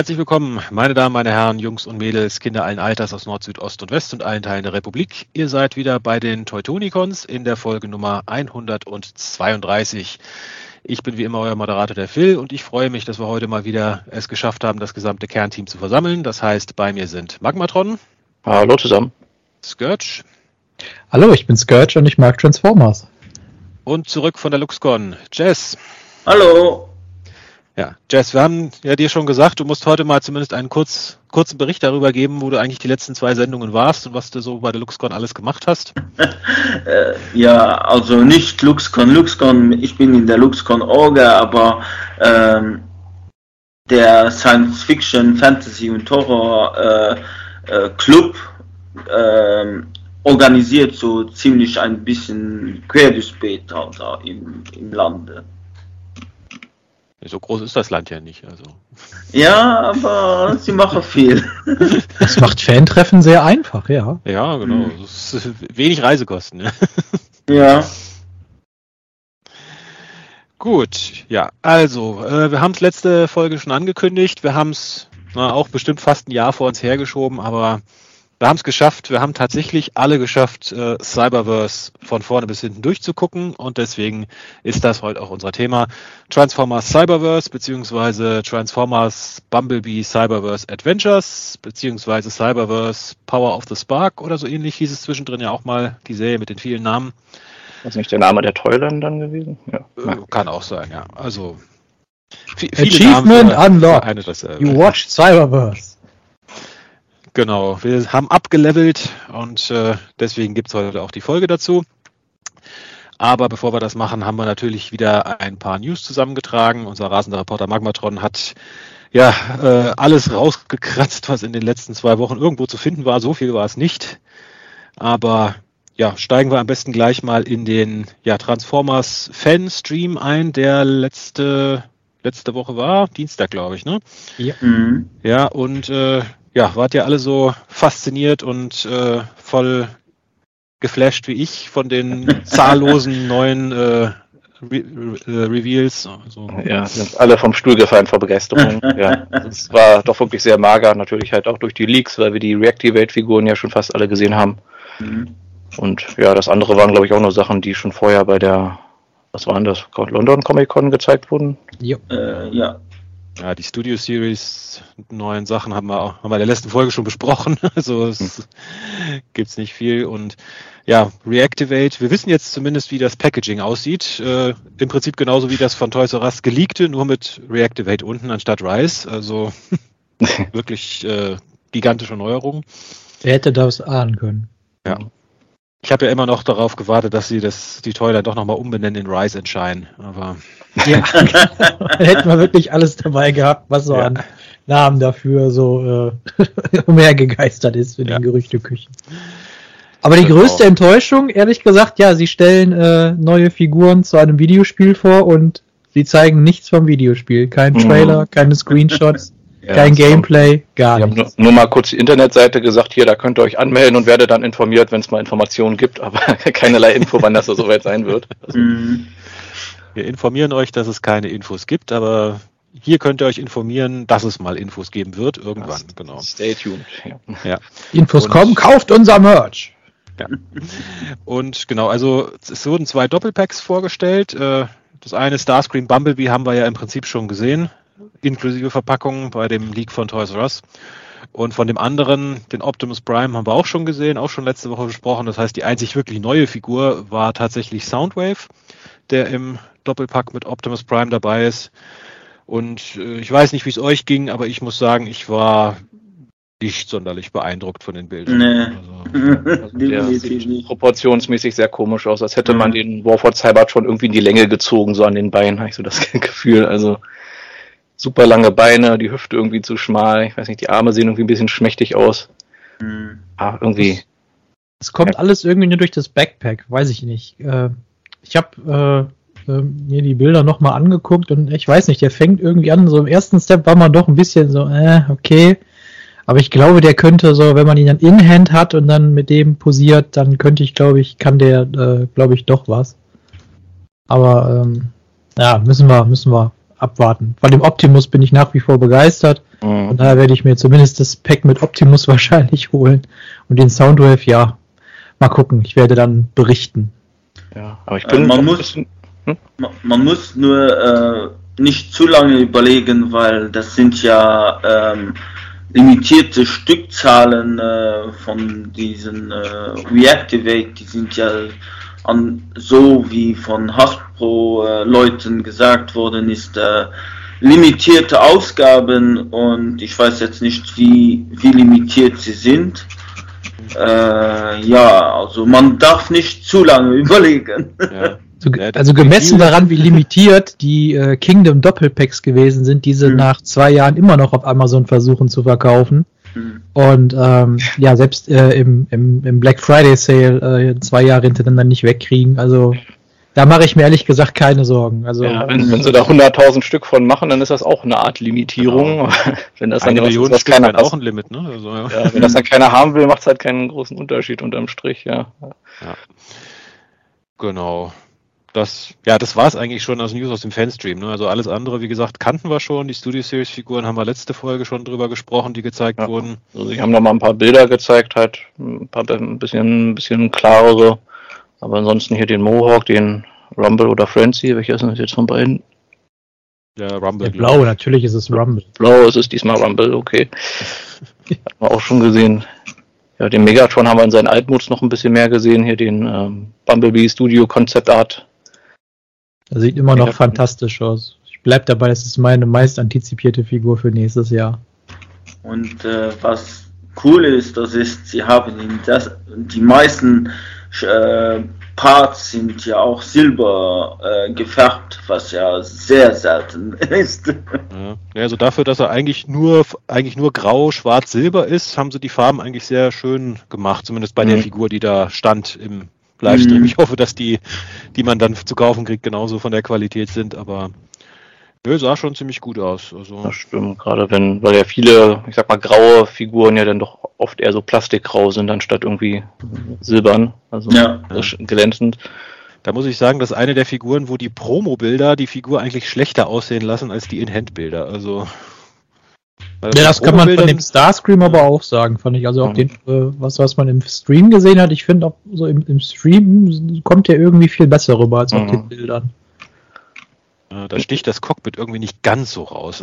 Herzlich willkommen, meine Damen, meine Herren, Jungs und Mädels, Kinder allen Alters aus Nord, Süd, Ost und West und allen Teilen der Republik. Ihr seid wieder bei den Teutonicons in der Folge Nummer 132. Ich bin wie immer euer Moderator, der Phil, und ich freue mich, dass wir heute mal wieder es geschafft haben, das gesamte Kernteam zu versammeln. Das heißt, bei mir sind Magmatron. Hallo zusammen. Scourge. Hallo, ich bin Scourge und ich mag Transformers. Und zurück von der LuxCon, Jess. Hallo. Ja, Jess, wir haben ja dir schon gesagt, du musst heute mal zumindest einen kurz, kurzen Bericht darüber geben, wo du eigentlich die letzten zwei Sendungen warst und was du so bei der LuxCon alles gemacht hast. äh, ja, also nicht LuxCon, LuxCon, ich bin in der LuxCon Orga, aber ähm, der Science Fiction, Fantasy und Horror äh, äh, Club ähm, organisiert so ziemlich ein bisschen quer durch Beta da im, im Lande. So groß ist das Land ja nicht. Also. Ja, aber sie machen viel. Das macht Fantreffen sehr einfach, ja. Ja, genau. Mhm. wenig Reisekosten. Ja. Gut, ja. Also, äh, wir haben es letzte Folge schon angekündigt. Wir haben es auch bestimmt fast ein Jahr vor uns hergeschoben, aber wir haben es geschafft. Wir haben tatsächlich alle geschafft, äh, Cyberverse von vorne bis hinten durchzugucken. Und deswegen ist das heute auch unser Thema. Transformers Cyberverse beziehungsweise Transformers Bumblebee Cyberverse Adventures beziehungsweise Cyberverse Power of the Spark oder so ähnlich hieß es zwischendrin ja auch mal, die Serie mit den vielen Namen. Ist nicht der Name der Toyland dann gewesen? Ja. Äh, kann auch sein, ja. Also Achievement unlocked. You watched Cyberverse. Genau, wir haben abgelevelt und äh, deswegen gibt es heute auch die Folge dazu. Aber bevor wir das machen, haben wir natürlich wieder ein paar News zusammengetragen. Unser rasender Reporter Magmatron hat ja äh, alles rausgekratzt, was in den letzten zwei Wochen irgendwo zu finden war. So viel war es nicht. Aber ja, steigen wir am besten gleich mal in den ja, Transformers Fan-Stream ein, der letzte, letzte Woche war, Dienstag, glaube ich, ne? Ja. Mhm. Ja, und äh, ja, wart ihr alle so fasziniert und äh, voll geflasht wie ich von den zahllosen neuen äh, Re Re Reveals. Also. Ja, sind alle vom Stuhl gefallen vor Begeisterung. ja, es war doch wirklich sehr mager, natürlich halt auch durch die Leaks, weil wir die Reactivate-Figuren ja schon fast alle gesehen haben. Mhm. Und ja, das andere waren, glaube ich, auch nur Sachen, die schon vorher bei der, was waren das, London Comic Con gezeigt wurden? Ja. Äh, ja. Ja, die Studio Series neuen Sachen haben wir, auch, haben wir in der letzten Folge schon besprochen. Also es hm. gibt's nicht viel. Und ja, Reactivate, wir wissen jetzt zumindest, wie das Packaging aussieht. Äh, Im Prinzip genauso wie das von Toys R Us geleakte, nur mit Reactivate unten anstatt Rise. Also wirklich äh, gigantische Neuerung. Wer hätte das ahnen können? Ja. Ich habe ja immer noch darauf gewartet, dass sie das, die Toy dann doch nochmal umbenennen in Rise and Shine. Aber ja, hätten wir wirklich alles dabei gehabt, was so ja. an Namen dafür so äh, umhergegeistert ist in ja. den Gerüchteküchen. Aber die genau. größte Enttäuschung, ehrlich gesagt, ja, sie stellen äh, neue Figuren zu einem Videospiel vor und sie zeigen nichts vom Videospiel. Kein mhm. Trailer, keine Screenshots. Ja, Kein Gameplay, gar nichts. Ich habe nur, nur, mal kurz die Internetseite gesagt, hier, da könnt ihr euch anmelden und werde dann informiert, wenn es mal Informationen gibt, aber keinerlei Info, wann das so soweit sein wird. Also. Wir informieren euch, dass es keine Infos gibt, aber hier könnt ihr euch informieren, dass es mal Infos geben wird, irgendwann, das, genau. Stay tuned. Ja. ja. Infos und, kommen, kauft unser Merch. Ja. Und genau, also es wurden zwei Doppelpacks vorgestellt. Äh, das eine Starscream Bumblebee haben wir ja im Prinzip schon gesehen inklusive Verpackung bei dem Leak von Toys R Us. Und von dem anderen, den Optimus Prime, haben wir auch schon gesehen, auch schon letzte Woche besprochen. Das heißt, die einzig wirklich neue Figur war tatsächlich Soundwave, der im Doppelpack mit Optimus Prime dabei ist. Und äh, ich weiß nicht, wie es euch ging, aber ich muss sagen, ich war nicht sonderlich beeindruckt von den Bildern. Nee. Also, also der sieht proportionsmäßig sehr komisch aus, als hätte man den Warford Cybert schon irgendwie in die Länge gezogen, so an den Beinen, habe ich so das Gefühl. Also super lange Beine, die Hüfte irgendwie zu schmal. Ich weiß nicht, die Arme sehen irgendwie ein bisschen schmächtig aus. Mhm. Ah, irgendwie. Es kommt ja. alles irgendwie nur durch das Backpack, weiß ich nicht. Äh, ich habe äh, äh, mir die Bilder nochmal angeguckt und ich weiß nicht, der fängt irgendwie an. So im ersten Step war man doch ein bisschen so, äh, okay. Aber ich glaube, der könnte so, wenn man ihn dann in Hand hat und dann mit dem posiert, dann könnte ich, glaube ich, kann der, äh, glaube ich, doch was. Aber ähm, ja, müssen wir, müssen wir abwarten. Von dem Optimus bin ich nach wie vor begeistert. Mhm. Und daher werde ich mir zumindest das Pack mit Optimus wahrscheinlich holen. Und den Soundwave, ja, mal gucken. Ich werde dann berichten. Ja, aber ich bin. Äh, man, muss, hm? man, muss nur äh, nicht zu lange überlegen, weil das sind ja ähm, limitierte Stückzahlen äh, von diesen äh, Reactivate, die sind ja an, so wie von Hasbro-Leuten äh, gesagt worden ist, äh, limitierte Ausgaben und ich weiß jetzt nicht, wie, wie limitiert sie sind. Äh, ja, also man darf nicht zu lange überlegen. Ja. Also, gemessen daran, wie limitiert die äh, Kingdom Doppelpacks gewesen sind, diese mhm. nach zwei Jahren immer noch auf Amazon versuchen zu verkaufen. Und ähm, ja, selbst äh, im, im, im Black Friday Sale äh, zwei Jahre hintereinander nicht wegkriegen. Also da mache ich mir ehrlich gesagt keine Sorgen. Also, ja, wenn, wenn sie da 100.000 Stück von machen, dann ist das auch eine Art Limitierung. Genau. wenn das dann Eine Million ist, keiner auch ein Limit, ne? Also, ja. ja. wenn das dann keiner haben will, macht es halt keinen großen Unterschied unterm Strich, ja. ja. Genau. Das, ja, das war es eigentlich schon aus News aus dem Fanstream. Ne? Also alles andere, wie gesagt, kannten wir schon. Die Studio Series Figuren haben wir letzte Folge schon drüber gesprochen, die gezeigt ja. wurden. Also sie haben da mal ein paar Bilder gezeigt, halt ein paar ein bisschen, ein bisschen klarere aber ansonsten hier den Mohawk, den Rumble oder Frenzy, welcher ist das jetzt von beiden? Ja, Rumble. Der Blau, natürlich ist es Rumble. Blau ist es diesmal Rumble, okay. Hat man auch schon gesehen. Ja, den Megatron haben wir in seinen Altmods noch ein bisschen mehr gesehen. Hier den ähm, Bumblebee Studio Concept Art. Das sieht immer noch ja, fantastisch aus. Ich bleib dabei, das ist meine meist antizipierte Figur für nächstes Jahr. Und äh, was cool ist, das ist, sie haben das, die meisten äh, Parts sind ja auch silber äh, gefärbt, was ja sehr selten ist. Ja, also dafür, dass er eigentlich nur eigentlich nur grau, schwarz, silber ist, haben sie die Farben eigentlich sehr schön gemacht, zumindest bei mhm. der Figur, die da stand im Livestream. Mhm. Ich hoffe, dass die, die man dann zu kaufen kriegt, genauso von der Qualität sind, aber Nö, sah schon ziemlich gut aus. Also. Das stimmt, gerade wenn, weil ja viele, ich sag mal, graue Figuren ja dann doch oft eher so plastikgrau sind, anstatt irgendwie silbern, also ja. glänzend. Da muss ich sagen, das ist eine der Figuren, wo die Promo-Bilder die Figur eigentlich schlechter aussehen lassen als die In-Hand-Bilder. Also. Ja, das kann man von dem Starscream aber auch sagen, fand ich. Also auch ja. den, äh, was, was man im Stream gesehen hat, ich finde auch so im, im Stream kommt der irgendwie viel besser rüber als auf mhm. den Bildern. Da sticht das Cockpit irgendwie nicht ganz so raus.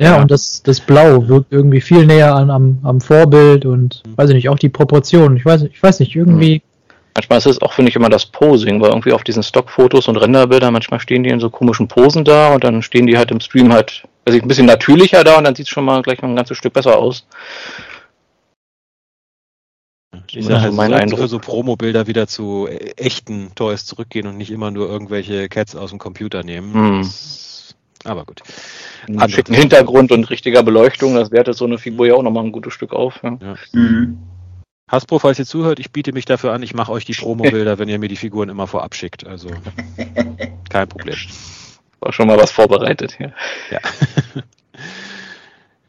Ja, ja. und das, das Blau wirkt irgendwie viel näher an, am, am Vorbild und mhm. weiß ich nicht, auch die Proportionen. Ich weiß, ich weiß nicht, irgendwie. Mhm. Manchmal ist es auch, finde ich, immer das Posing, weil irgendwie auf diesen Stockfotos und Renderbildern, manchmal stehen die in so komischen Posen da und dann stehen die halt im Stream halt, ich, ein bisschen natürlicher da und dann sieht es schon mal gleich mal ein ganzes Stück besser aus. Dieser halt mein Eindruck. so Promo-Bilder wieder zu äh, echten Toys zurückgehen und nicht immer nur irgendwelche Cats aus dem Computer nehmen. Mhm. aber gut. Einen schicken Hintergrund und richtiger Beleuchtung, das wertet so eine Figur ja auch nochmal ein gutes Stück auf. Ja. Ja. Mhm. Hasbro, falls ihr zuhört, ich biete mich dafür an, ich mache euch die Promo-Bilder, wenn ihr mir die Figuren immer vorab schickt. Also kein Problem. War schon mal was vorbereitet hier. Ja.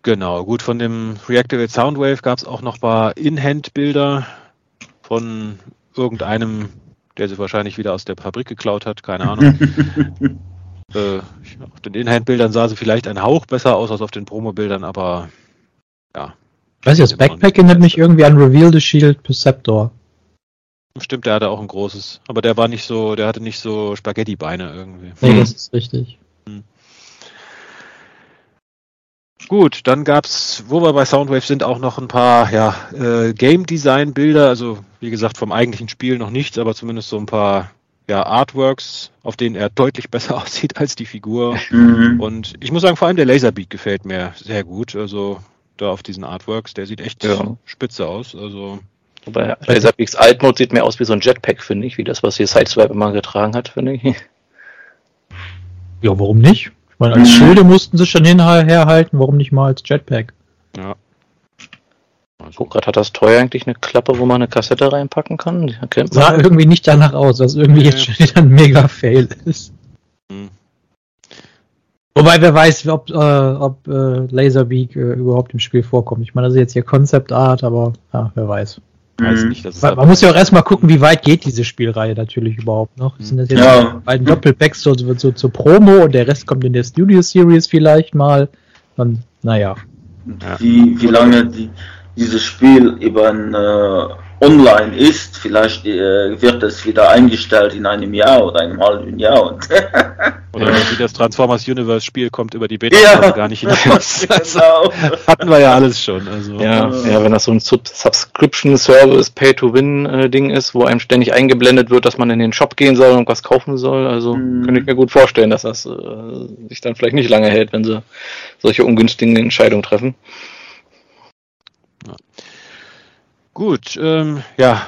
Genau, gut, von dem Reactivate Soundwave gab es auch noch ein paar In-Hand-Bilder von irgendeinem, der sie wahrscheinlich wieder aus der Fabrik geklaut hat, keine Ahnung. äh, auf den In-Hand-Bildern sah sie vielleicht ein Hauch besser aus als auf den Promo-Bildern, aber ja. Weiß ich, das Backpack erinnert mich irgendwie an Reveal the Shield Perceptor. Stimmt, der hatte auch ein großes, aber der war nicht so, der hatte nicht so Spaghetti-Beine irgendwie. Nee, das ist richtig. Hm. Gut, dann gab's, wo wir bei Soundwave sind, auch noch ein paar ja, äh, Game Design Bilder. Also wie gesagt vom eigentlichen Spiel noch nichts, aber zumindest so ein paar ja, Artworks, auf denen er deutlich besser aussieht als die Figur. Mhm. Und ich muss sagen, vor allem der Laserbeat gefällt mir sehr gut. Also da auf diesen Artworks, der sieht echt ja. spitze aus. Also Wobei Laserbeaks Altmode sieht mehr aus wie so ein Jetpack, finde ich, wie das, was hier Sideswipe immer getragen hat, finde ich. Ja, warum nicht? meine, als. Schilde mussten sie schon hinherhalten, warum nicht mal als Jetpack? Ja. Also, guck gerade, hat das Toy eigentlich eine Klappe, wo man eine Kassette reinpacken kann? Sah irgendwie nicht danach aus, was irgendwie jetzt schon wieder ein Mega-Fail ist. Mhm. Wobei, wer weiß, ob, äh, ob äh, Laserbeak äh, überhaupt im Spiel vorkommt. Ich meine, das ist jetzt hier Concept Art, aber ja, wer weiß. Weiß mhm. nicht. Das man, man muss ja auch erstmal gucken, wie weit geht diese Spielreihe natürlich überhaupt noch. Sind das jetzt ja. beiden Doppelpacks so, so, so zur Promo und der Rest kommt in der Studio Series vielleicht mal. Und naja. Wie, wie lange die, dieses Spiel über ein äh, online ist, vielleicht äh, wird es wieder eingestellt in einem Jahr oder einem halben Jahr. oder wie das Transformers Universe Spiel kommt über die Beta ja, gar nicht hinaus. genau. hatten wir ja alles schon. Also. Ja, ja, wenn das so ein Subscription Service Pay to Win äh, Ding ist, wo einem ständig eingeblendet wird, dass man in den Shop gehen soll und was kaufen soll, also mhm. könnte ich mir gut vorstellen, dass das äh, sich dann vielleicht nicht lange hält, wenn sie solche ungünstigen Entscheidungen treffen. Gut, ähm, ja,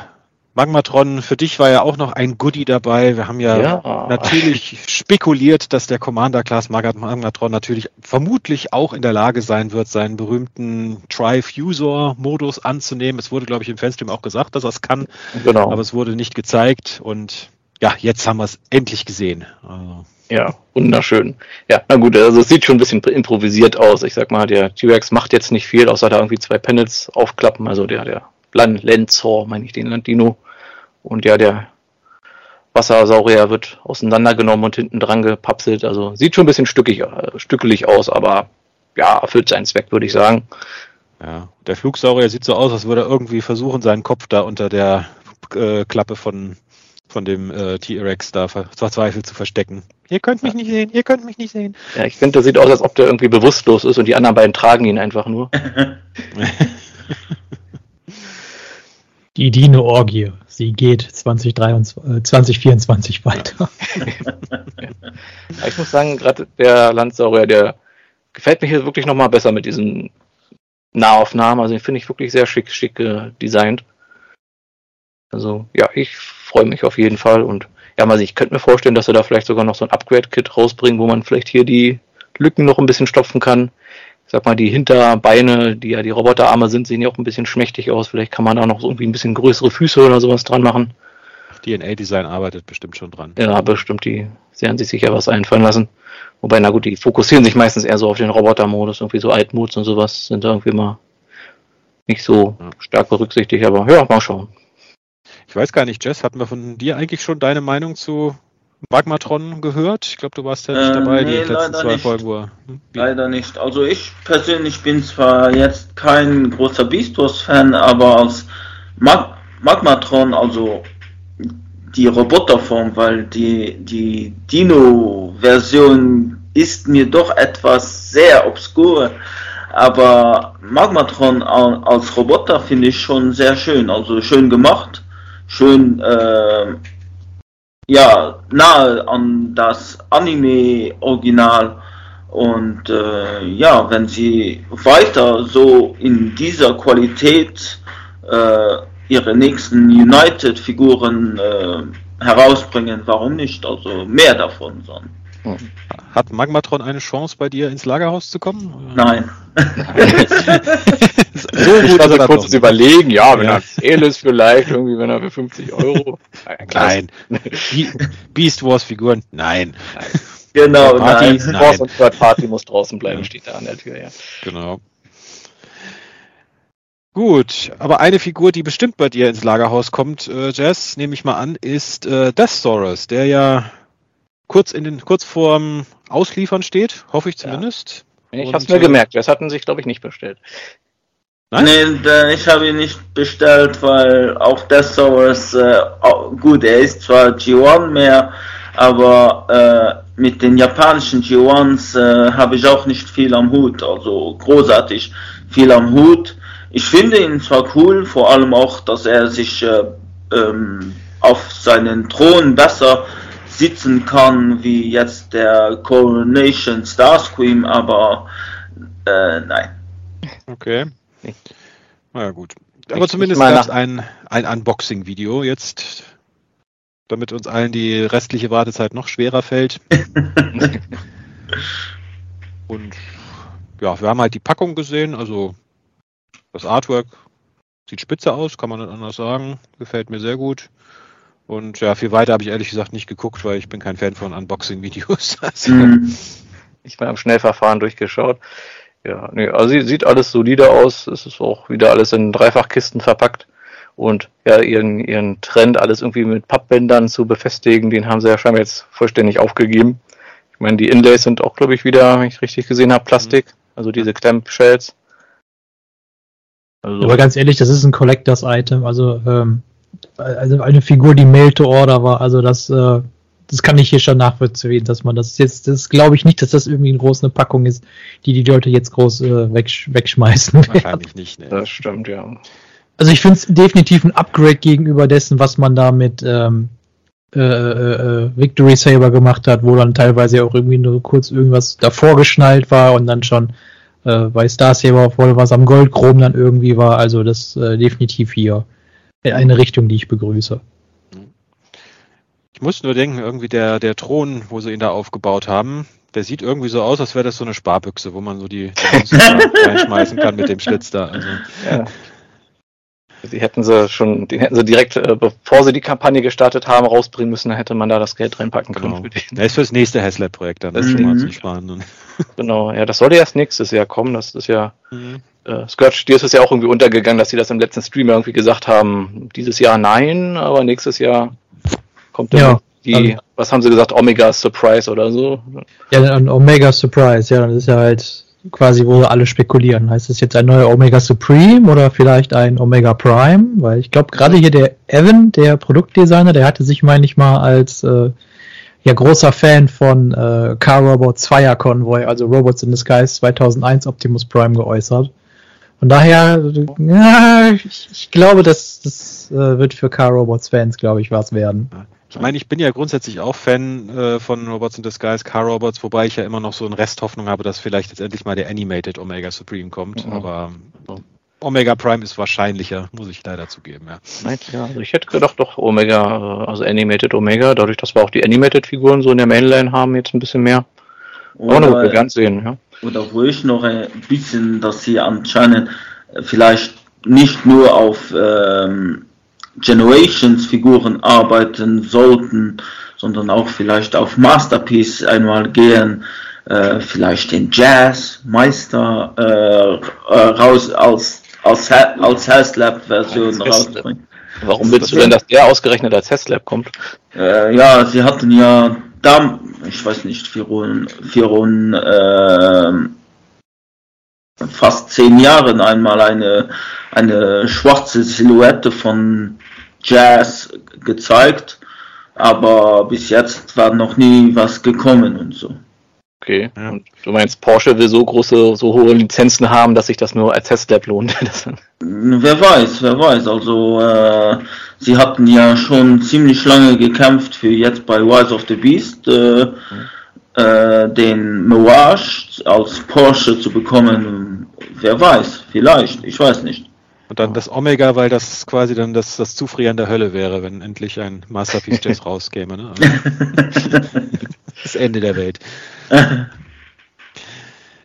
Magmatron, für dich war ja auch noch ein Goodie dabei. Wir haben ja, ja. natürlich spekuliert, dass der Commander-Class Magmatron natürlich vermutlich auch in der Lage sein wird, seinen berühmten Drive-User-Modus anzunehmen. Es wurde, glaube ich, im Fanstream auch gesagt, dass er es kann, genau. aber es wurde nicht gezeigt und ja, jetzt haben wir es endlich gesehen. Also. Ja, wunderschön. Ja, na gut, also es sieht schon ein bisschen improvisiert aus. Ich sag mal, der T-Rex macht jetzt nicht viel, außer da irgendwie zwei Panels aufklappen. Also der, der Lenzor, meine ich den Landino. Und ja, der Wassersaurier wird auseinandergenommen und hinten dran gepapselt. Also sieht schon ein bisschen stückig, äh, stückelig aus, aber ja, erfüllt seinen Zweck, würde ich sagen. Ja, der Flugsaurier sieht so aus, als würde er irgendwie versuchen, seinen Kopf da unter der äh, Klappe von, von dem äh, T-Rex da verzweifelt zu verstecken. Ihr könnt mich nicht sehen, ihr könnt mich nicht sehen. Ja, ich finde, der sieht aus, als ob der irgendwie bewusstlos ist und die anderen beiden tragen ihn einfach nur. Die Dino-Orgie, sie geht 2023, äh, 2024 weiter. ich muss sagen, gerade der Landsaurier, der gefällt mir hier wirklich nochmal besser mit diesen Nahaufnahmen. Also den finde ich wirklich sehr schick, schick äh, designt. Also ja, ich freue mich auf jeden Fall und ja, mal ich könnte mir vorstellen, dass sie da vielleicht sogar noch so ein Upgrade-Kit rausbringen, wo man vielleicht hier die Lücken noch ein bisschen stopfen kann sag mal, die Hinterbeine, die ja die Roboterarme sind, sehen ja auch ein bisschen schmächtig aus. Vielleicht kann man da noch irgendwie ein bisschen größere Füße oder sowas dran machen. DNA-Design arbeitet bestimmt schon dran. Ja, bestimmt, die sie haben sich sicher was einfallen lassen. Wobei, na gut, die fokussieren sich meistens eher so auf den Roboter-Modus, irgendwie so Altmods und sowas sind da irgendwie mal nicht so ja. stark berücksichtigt, aber ja, mal schauen. Ich weiß gar nicht, Jess, hatten wir von dir eigentlich schon deine Meinung zu Magmatron gehört? Ich glaube, du warst ja nicht äh, dabei, nee, die letzten zwei nicht. Folgen. Hm? Leider nicht. Also ich persönlich bin zwar jetzt kein großer Beastos-Fan, aber als Mag Magmatron, also die Roboterform, weil die, die Dino-Version ist mir doch etwas sehr obskur. Aber Magmatron als Roboter finde ich schon sehr schön, also schön gemacht, schön äh, ja, nahe an das Anime-Original. Und äh, ja, wenn sie weiter so in dieser Qualität äh, ihre nächsten United-Figuren äh, herausbringen, warum nicht? Also mehr davon. Sondern. Hat Magmatron eine Chance, bei dir ins Lagerhaus zu kommen? Nein. so gut also kurz zu überlegen, ja, wenn ja. er Sale ist vielleicht, irgendwie, wenn er für 50 Euro. Nein. Beast Wars Figuren? Nein. nein. Genau, Party, nein. Wars und Third Party muss draußen bleiben, steht da an der Tür, ja. Genau. Gut, aber eine Figur, die bestimmt bei dir ins Lagerhaus kommt, äh, Jess, nehme ich mal an, ist äh, Death der ja kurz in den kurz vorm Ausliefern steht, hoffe ich zumindest. Ja. Ich habe es mir äh, gemerkt, das hatten sich glaube ich nicht bestellt. Nein? Nee, ich habe ihn nicht bestellt, weil auch das sowas äh, gut, er ist zwar G1 mehr, aber äh, mit den japanischen G1s äh, habe ich auch nicht viel am Hut, also großartig viel am Hut. Ich finde ihn zwar cool, vor allem auch, dass er sich äh, ähm, auf seinen Thron besser sitzen kann wie jetzt der Coronation Starscream, aber äh, nein. Okay. Na ja, gut. Aber ich zumindest gab es ein, ein Unboxing-Video jetzt, damit uns allen die restliche Wartezeit noch schwerer fällt. Und ja, wir haben halt die Packung gesehen, also das Artwork sieht spitze aus, kann man nicht anders sagen. Gefällt mir sehr gut. Und ja, viel weiter habe ich ehrlich gesagt nicht geguckt, weil ich bin kein Fan von Unboxing-Videos. Also. Mhm. Ich bin am Schnellverfahren durchgeschaut. Ja, nee, also sieht alles solide aus. Es ist auch wieder alles in Dreifachkisten verpackt. Und ja, ihren, ihren Trend, alles irgendwie mit Pappbändern zu befestigen, den haben sie ja scheinbar jetzt vollständig aufgegeben. Ich meine, die Inlays sind auch, glaube ich, wieder, wenn ich richtig gesehen habe, Plastik. Also diese Clamp-Shells. Also Aber ganz ehrlich, das ist ein Collectors-Item. Also, ähm, also eine Figur, die Mail to Order war. Also das, äh, das kann ich hier schon nachvollziehen, dass man das jetzt, das glaube ich nicht, dass das irgendwie eine große Packung ist, die die Leute jetzt groß äh, wegsch wegschmeißen. Wahrscheinlich nicht. Ne? Das stimmt, ja. Also ich finde es definitiv ein Upgrade gegenüber dessen, was man da mit ähm, äh, äh, äh, Victory Saber gemacht hat, wo dann teilweise auch irgendwie nur kurz irgendwas davor geschnallt war und dann schon äh, bei Star Saber voll was am Goldchrom dann irgendwie war. Also das äh, definitiv hier eine Richtung, die ich begrüße. Ich muss nur denken, irgendwie der, der Thron, wo sie ihn da aufgebaut haben, der sieht irgendwie so aus, als wäre das so eine Sparbüchse, wo man so die, die reinschmeißen kann mit dem Schlitz da. Also. Ja. Die hätten sie schon, den hätten sie direkt, äh, bevor sie die Kampagne gestartet haben, rausbringen müssen, dann hätte man da das Geld reinpacken können. Genau. Für das ist fürs nächste Haslab-Projekt dann, das mhm. schon mal zu sparen. Genau, ja, das sollte erst nächstes Jahr kommen, das ist ja, mhm. äh, Scourge Dears ist ja auch irgendwie untergegangen, dass sie das im letzten Stream irgendwie gesagt haben, dieses Jahr nein, aber nächstes Jahr kommt dann ja, die, also, was haben sie gesagt, Omega Surprise oder so? Ja, ein Omega Surprise, ja, das ist ja halt quasi, wo alle spekulieren. Heißt es jetzt ein neuer Omega Supreme oder vielleicht ein Omega Prime? Weil ich glaube, gerade hier der Evan, der Produktdesigner, der hatte sich, meine ich mal, als äh, ja großer Fan von äh, Car Robots Fire Convoy, also Robots in Disguise 2001 Optimus Prime geäußert. Von daher, ja, ich, ich glaube, das, das äh, wird für Car Robots Fans, glaube ich, was werden. Ich meine, ich bin ja grundsätzlich auch Fan äh, von Robots in Disguise, Car Robots, wobei ich ja immer noch so eine Resthoffnung habe, dass vielleicht jetzt endlich mal der Animated Omega Supreme kommt. Mhm. Aber so. Omega Prime ist wahrscheinlicher, muss ich leider zugeben, ja. Nein, ja, also ich hätte gedacht, doch Omega, äh, also Animated Omega, dadurch, dass wir auch die Animated-Figuren so in der Mainline haben, jetzt ein bisschen mehr. Oder, Aber wir ganz sehen, ja. Oder wo ich noch ein bisschen, dass sie anscheinend vielleicht nicht nur auf ähm, Generations-Figuren arbeiten sollten, sondern auch vielleicht auf Masterpiece einmal gehen, äh, vielleicht den Jazz-Meister äh, äh, raus als als, als Haslab-Version rausbringen. Warum willst du denn, dass der ausgerechnet als Haslab kommt? Äh, ja, sie hatten ja da, ich weiß nicht, Firon, Firon äh, fast zehn Jahren einmal eine, eine schwarze Silhouette von Jazz gezeigt, aber bis jetzt war noch nie was gekommen und so. Okay. Ja. Und du meinst, Porsche will so große, so hohe Lizenzen haben, dass sich das nur als Testlab lohnt? wer weiß, wer weiß. Also äh, sie hatten ja schon ziemlich lange gekämpft für jetzt bei Rise of the Beast äh, mhm. äh, den Mirage als Porsche zu bekommen. Wer weiß, vielleicht, ich weiß nicht. Und dann das Omega, weil das quasi dann das, das Zufrieren der Hölle wäre, wenn endlich ein Masterpiece Jazz rauskäme. Ne? Das Ende der Welt.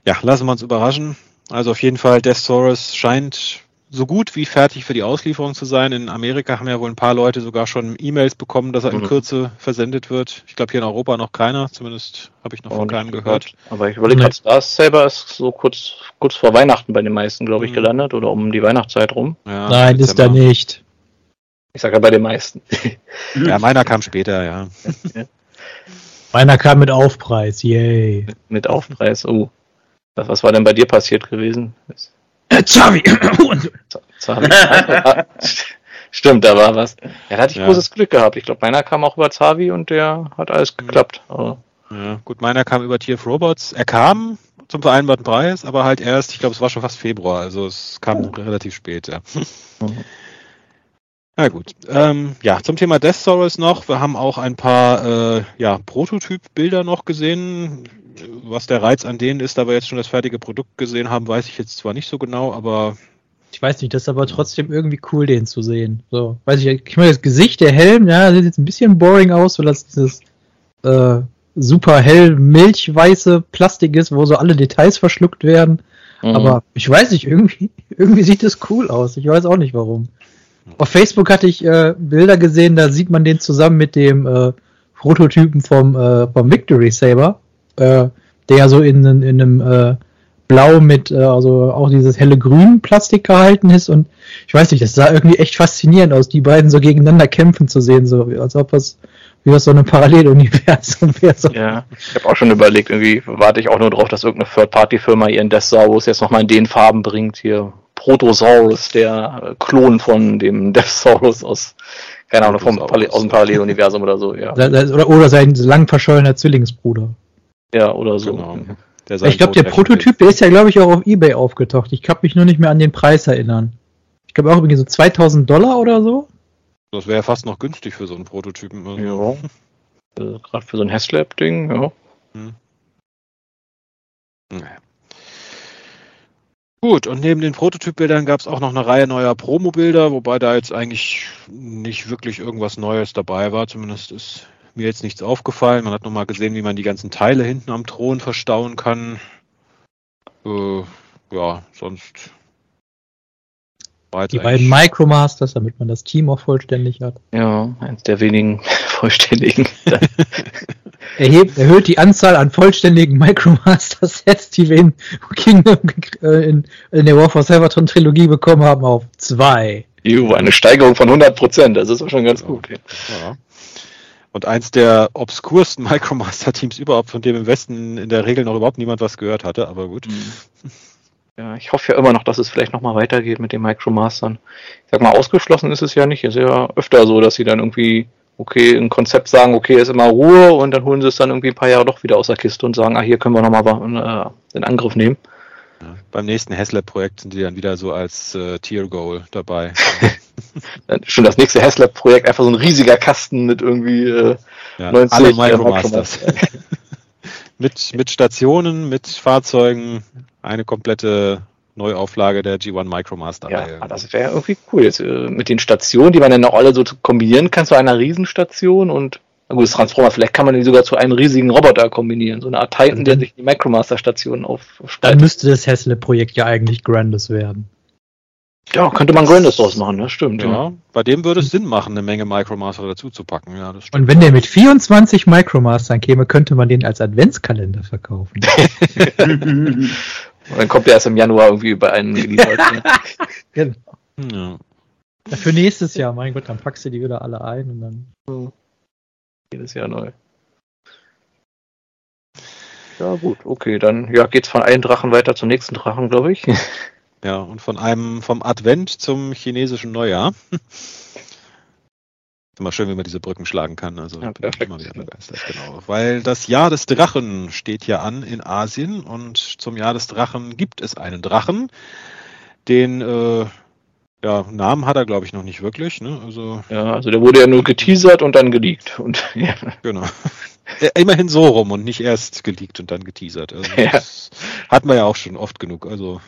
Ja, lassen wir uns überraschen. Also auf jeden Fall, Death Saurus scheint so gut wie fertig für die Auslieferung zu sein. In Amerika haben ja wohl ein paar Leute sogar schon E-Mails bekommen, dass er in mhm. Kürze versendet wird. Ich glaube hier in Europa noch keiner, zumindest habe ich noch von keinem gehört. Aber ich überlege gerade, Star Saber ist so kurz, kurz vor Weihnachten bei den meisten, glaube ich, mhm. gelandet oder um die Weihnachtszeit rum. Ja, Nein, ist da nicht. Ich sage ja bei den meisten. ja, meiner kam später, ja. Meiner kam mit Aufpreis, yay. Mit, mit Aufpreis, oh. Was, was war denn bei dir passiert gewesen? Zavi! Zavi. Stimmt, da war was. Ja, da hatte ich ja. großes Glück gehabt. Ich glaube, meiner kam auch über Zavi und der hat alles geklappt. Aber ja, gut, meiner kam über TF Robots. Er kam zum vereinbarten Preis, aber halt erst, ich glaube, es war schon fast Februar, also es kam oh. relativ spät, ja. Na gut. Ähm, ja, zum Thema Death Stories noch. Wir haben auch ein paar äh, ja, Prototyp-Bilder noch gesehen. Was der Reiz an denen ist, da wir jetzt schon das fertige Produkt gesehen haben, weiß ich jetzt zwar nicht so genau, aber. Ich weiß nicht, das ist aber trotzdem irgendwie cool, den zu sehen. So, weiß ich, ich meine, das Gesicht, der Helm, ja, sieht jetzt ein bisschen boring aus, weil das dieses äh, super hell milchweiße Plastik ist, wo so alle Details verschluckt werden. Mhm. Aber ich weiß nicht, irgendwie, irgendwie sieht das cool aus. Ich weiß auch nicht warum. Auf Facebook hatte ich äh, Bilder gesehen, da sieht man den zusammen mit dem äh, Prototypen vom, äh, vom Victory Saber, äh, der ja so in, in, in einem äh, blau mit, äh, also auch dieses helle Grün Plastik gehalten ist und ich weiß nicht, das sah irgendwie echt faszinierend aus, die beiden so gegeneinander kämpfen zu sehen, so als ob das wie das so ein Paralleluniversum wäre. So. Ja, ich habe auch schon überlegt, irgendwie warte ich auch nur drauf, dass irgendeine Third-Party-Firma ihren Deathsaurus jetzt nochmal in den Farben bringt. Hier Protosaurus, der Klon von dem Deathsaurus aus, keine Ahnung, vom aus dem Paralleluniversum oder so, ja. Oder, oder sein lang verschollener Zwillingsbruder. Ja, oder so. Genau. ich glaube, der Prototyp, der ist ja, glaube ich, auch auf Ebay aufgetaucht. Ich kann mich nur nicht mehr an den Preis erinnern. Ich glaube auch irgendwie so 2000 Dollar oder so. Das wäre fast noch günstig für so einen Prototypen. Also. Ja. Also, Gerade für so ein Haslab-Ding, ja. Hm. Naja. Gut, und neben den Prototypbildern gab es auch noch eine Reihe neuer Promo-Bilder, wobei da jetzt eigentlich nicht wirklich irgendwas Neues dabei war. Zumindest ist mir jetzt nichts aufgefallen. Man hat nochmal gesehen, wie man die ganzen Teile hinten am Thron verstauen kann. Äh, ja, sonst die beiden Micromasters, damit man das Team auch vollständig hat. Ja, eins der wenigen vollständigen. Erhebt, erhöht die Anzahl an vollständigen Micromaster-Sets, die wir in Kingdom äh, in, in der War for Cybertron Trilogie bekommen haben, auf zwei. Juhu, eine Steigerung von 100%, das ist auch schon ganz gut. Ja. Und eins der obskursten Micromaster-Teams überhaupt, von dem im Westen in der Regel noch überhaupt niemand was gehört hatte, aber gut. Mhm. Ja, ich hoffe ja immer noch, dass es vielleicht nochmal weitergeht mit den Micromastern. Ich sag mal, ausgeschlossen ist es ja nicht. Es ist ja öfter so, dass sie dann irgendwie, okay, ein Konzept sagen, okay, ist immer Ruhe und dann holen sie es dann irgendwie ein paar Jahre doch wieder aus der Kiste und sagen, ah, hier können wir nochmal äh, in Angriff nehmen. Ja, beim nächsten Haslab-Projekt sind die dann wieder so als äh, Tier-Goal dabei. Schon das nächste Haslab-Projekt, einfach so ein riesiger Kasten mit irgendwie äh, ja, 90 alle Micromasters. mit, mit Stationen, mit Fahrzeugen, eine komplette Neuauflage der G1 Micromaster. Ja, ah, das wäre irgendwie cool. Jetzt, äh, mit den Stationen, die man dann auch alle so kombinieren kann zu einer Riesenstation und na gut, das Transformer, vielleicht kann man die sogar zu einem riesigen Roboter kombinieren. So eine Art Titan, der sich die Micromaster-Stationen aufspaltet. Dann müsste das Hessle-Projekt ja eigentlich Grandes werden. Ja, könnte man Grandes draus machen, das stimmt. Ja, ja. bei dem würde es Sinn machen, eine Menge Micromaster dazu zu packen. Ja, das stimmt. Und wenn der mit 24 Micromastern käme, könnte man den als Adventskalender verkaufen. Und dann kommt der erst im Januar irgendwie über einen geliefert. genau. Ja. ja. Für nächstes Jahr, mein Gott, dann packst du die wieder alle ein und dann. So. Jedes Jahr neu. Ja, gut, okay, dann ja, geht's von einem Drachen weiter zum nächsten Drachen, glaube ich. Ja, und von einem vom Advent zum chinesischen Neujahr. Immer schön, wie man diese Brücken schlagen kann. Also ja, bin immer wieder begeistert, genau. Weil das Jahr des Drachen steht ja an in Asien und zum Jahr des Drachen gibt es einen Drachen. Den äh, ja, Namen hat er, glaube ich, noch nicht wirklich. Ne? Also, ja, also der wurde ja nur geteasert und dann geleakt. Und, ja. Genau. Immerhin so rum und nicht erst geleakt und dann geteasert. Also, ja. Das hat man ja auch schon oft genug. Also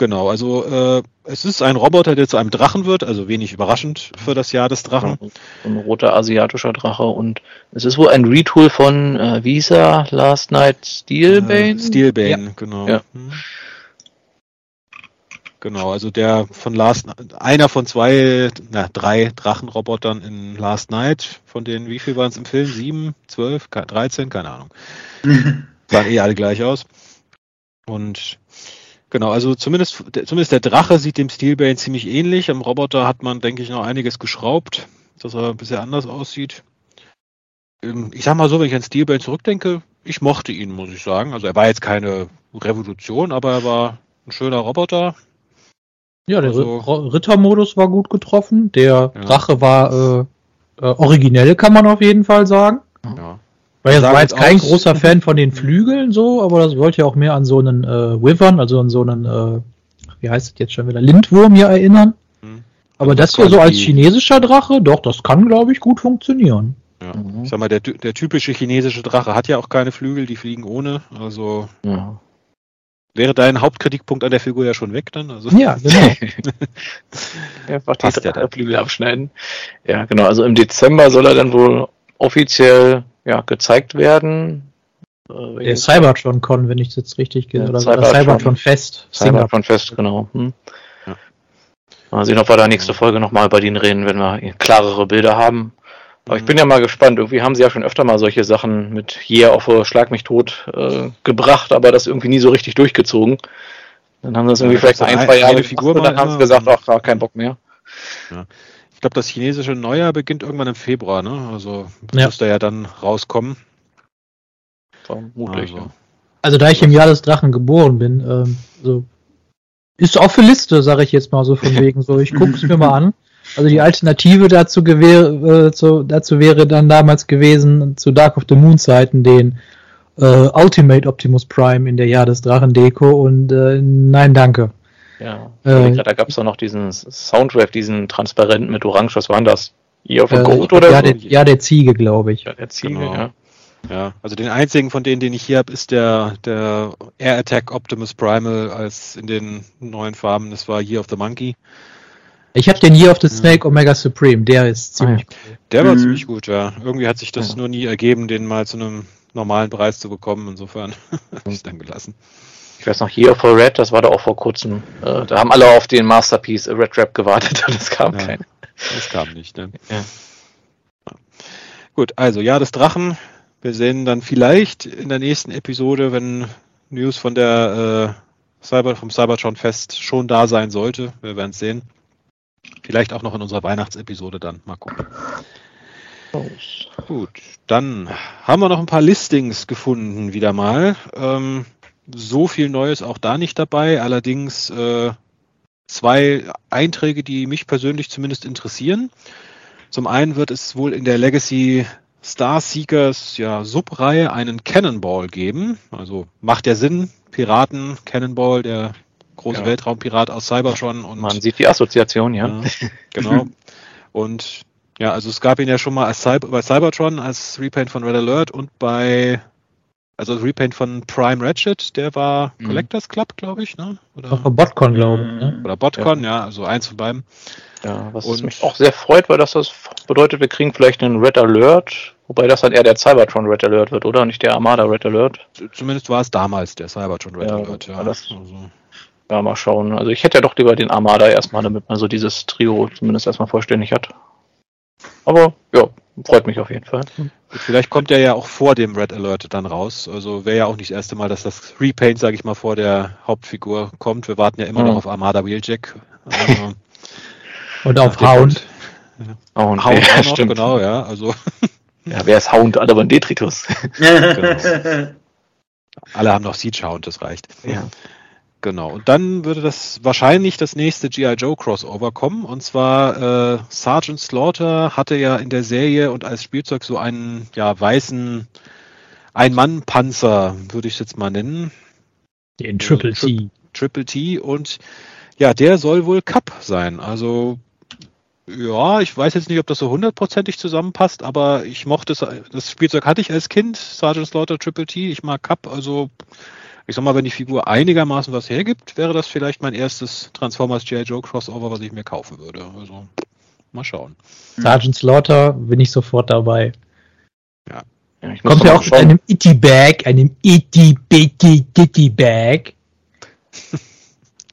Genau, also äh, es ist ein Roboter, der zu einem Drachen wird, also wenig überraschend für das Jahr des Drachen. Ein roter asiatischer Drache und es ist wohl ein Retool von äh, Visa Last Night Steelbane. Äh, Steelbane, ja. genau. Ja. Hm. Genau, also der von Last einer von zwei, na, drei Drachenrobotern in Last Night, von denen wie viel waren es im Film? Sieben, zwölf, dreizehn, keine Ahnung. Sahen eh alle gleich aus. Und Genau, also zumindest, zumindest der Drache sieht dem Steelbane ziemlich ähnlich. Am Roboter hat man, denke ich, noch einiges geschraubt, dass er ein bisschen anders aussieht. Ähm, ich sag mal so, wenn ich an Steelbane zurückdenke, ich mochte ihn, muss ich sagen. Also er war jetzt keine Revolution, aber er war ein schöner Roboter. Ja, der also, Rittermodus war gut getroffen. Der ja. Drache war äh, äh, originell, kann man auf jeden Fall sagen. Ja. Weil er war jetzt kein aus. großer Fan von den Flügeln so, aber das wollte ja auch mehr an so einen äh, Wyvern, also an so einen, äh, wie heißt es jetzt schon wieder, Lindwurm hier erinnern. Hm. Aber das hier so als chinesischer Drache, doch, das kann, glaube ich, gut funktionieren. Ja. Mhm. Ich sag mal, der, der typische chinesische Drache hat ja auch keine Flügel, die fliegen ohne. Also ja. wäre dein Hauptkritikpunkt an der Figur ja schon weg dann. Also. Ja, genau. Einfach die ja Flügel abschneiden. Ja, genau. Also im Dezember soll er dann wohl offiziell ja, gezeigt werden. Äh, der Cybertron-Con, wenn ich es jetzt richtig gehe, oder Cybertron, Cybertron Fest. Cybertron Fest, genau. Hm. Ja. Mal sehen, ob wir da nächste Folge nochmal bei denen reden, wenn wir klarere Bilder haben. Aber ich bin ja mal gespannt. Irgendwie haben sie ja schon öfter mal solche Sachen mit Year of a Schlag mich tot äh, gebracht, aber das irgendwie nie so richtig durchgezogen. Dann haben sie das irgendwie ja, vielleicht ein, zwei Jahre Figur und dann haben sie gesagt, ach, gar kein Bock mehr. Ja. Ich glaube, das chinesische Neujahr beginnt irgendwann im Februar, ne? Also ja. müsste ja dann rauskommen. Vermutlich, also. ja. Also da ich im Jahr des Drachen geboren bin, ähm, so ist auch für Liste, sage ich jetzt mal so von wegen so. Ich gucke es mir mal an. Also die Alternative dazu, gewähre, äh, zu, dazu wäre dann damals gewesen, zu Dark of the Moon Zeiten den äh, Ultimate Optimus Prime in der Jahr des Drachen Deko und äh, nein, danke. Ja, äh, da gab es auch noch diesen Soundwave, diesen transparenten mit Orange, was waren das? Year of a Goat oder ja, so? Der, ja, der Ziege, glaube ich. Ja, der Ziege, genau. ja. Ja, also den einzigen von denen, den ich hier habe, ist der, der Air Attack Optimus Primal als in den neuen Farben. Das war Year of the Monkey. Ich habe den Year of the Snake Omega Supreme, der ist ziemlich ah, cool. Der war mhm. ziemlich gut, ja. Irgendwie hat sich das ja. nur nie ergeben, den mal zu einem normalen Preis zu bekommen. Insofern habe ich dann gelassen. Ich weiß noch, Year of the Red, das war da auch vor kurzem. Äh, da haben alle auf den Masterpiece Red Rap gewartet und es kam ja, kein. Es kam nicht, ne? Ja. Gut, also Jahr des Drachen. Wir sehen dann vielleicht in der nächsten Episode, wenn News von der äh, Cyber, vom Cybertron Fest schon da sein sollte. Wir werden es sehen. Vielleicht auch noch in unserer Weihnachtsepisode dann. Mal gucken. Gut, dann haben wir noch ein paar Listings gefunden, wieder mal. Ähm, so viel Neues auch da nicht dabei. Allerdings äh, zwei Einträge, die mich persönlich zumindest interessieren. Zum einen wird es wohl in der Legacy Star Seekers ja, Subreihe einen Cannonball geben. Also macht der Sinn. Piraten, Cannonball, der große ja. Weltraumpirat aus Cybertron. Und, Man sieht die Assoziation, ja. ja genau. und ja, also es gab ihn ja schon mal als Cyber, bei Cybertron als Repaint von Red Alert und bei also das Repaint von Prime Ratchet, der war mhm. Collectors Club, glaube ich, ne? Oder Ach, Botcon, glaube ich. Ne? Oder Botcon, ja. ja. also eins von beiden. Ja, was und mich auch sehr freut, weil das, das bedeutet, wir kriegen vielleicht einen Red Alert, wobei das dann eher der Cybertron Red Alert wird, oder? Nicht der Armada Red Alert. Zumindest war es damals der Cybertron Red ja, Alert, ja. Das, also. Ja, mal schauen. Also ich hätte ja doch lieber den Armada erstmal, damit man so dieses Trio zumindest erstmal vollständig hat. Aber ja, freut mich auf jeden Fall. Vielleicht kommt er ja auch vor dem Red Alert dann raus. Also wäre ja auch nicht das erste Mal, dass das Repaint, sage ich mal, vor der Hauptfigur kommt. Wir warten ja immer mhm. noch auf Armada Wheeljack. Also, Und auf Hound. Ja. Hound, Hound ja, noch, stimmt. genau, ja. Also. Ja, wer ist Hound? Alle waren Detritus. genau. Alle haben noch Siege Hound, das reicht. Ja. Genau. Und dann würde das wahrscheinlich das nächste G.I. Joe Crossover kommen. Und zwar äh, Sergeant Slaughter hatte ja in der Serie und als Spielzeug so einen ja, weißen Ein-Mann-Panzer, würde ich es jetzt mal nennen. Den Triple T. Tri Triple T. Und ja, der soll wohl Cup sein. Also ja, ich weiß jetzt nicht, ob das so hundertprozentig zusammenpasst, aber ich mochte es, das Spielzeug hatte ich als Kind, Sergeant Slaughter Triple T, ich mag Cup, also ich sag mal, wenn die Figur einigermaßen was hergibt, wäre das vielleicht mein erstes Transformers G.I. Joe Crossover, was ich mir kaufen würde. Also, mal schauen. Sergeant Slaughter bin ich sofort dabei. Ja. ja Kommt ja auch mit einem Itty Bag, einem Itty Bitty Ditty Bag.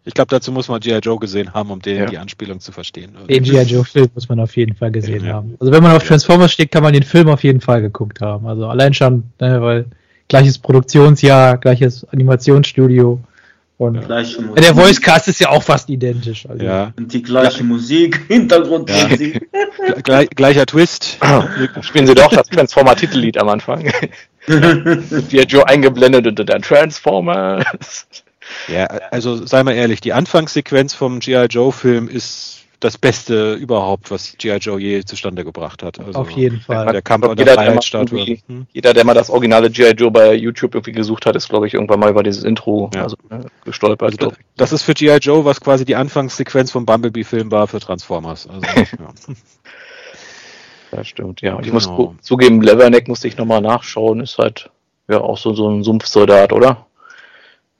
Ich glaube, dazu muss man G.I. Joe gesehen haben, um den, ja. die Anspielung zu verstehen. Den G.I. Joe-Film muss man auf jeden Fall gesehen ja. haben. Also wenn man auf Transformers steht, kann man den Film auf jeden Fall geguckt haben. Also allein schon, ne, weil gleiches Produktionsjahr, gleiches Animationsstudio. Und gleiche Musik. der Voicecast ist ja auch fast identisch. Also. Ja. Und die gleiche ja. Musik, Hintergrundmusik. Ja. gleicher Twist. Spielen Sie doch das Transformer-Titellied am Anfang. Wie Joe eingeblendet unter der Transformer. Ja, also sei mal ehrlich, die Anfangssequenz vom G.I. Joe-Film ist das Beste überhaupt, was G.I. Joe je zustande gebracht hat. Also Auf jeden Fall. Der Kampf unter Freiheitsstatue. Hm? Jeder, der mal das originale G.I. Joe bei YouTube irgendwie gesucht hat, ist, glaube ich, irgendwann mal über dieses Intro ja. also, äh, gestolpert. Also, das, das ist für G.I. Joe, was quasi die Anfangssequenz vom Bumblebee-Film war für Transformers. Also, ja. Das stimmt, ja. Und ich genau. muss zugeben, Leverneck musste ich nochmal nachschauen, ist halt ja auch so, so ein Sumpfsoldat, oder?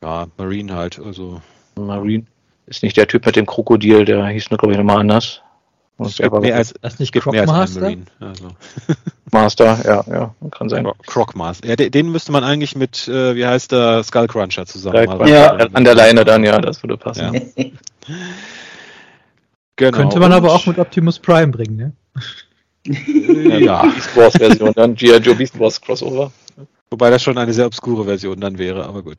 Ja, Marine halt, also. Marine. Ist nicht der Typ mit dem Krokodil, der hieß nur, glaube ich, nochmal anders. Und es mehr als, das nicht Croc Master? Also. Master, ja, ja, kann sein. Croc Master. Ja, den müsste man eigentlich mit, äh, wie heißt der, Skullcruncher zusammen machen. Ja, an der Leine dann, ja, das würde passen. Ja. genau. Könnte man aber auch mit Optimus Prime bringen, ne? ja. Beast Wars Version, dann G.I. Joe Beast Wars Crossover. Wobei das schon eine sehr obskure Version dann wäre, aber gut.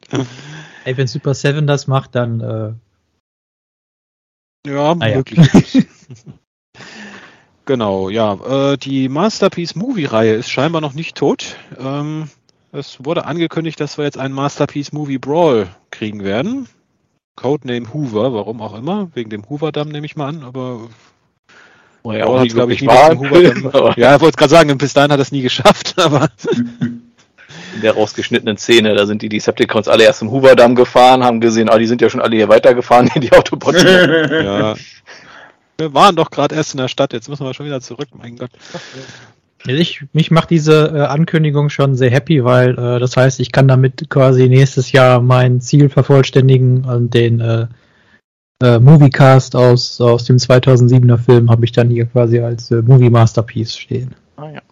Ey, wenn Super 7 das macht, dann. Äh... Ja, ah, möglich. Ja. genau, ja. Äh, die Masterpiece Movie-Reihe ist scheinbar noch nicht tot. Ähm, es wurde angekündigt, dass wir jetzt einen Masterpiece Movie Brawl kriegen werden. Codename Hoover, warum auch immer. Wegen dem Hoover-Damm nehme ich mal an, aber Oh ja, auch glaube ich, nie war, Ja, ich wollte gerade sagen, bis dahin hat er es nie geschafft, aber. In der rausgeschnittenen Szene, da sind die Decepticons alle erst im Hoover-Damm gefahren, haben gesehen, ah, die sind ja schon alle hier weitergefahren in die Autobots. ja. Wir waren doch gerade erst in der Stadt, jetzt müssen wir schon wieder zurück, mein Gott. Ich, mich macht diese äh, Ankündigung schon sehr happy, weil äh, das heißt, ich kann damit quasi nächstes Jahr mein Ziel vervollständigen und den äh, äh, Moviecast aus, aus dem 2007er Film habe ich dann hier quasi als äh, Movie Masterpiece stehen. Ah ja.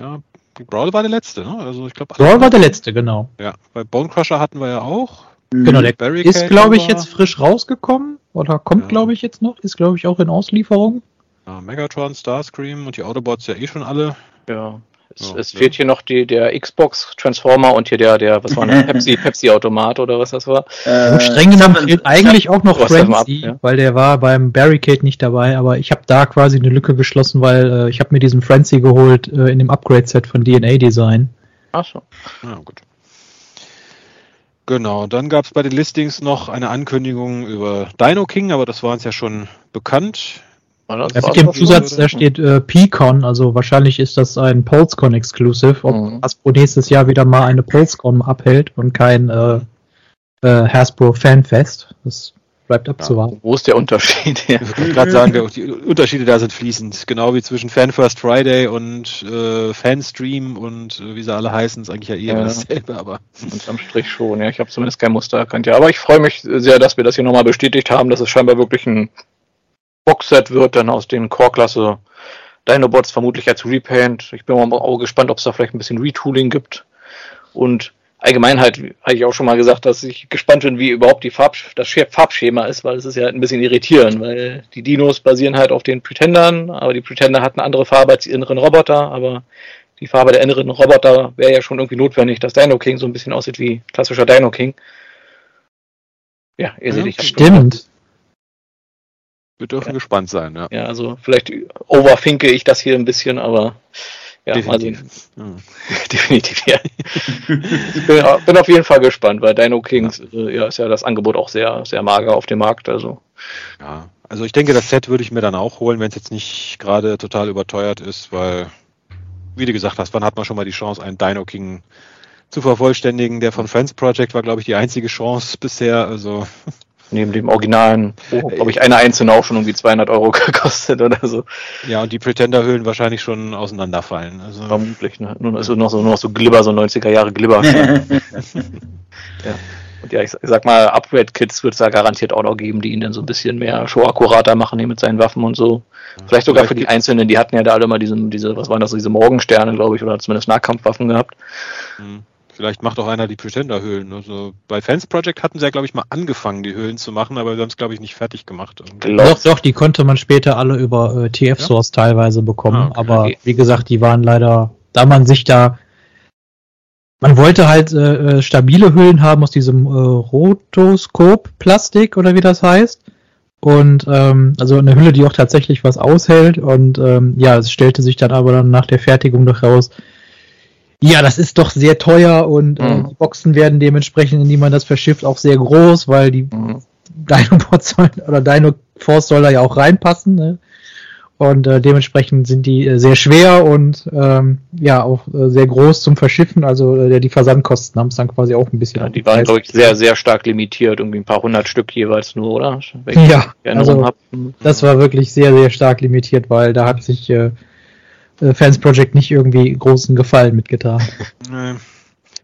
Ja, Brawl war der letzte, ne? Also ich glaube. Brawl war der letzte, genau. Ja, bei Bone Crusher hatten wir ja auch. Genau, der Barricade ist, glaube ich, jetzt frisch rausgekommen oder kommt, ja. glaube ich, jetzt noch. Ist, glaube ich, auch in Auslieferung. Ja, Megatron, Starscream und die Autobots ja eh schon alle. Ja. Es, ja, es fehlt hier noch die, der Xbox Transformer und hier der, der, was war das, Pepsi, Pepsi Automat oder was das war. Äh, streng genommen fehlt eigentlich auch noch Frenzy, ja? weil der war beim Barricade nicht dabei, aber ich habe da quasi eine Lücke geschlossen, weil äh, ich habe mir diesen Frenzy geholt äh, in dem Upgrade-Set von DNA Design. Ach so. Ja, gut. Genau, dann gab es bei den Listings noch eine Ankündigung über Dino King, aber das war uns ja schon bekannt. Ja, mit dem Zusatz, da steht äh, PCon, also wahrscheinlich ist das ein PulseCon Exclusive, ob mhm. Hasbro nächstes Jahr wieder mal eine PulseCon abhält und kein äh, äh, Hasbro Fanfest. Das bleibt abzuwarten. Ja, wo ist der Unterschied? Ja. Ich wollte gerade sagen, der, die Unterschiede da sind fließend. Genau wie zwischen FanFirst Friday und äh, Fanstream und äh, wie sie alle heißen, ist eigentlich ja eher ja. dasselbe, aber. Unterm Strich schon, ja. Ich habe zumindest kein Muster erkannt. Ja, aber ich freue mich sehr, dass wir das hier nochmal bestätigt haben, dass es scheinbar wirklich ein Boxset wird dann aus den Core-Klasse Dinobots vermutlich als Repaint. Ich bin mal auch gespannt, ob es da vielleicht ein bisschen Retooling gibt. Und allgemein halt, habe ich auch schon mal gesagt, dass ich gespannt bin, wie überhaupt die Farb, das Farbschema ist, weil es ist ja ein bisschen irritierend, weil die Dinos basieren halt auf den Pretendern, aber die Pretender hatten andere Farbe als die inneren Roboter, aber die Farbe der inneren Roboter wäre ja schon irgendwie notwendig, dass Dino King so ein bisschen aussieht wie klassischer Dino King. Ja, ihr seht, ich Stimmt. Wir dürfen ja. gespannt sein, ja. Ja, also vielleicht overfinke ich das hier ein bisschen, aber ja, Definitiv. also definitiv, ja. ich bin, bin, auf jeden Fall gespannt, weil Dino Kings ja. Äh, ja, ist ja das Angebot auch sehr, sehr mager auf dem Markt. Also. Ja, also ich denke, das Set würde ich mir dann auch holen, wenn es jetzt nicht gerade total überteuert ist, weil, wie du gesagt hast, wann hat man schon mal die Chance, einen Dino King zu vervollständigen? Der von Friends Project war, glaube ich, die einzige Chance bisher. Also neben dem originalen, wo, glaube ich, eine einzelne auch schon irgendwie 200 Euro gekostet oder so. Ja, und die Pretender-Hüllen wahrscheinlich schon auseinanderfallen. Also Vermutlich, ne? Nur, also noch so, nur noch so Glibber, so 90er Jahre Glibber. ja. Und ja, ich, sag mal, Upgrade-Kits wird es da garantiert auch noch geben, die ihn dann so ein bisschen mehr show-akkurater machen hier mit seinen Waffen und so. Vielleicht sogar Vielleicht für die Einzelnen, die hatten ja da alle mal diesen, diese, was waren das, diese Morgensterne, glaube ich, oder zumindest Nahkampfwaffen gehabt. Mhm. Vielleicht macht auch einer die Pretender-Höhlen. Also bei Fans Project hatten sie ja, glaube ich, mal angefangen, die Höhlen zu machen, aber sie haben es, glaube ich, nicht fertig gemacht. Doch, doch, die konnte man später alle über äh, TF-Source ja? teilweise bekommen. Ah, okay. Aber wie gesagt, die waren leider, da man sich da man wollte halt äh, äh stabile Hüllen haben aus diesem äh, Rotoskop-Plastik oder wie das heißt. Und ähm, also eine Hülle, die auch tatsächlich was aushält. Und ähm, ja, es stellte sich dann aber dann nach der Fertigung doch raus, ja, das ist doch sehr teuer und äh, mhm. äh, die Boxen werden dementsprechend, in die man das verschifft, auch sehr groß, weil die mhm. Dino-Bots oder Dino-Force soll da ja auch reinpassen. Ne? Und äh, dementsprechend sind die äh, sehr schwer und ähm, ja auch äh, sehr groß zum Verschiffen. Also äh, die Versandkosten haben es dann quasi auch ein bisschen. Ja, die waren, glaube ich, sehr, sehr stark limitiert, irgendwie ein paar hundert Stück jeweils nur, oder? ja, also, das war wirklich sehr, sehr stark limitiert, weil da hat sich äh, Fans Project nicht irgendwie großen Gefallen mitgetan. Nee.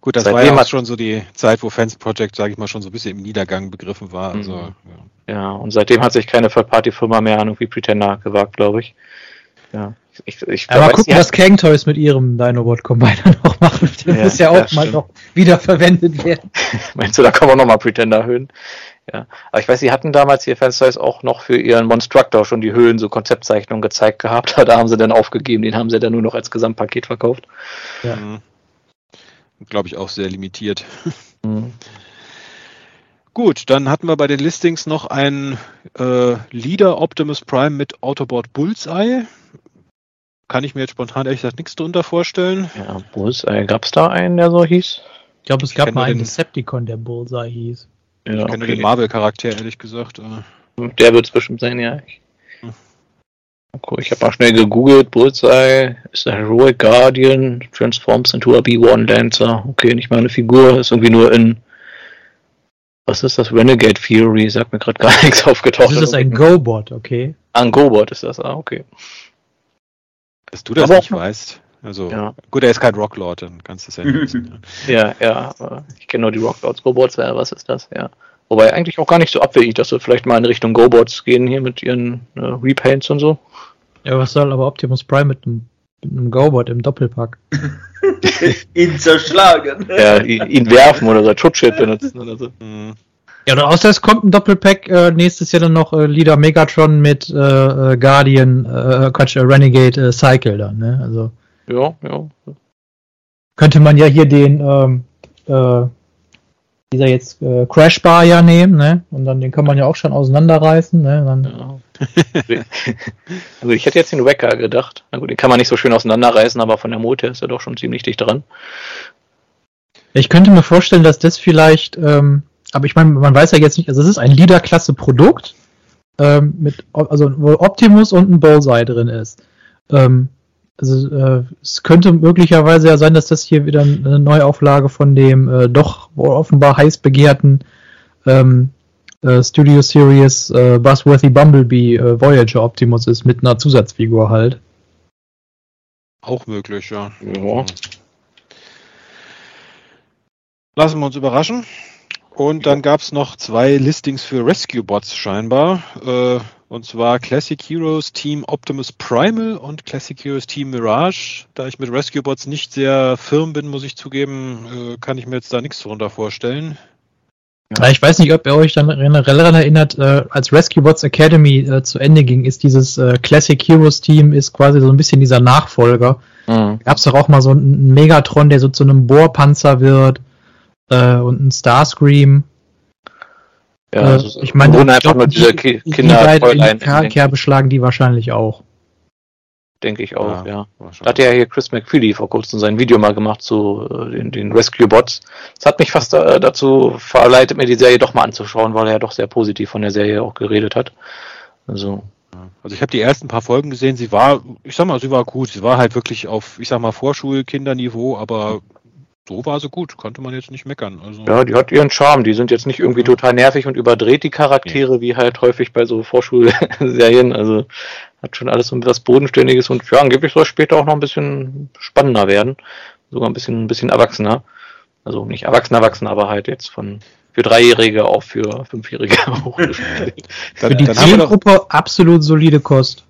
Gut, das Seitdem war ja auch schon so die Zeit, wo Fans Project, sage ich mal, schon so ein bisschen im Niedergang begriffen war. Also, mhm. ja. ja. und seitdem hat sich keine Third-Party-Firma mehr an irgendwie Pretender gewagt, glaube ich. Ja. Ich, ich, Aber gucken, was Kang Toys mit ihrem Dinobot Combiner noch machen. Der ja, muss ja auch mal noch wieder verwendet werden. Meinst du, da kann man nochmal Pretender erhöhen? Ja. Aber ich weiß, sie hatten damals hier Fans Toys auch noch für ihren Monstructor schon die Höhen, so Konzeptzeichnungen gezeigt gehabt. Da haben sie dann aufgegeben, den haben sie dann nur noch als Gesamtpaket verkauft. Ja. Mhm. Glaube ich auch sehr limitiert. Mhm. Gut, dann hatten wir bei den Listings noch ein äh, Leader Optimus Prime mit Autoboard Bullseye. Kann ich mir jetzt spontan ehrlich gesagt nichts drunter vorstellen. Ja, Bullseye, gab es da einen, der so hieß? Ich glaube, es ich gab mal einen Decepticon, der Bullseye hieß. Ja, ich kenne okay. den Marvel-Charakter, ehrlich gesagt. Der wird es bestimmt sein, ja. Ich, cool, ich habe mal schnell gegoogelt. Bullseye ist der Heroic Guardian, transforms into a B1 Dancer. Okay, nicht mal eine Figur, ist irgendwie nur in was ist das? Renegade Fury? Sagt mir gerade gar nichts aufgetaucht. Das ist ein Go-Bot, okay. Ah, ein Go-Bot ist das, ah, okay. Dass du das Aber nicht weißt. Also, ja. gut, er ist kein Rocklord, dann kannst du es ja nicht wissen. ja, ja, ich kenne nur die Rocklords. Go-Bots, ja, was ist das? Ja. Wobei eigentlich auch gar nicht so abwegig, dass wir vielleicht mal in Richtung Go-Bots gehen hier mit ihren äh, Repaints und so. Ja, was soll aber Optimus Prime mit einem, mit einem Go-Bot im Doppelpack? ihn zerschlagen. Ja, ihn, werfen oder so Schutzschild benutzen oder so. Mhm. Ja, und außer es kommt ein Doppelpack äh, nächstes Jahr dann noch äh, Leader Megatron mit äh, äh Guardian, äh, Quatsch, äh, Renegade äh, Cycle dann, ne? Also. Ja, ja. Könnte man ja hier den, ähm, äh, dieser jetzt äh, Crash Bar ja nehmen, ne? Und dann den kann man ja auch schon auseinanderreißen, ne? Dann, ja. also ich hätte jetzt den Wrecker gedacht. Na gut, den kann man nicht so schön auseinanderreißen, aber von der Motor ist er doch schon ziemlich dicht dran. Ich könnte mir vorstellen, dass das vielleicht, ähm, aber ich meine, man weiß ja jetzt nicht, also es ist ein Leader-Klasse-Produkt, ähm, mit, also wo Optimus und ein Bullseye drin ist. Ähm, also äh, es könnte möglicherweise ja sein, dass das hier wieder eine Neuauflage von dem äh, doch offenbar heiß begehrten ähm, äh, Studio Series äh, Buzzworthy Bumblebee äh, Voyager Optimus ist mit einer Zusatzfigur halt. Auch möglich, ja. ja. Lassen wir uns überraschen. Und dann gab es noch zwei Listings für Rescue Bots scheinbar. Äh, und zwar Classic Heroes Team Optimus Primal und Classic Heroes Team Mirage. Da ich mit Rescue Bots nicht sehr firm bin, muss ich zugeben, äh, kann ich mir jetzt da nichts darunter vorstellen. Ja. Ich weiß nicht, ob ihr euch dann generell daran erinnert, äh, als Rescue Bots Academy äh, zu Ende ging, ist dieses äh, Classic Heroes Team ist quasi so ein bisschen dieser Nachfolger. Mhm. Gab es doch auch mal so einen Megatron, der so zu einem Bohrpanzer wird äh, und ein Starscream. Ja, äh, also ich meine, ich glaub, die, die, die beiden in die Kerbe schlagen die wahrscheinlich auch denke ich auch, ja. ja. Da hat ja hier Chris McFeely vor kurzem sein Video mal gemacht zu äh, den, den Rescue Bots. Das hat mich fast äh, dazu verleitet, mir die Serie doch mal anzuschauen, weil er ja doch sehr positiv von der Serie auch geredet hat. Also. Also ich habe die ersten paar Folgen gesehen, sie war, ich sag mal, sie war gut, sie war halt wirklich auf, ich sag mal, Vorschulkinderniveau, aber so war sie gut, konnte man jetzt nicht meckern. Also ja, die hat ihren Charme. Die sind jetzt nicht irgendwie total nervig und überdreht, die Charaktere, ja. wie halt häufig bei so Vorschulserien. Also hat schon alles so etwas Bodenständiges und ja, angeblich soll später auch noch ein bisschen spannender werden. Sogar ein bisschen, ein bisschen erwachsener. Also nicht erwachsen, erwachsen, aber halt jetzt von für Dreijährige auch für Fünfjährige hochgespielt. für die Zielgruppe absolut solide Kost.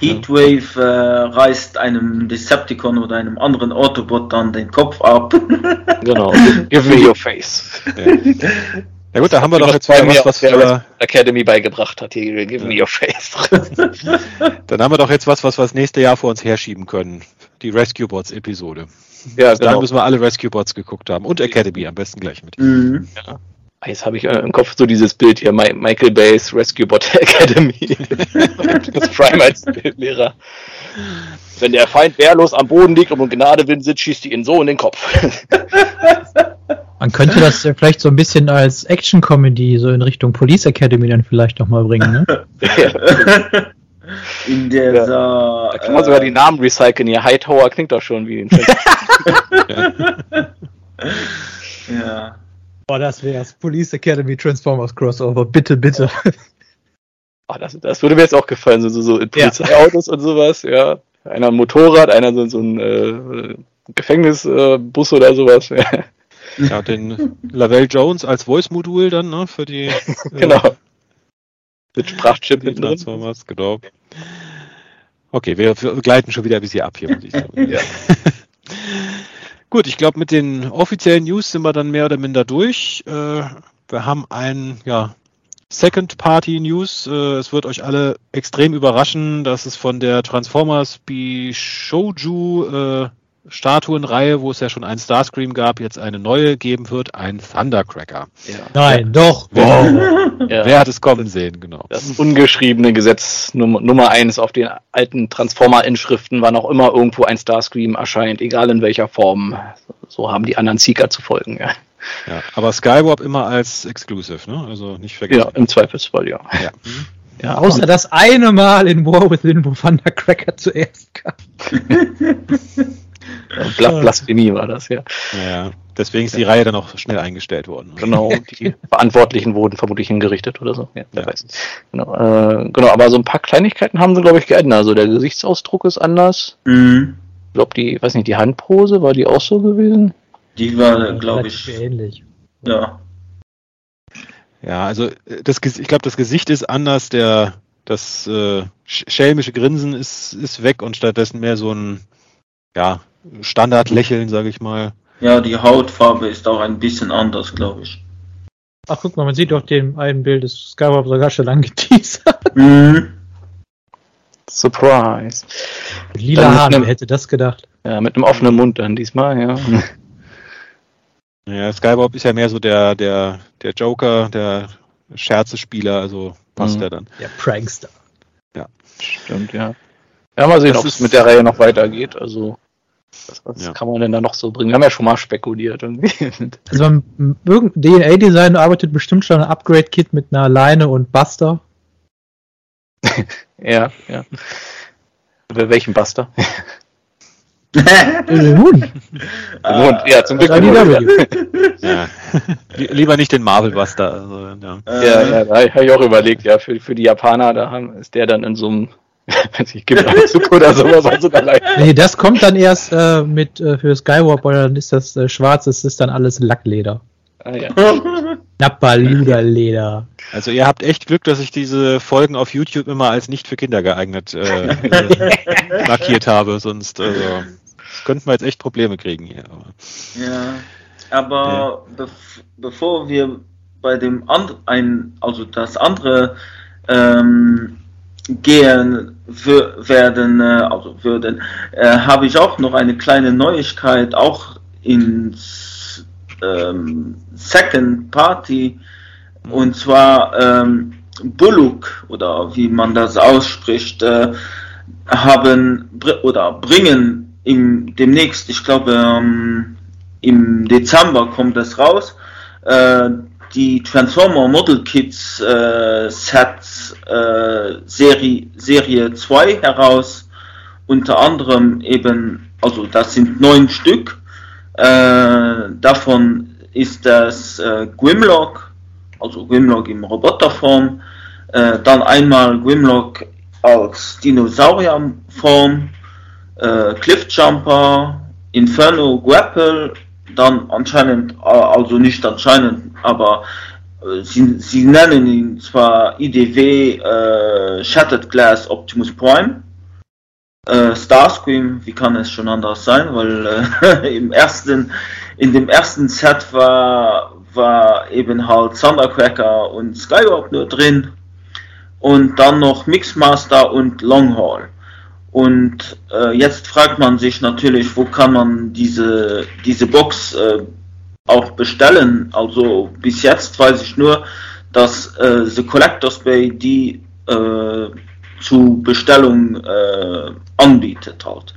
Heatwave äh, reißt einem Decepticon oder einem anderen Autobot dann den Kopf ab. genau. Give me your face. Ja. Ja gut, da haben wir doch jetzt wieder was, was für Academy beigebracht hat. Hier, give me your face. Dann haben wir doch jetzt was, was wir das nächste Jahr vor uns herschieben können. Die Rescue Bots Episode. Ja, genau. Dann müssen wir alle Rescue Bots geguckt haben und Academy am besten gleich mit. Mhm. Ja. Jetzt habe ich äh, im Kopf so dieses Bild hier, Michael Bay's Rescue Bot Academy. das Prime als Bildlehrer. Wenn der Feind wehrlos am Boden liegt und um Gnade Wind sitzt, schießt die ihn so in den Kopf. Man könnte das ja vielleicht so ein bisschen als Action-Comedy so in Richtung Police Academy dann vielleicht nochmal bringen, ne? in der ja. Da kann man sogar die Namen recyceln. Hier Hightower klingt doch schon wie ein ja. ja. Boah, das wär's. Police Academy Transformers Crossover. Bitte, bitte. Oh, das, das würde mir jetzt auch gefallen, so, so, so in Polizeiautos ja. und sowas, ja. Einer ein Motorrad, einer so, so ein äh, Gefängnisbus äh, oder sowas. Ja. ja, den Lavelle Jones als Voice-Modul dann, ne, für die. genau. Äh, Mit Sprachchip mit Transformers, genau. Okay, wir, wir gleiten schon wieder ein bisschen ab hier, muss ich sagen. ja. Gut, ich glaube, mit den offiziellen News sind wir dann mehr oder minder durch. Äh, wir haben ein ja, Second Party News. Äh, es wird euch alle extrem überraschen, dass es von der Transformers Bishouju äh, Statuenreihe, wo es ja schon einen Starscream gab, jetzt eine neue geben wird, ein Thundercracker. Ja. Nein, ja. doch. Wer, ja. wer, hat es kommen sehen, genau. Das ungeschriebene Gesetz Nummer, Nummer eins auf den alten Transformer-Inschriften, wann auch immer irgendwo ein Starscream erscheint, egal in welcher Form. So haben die anderen Seeker zu folgen, ja. Ja, aber Skywarp immer als Exclusive, ne? Also nicht vergessen. Ja, im Zweifelsfall, ja. ja. ja Außer das eine Mal in War Within, wo Thundercracker zuerst kam. Bla Blasphemie war das, ja. Ja, deswegen ist die Reihe dann auch schnell eingestellt worden. Genau, die Verantwortlichen wurden vermutlich hingerichtet oder so. Ja, ja. weiß. Genau, äh, genau, aber so ein paar Kleinigkeiten haben sie, glaube ich, geändert. Also der Gesichtsausdruck ist anders. Mhm. Ich glaube, die, weiß nicht, die Handpose, war die auch so gewesen? Die war, glaube ich. Ähnlich. Ja. Ja, also äh, das, ich glaube, das Gesicht ist anders, der, das äh, schelmische Grinsen ist, ist weg und stattdessen mehr so ein ja, Standardlächeln, sage ich mal. Ja, die Hautfarbe ist auch ein bisschen anders, glaube ich. Ach, guck mal, man sieht doch dem einen Bild des Skywalker sogar schon angeteasert. Mhm. Surprise. Lila Haare, wer hätte das gedacht? Ja, mit einem offenen Mund dann diesmal, ja. Ja, Skybob ist ja mehr so der, der, der Joker, der Scherzespieler, also passt mhm. er dann. Der Prankster. Ja. Stimmt, ja. Ja, mal sehen, ob es mit der Reihe noch weitergeht. Also, was, was ja. kann man denn da noch so bringen? Wir haben ja schon mal spekuliert irgendwie. Also beim DNA-Design arbeitet bestimmt schon ein Upgrade-Kit mit einer Leine und Buster. ja, ja. Welchen Buster? Hund. Hund, ja, zum Glück. ja. Lieber nicht den Marvel Buster. Also, ja. ja, ja, da habe ich auch überlegt, ja, für, für die Japaner, da haben, ist der dann in so einem ich gebe Anzug oder sowas also dabei. Nee, das kommt dann erst äh, mit äh, für Skywalk, weil dann ist das äh, schwarz, das ist dann alles Lackleder. Ah ja. Nappaluderleder. Also ihr habt echt Glück, dass ich diese Folgen auf YouTube immer als nicht für Kinder geeignet äh, äh markiert habe, sonst also, könnten wir jetzt echt Probleme kriegen hier. Aber. Ja, aber ja. Bev bevor wir bei dem anderen, also das andere ähm, gehen werden, äh, also würden, äh, habe ich auch noch eine kleine Neuigkeit, auch ins ähm, Second Party, und zwar ähm, Bullock oder wie man das ausspricht, äh, haben oder bringen im, demnächst, ich glaube ähm, im Dezember kommt es raus, äh, die Transformer Model Kits äh, Sets äh, Serie, Serie 2 heraus. Unter anderem eben, also das sind neun Stück. Äh, davon ist das äh, Grimlock, also Grimlock in Roboterform. Äh, dann einmal Grimlock als Dinosaurierform, äh, Cliffjumper, Inferno Grapple dann anscheinend, also nicht anscheinend, aber äh, sie, sie nennen ihn zwar IDW äh, Shattered Glass Optimus Prime, äh, Starscream, wie kann es schon anders sein, weil äh, im ersten, in dem ersten Set war, war eben halt Thundercracker und Skywarp nur drin und dann noch Mixmaster und Longhaul. Und äh, jetzt fragt man sich natürlich, wo kann man diese, diese Box äh, auch bestellen. Also bis jetzt weiß ich nur, dass äh, The Collectors Bay die äh, zu Bestellung äh, anbietet halt.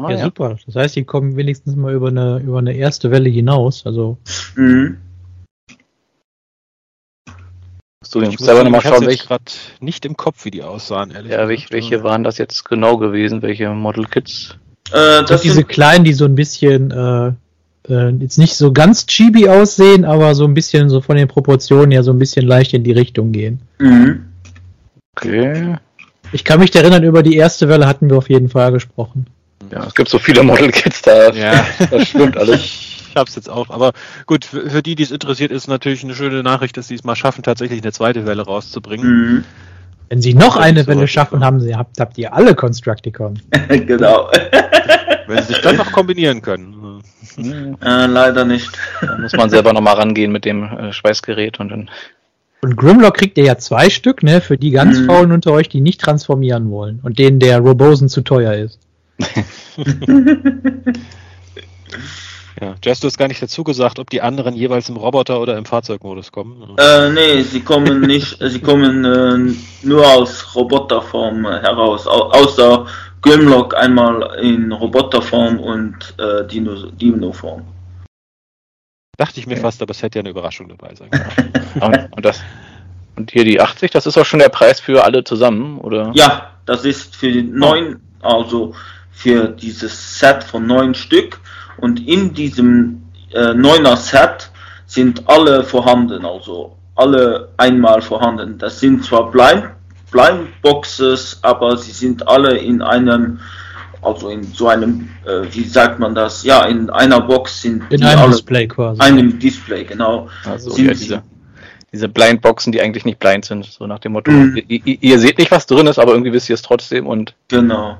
Ja, ja, super. Das heißt, die kommen wenigstens mal über eine, über eine erste Welle hinaus. Also. Mhm. Du ich selber nochmal schauen, welche gerade nicht im Kopf, wie die aussahen, ehrlich Ja, welche, welche waren das jetzt genau gewesen? Welche Model Kits? Äh, das diese kleinen, die so ein bisschen äh, äh, jetzt nicht so ganz chibi aussehen, aber so ein bisschen so von den Proportionen ja so ein bisschen leicht in die Richtung gehen. Mhm. Okay. Ich kann mich erinnern, über die erste Welle hatten wir auf jeden Fall gesprochen. Ja, es gibt so viele Model Kits da. Ja, das stimmt alles. ich habe es jetzt auch. Aber gut, für, für die, die es interessiert, ist natürlich eine schöne Nachricht, dass sie es mal schaffen, tatsächlich eine zweite Welle rauszubringen. Mhm. Wenn sie noch eine Welle schaffen, haben sie, habt, habt ihr alle Constructicon. genau. Wenn sie sich dann noch kombinieren können. Äh, leider nicht. Da muss man selber nochmal rangehen mit dem äh, Schweißgerät und dann. Und Grimlock kriegt ihr ja zwei Stück, ne, für die ganz Mhm. Faulen unter euch, die nicht transformieren wollen und denen der Robosen zu teuer ist. Ja, Jess, du hast gar nicht dazu gesagt, ob die anderen jeweils im Roboter oder im Fahrzeugmodus kommen. Äh, nee, sie kommen nicht, sie kommen äh, nur aus Roboterform heraus, au außer Grimlock einmal in Roboterform und äh, Dino, Dino-Form. Dachte ich mir fast, aber es hätte ja eine Überraschung dabei sein können. Und, und das. Und hier die 80, das ist auch schon der Preis für alle zusammen, oder? Ja, das ist für die neun, also für dieses Set von neun Stück und in diesem äh, neuner Set sind alle vorhanden, also alle einmal vorhanden. Das sind zwar Blind, Blind Boxes, aber sie sind alle in einem, also in so einem, äh, wie sagt man das? Ja, in einer Box sind In einem alle, Display quasi. einem Display, genau. Also Sind ja, diese, diese Blindboxen, die eigentlich nicht blind sind, so nach dem Motto, Mhm. ihr, ihr, ihr seht nicht, was drin ist, aber irgendwie wisst ihr es trotzdem und Genau.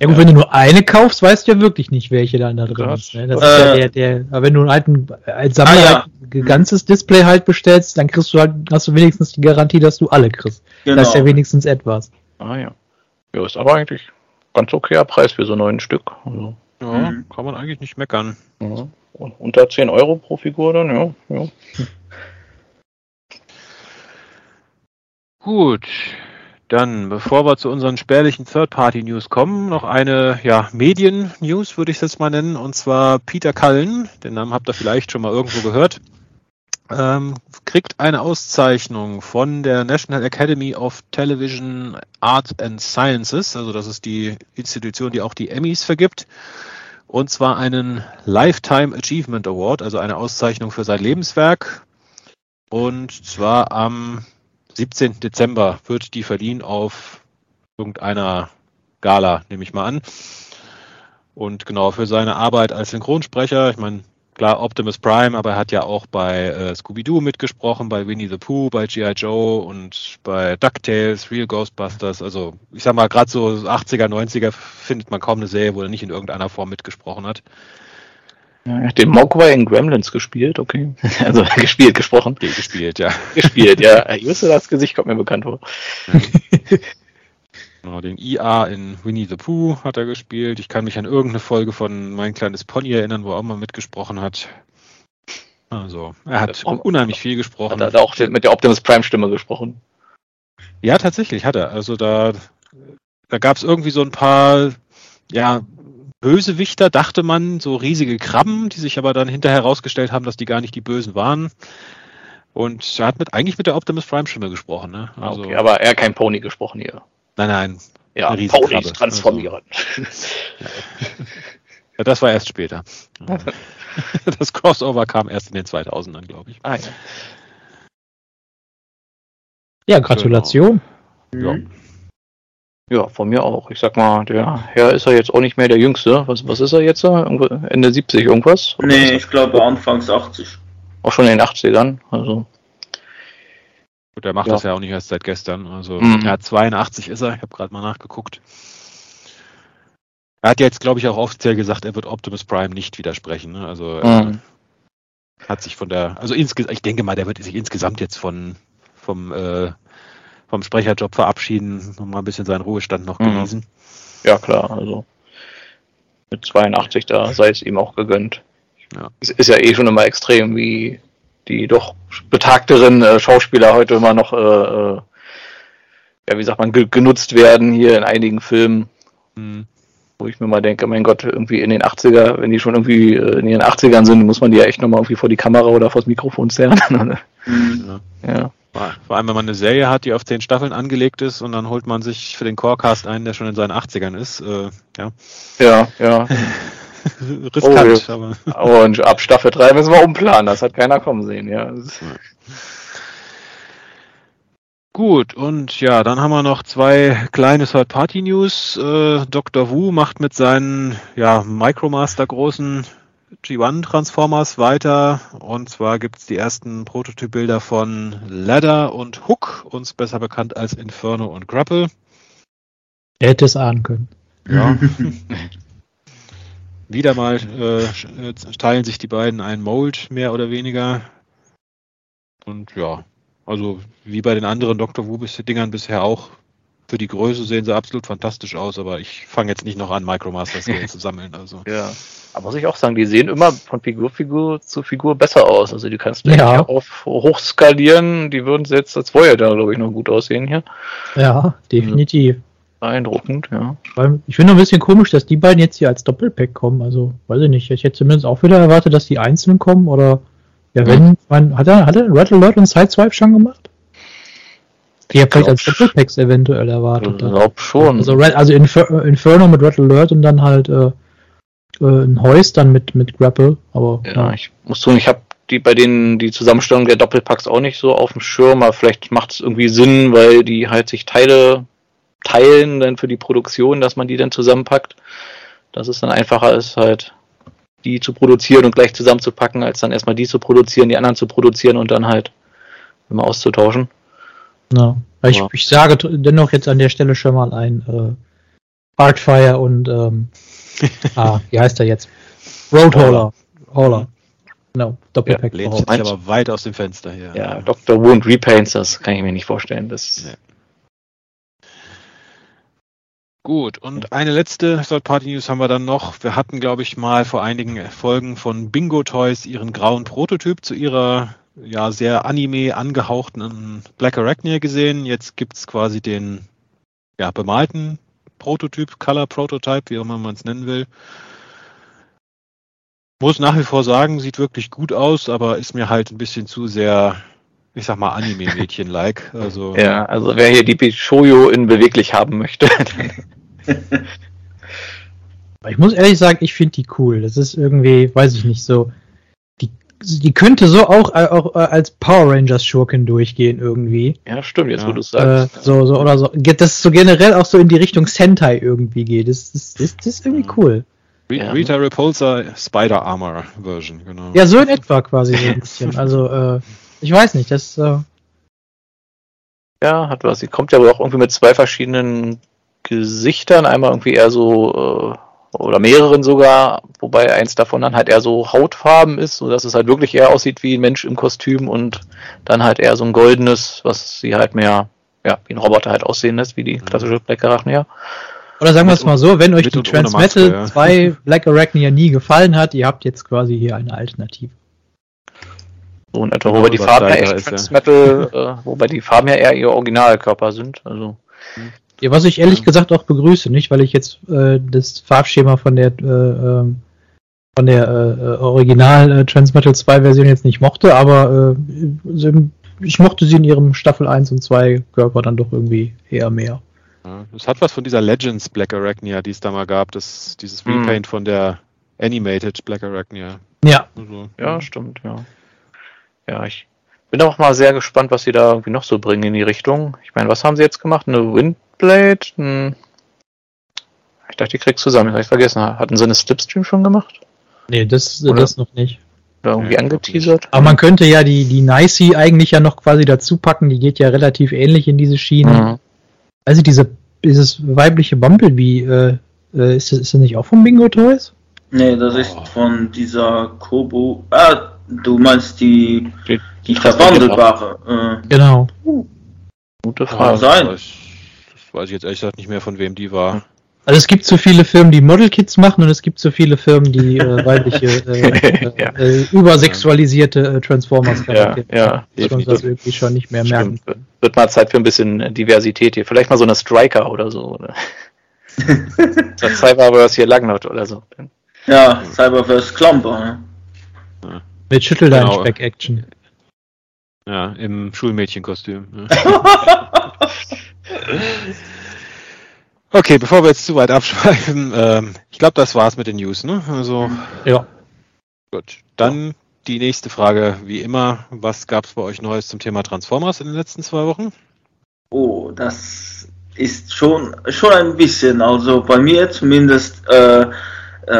Ja gut, wenn du nur eine kaufst, weißt du ja wirklich nicht, welche dann da drin Das- ist. Ne? Das ist ja Äh, der, der, aber wenn du einen alten, als Sammler Ah, ja. halt ein ganzes Display halt bestellst, dann kriegst du halt, hast du wenigstens die Garantie, dass du alle kriegst. Genau. Das ist ja wenigstens etwas. ah ja. Ja, ist aber eigentlich ganz okayer Preis für so neun Stück. Also, Ja, Mhm. kann man eigentlich nicht meckern. ja. Und unter 10 Euro pro Figur dann, ja. ja. Gut, dann, bevor wir zu unseren spärlichen Third-Party-News kommen, noch eine ja, Medien-News, würde ich es jetzt mal nennen, und zwar Peter Cullen, den Namen habt ihr vielleicht schon mal irgendwo gehört, ähm, kriegt eine Auszeichnung von der National Academy of Television Art and Sciences, also das ist die Institution, die auch die Emmys vergibt, und zwar einen Lifetime Achievement Award, also eine Auszeichnung für sein Lebenswerk, und zwar am 17. Dezember wird die verliehen auf irgendeiner Gala, nehme ich mal an. Und genau für seine Arbeit als Synchronsprecher, ich meine, klar, Optimus Prime, aber er hat ja auch bei äh, Scooby-Doo mitgesprochen, bei Winnie the Pooh, bei G.I. Joe und bei DuckTales, Real Ghostbusters. Also ich sag mal, gerade so 80er, 90er findet man kaum eine Serie, wo er nicht in irgendeiner Form mitgesprochen hat. Ja. Er hat den Mogwai in Gremlins gespielt, okay. Also gespielt, gesprochen. Die gespielt, ja. Gespielt, ja. Ich wusste, das Gesicht kommt mir bekannt vor. Genau, den IA in Winnie the Pooh hat er gespielt. Ich kann mich an irgendeine Folge von Mein kleines Pony erinnern, wo er auch mal mitgesprochen hat. Also, er hat braucht- unheimlich viel Hat gesprochen. er auch mit der Optimus Prime Stimme gesprochen. Ja, tatsächlich hat er. Also da, da gab es irgendwie so ein paar, ja, Bösewichter, dachte man, so riesige Krabben, die sich aber dann hinterher herausgestellt haben, dass die gar nicht die Bösen waren. Und er hat mit, eigentlich mit der Optimus Prime Stimme gesprochen, ne? Also, okay, aber er hat kein Pony gesprochen hier. nein, nein. Ja. Ponys transformieren. Ja, das war erst später. Das Crossover kam erst in den 2000ern, glaube ich. ah, ja. Ja, Gratulation. Ja. Ja, von mir auch. Ich sag mal, der Herr ist ja jetzt auch nicht mehr der Jüngste. Was, was ist er jetzt? Ende 70 irgendwas? Oder Nee, ich glaube anfangs 80. Auch schon in den 80ern. Also, Gut, er macht Ja. das ja auch nicht erst seit gestern. Also, Mhm. ja, 82 ist er. Ich habe gerade mal nachgeguckt. Er hat jetzt, glaube ich, auch offiziell gesagt, er wird Optimus Prime nicht widersprechen. Ne? Also, er Mhm. hat sich von der, also insgesamt, ich denke mal, der wird sich insgesamt jetzt von, vom, äh, vom Sprecherjob verabschieden, noch mal ein bisschen seinen Ruhestand noch Mhm. genießen. ja, klar. Also, mit 82, da sei es ihm auch gegönnt. Ja. Es ist ja eh schon immer extrem, wie die doch betagteren äh, Schauspieler heute immer noch, äh, äh, ja, wie sagt man, ge genutzt werden hier in einigen Filmen. Mhm. Wo ich mir mal denke, mein Gott, irgendwie in den 80er, wenn die schon irgendwie äh, in ihren 80ern sind, muss man die ja echt nochmal irgendwie vor die Kamera oder vor das Mikrofon zerren. Mhm. ja. Vor vor allem, wenn man eine Serie hat, die auf zehn Staffeln angelegt ist und dann holt man sich für den Corecast einen, der schon in seinen 80ern ist. Äh, ja. Ja, ja. Riskant, Oh, aber Und ab Staffel 3 müssen wir umplanen, das hat keiner kommen sehen, ja. Gut, und ja, dann haben wir noch zwei kleine Third-Party-News. Äh, Dr. Wu macht mit seinen ja, Micromaster großen G1 Transformers weiter und zwar gibt es die ersten Prototypbilder von Ladder und Hook, uns besser bekannt als Inferno und Grapple. Er hätte es ahnen können. Ja. Wieder mal äh, teilen sich die beiden ein Mold, mehr oder weniger. Und ja, also wie bei den anderen Dr. Who-Dingern bisher auch. Für die Größe sehen sie absolut fantastisch aus, aber ich fange jetzt nicht noch an, Micromasters zu sammeln. Also. Ja, aber muss ich auch sagen, die sehen immer von Figur, Figur zu Figur besser aus. Also die kannst du ja auf hochskalieren. Die würden jetzt als Voyager, glaube ich, noch gut aussehen hier. Ja, definitiv. Beeindruckend, ja. Weil ich finde ein bisschen komisch, dass die beiden jetzt hier als Doppelpack kommen. Also, weiß ich nicht. Ich hätte zumindest auch wieder erwartet, dass die einzeln kommen oder ja, wenn, man, hat er, hat er Rattle Alert und Sideswipe schon gemacht? Habe vielleicht als Doppelpacks eventuell erwartet. Ich glaube schon. Also, also Infer Inferno mit Rattle Alert und dann halt äh, äh, ein Heus dann mit, mit Grapple. Aber, ja, ja. ich muss sagen, ich habe die bei denen die Zusammenstellung der Doppelpacks auch nicht so auf dem Schirm, aber vielleicht macht es irgendwie Sinn, weil die halt sich Teile teilen dann für die Produktion, dass man die dann zusammenpackt. Dass es dann einfacher ist, halt die zu produzieren und gleich zusammenzupacken, als dann erstmal die zu produzieren, die anderen zu produzieren und dann halt immer auszutauschen. Ja. Ich, ich sage dennoch jetzt an der Stelle schon mal ein äh, Artfire und ähm, ah, wie heißt er jetzt? Roadhauler. Hauler. Genau, Doppelpack. Ja, lehnt sich aber weit aus dem Fenster hier. Ja, Dr. Wound Repaints, das kann ich mir nicht vorstellen. Das ja. Gut, und eine letzte Third-Party-News haben wir dann noch. Wir hatten, glaube ich, mal vor einigen Folgen von Bingo Toys ihren grauen Prototyp zu ihrer ja sehr Anime angehauchten Black Arachnia gesehen. Jetzt gibt es quasi den ja, bemalten Prototyp, Color Prototype, wie auch immer man es nennen will. Muss nach wie vor sagen, sieht wirklich gut aus, aber ist mir halt ein bisschen zu sehr ich sag mal, Anime-Mädchen-like. Also, ja, also wer hier die Bishoyo in beweglich haben möchte. ich muss ehrlich sagen, ich finde die cool. Das ist irgendwie, weiß ich nicht, so. Die, könnte so auch, äh, auch äh, als Power Rangers Schurken durchgehen irgendwie. Ja, stimmt, jetzt ja. wo du es sagst. Äh, so, so, oder so. Das so generell auch so in die Richtung Sentai irgendwie geht. Das, das, das, das ist irgendwie cool. Rita Repulsor Spider Armor Version, genau. Ja, so in etwa quasi so ein bisschen. Also, äh, ich weiß nicht, das. Äh, ja, hat was. Sie kommt ja wohl auch irgendwie mit zwei verschiedenen Gesichtern, einmal irgendwie eher so, äh, oder mehreren sogar, wobei eins davon dann halt eher so Hautfarben ist, so dass es halt wirklich eher aussieht wie ein Mensch im Kostüm und dann halt eher so ein goldenes, was sie halt mehr, ja, wie ein Roboter halt aussehen lässt, wie die mhm. klassische Black Arachnia. Oder sagen wir es mal so, wenn euch die Transmetal ja. 2 Black Arachnia nie gefallen hat, ihr habt jetzt quasi hier eine Alternative. So in etwa, wobei die Farben ja echt Transmetal, äh, wobei die Farben ja eher ihr Originalkörper sind. Also. Ja, was ich ehrlich gesagt auch begrüße, nicht, weil ich jetzt äh, das Farbschema von der äh, ähm, von der äh, Original äh, Transmetal 2 Version jetzt nicht mochte, aber äh, ich mochte sie in ihrem Staffel 1 und 2 Körper dann doch irgendwie eher mehr. Es hat was von dieser Legends Black Arachnia, die es da mal gab, das, dieses hm. Repaint mm. von der Animated Black Arachnia. Ja. Also, ja, stimmt, ja. Ja, ich bin auch mal sehr gespannt, was sie da irgendwie noch so bringen in die Richtung. Ich meine, was haben sie jetzt gemacht? Eine Windblade? Ein ich dachte, die kriegst zusammen. Ich habe vergessen. Hatten sie eine Slipstream schon gemacht? Nee, das, das noch nicht. Oder irgendwie ja, angeteasert. Aber man könnte ja die, die Nicey eigentlich ja noch quasi dazu packen. Die geht ja relativ ähnlich in diese Schiene. Mhm. Also diese, dieses weibliche Bumblebee, äh, äh, ist, das, ist das nicht auch von Bingo Toys? Nee, das ist von dieser Kobo. Ah, Du meinst die, die, die verwandelbare? Äh, genau. Gute Frage. Sein. Weiß ich jetzt ehrlich gesagt nicht mehr, von wem die war. Also es gibt so viele Firmen, die Model-Kits machen und es gibt so viele Firmen, die äh, weibliche, äh, ja. äh, übersexualisierte äh, Transformers ja, ja, schon das irgendwie schon nicht mehr merken. Stimmt. Wird mal Zeit für ein bisschen Diversität hier. Vielleicht mal so eine Striker oder so. Oder? das Cyberverse hier Lagnot oder so. Ja, Cyberverse Klomper. Ne? Ja. Mit Schüttel genau. Speck Action. Ja, im Schulmädchenkostüm. Ne? okay, bevor wir jetzt zu weit abschweifen, ähm, ich glaube, das war's mit den News, ne? Also. Ja. Gut. Dann die nächste Frage, wie immer, was gab's bei euch Neues zum Thema Transformers in den letzten zwei Wochen? Oh, das ist schon schon ein bisschen. Also bei mir zumindest äh, äh,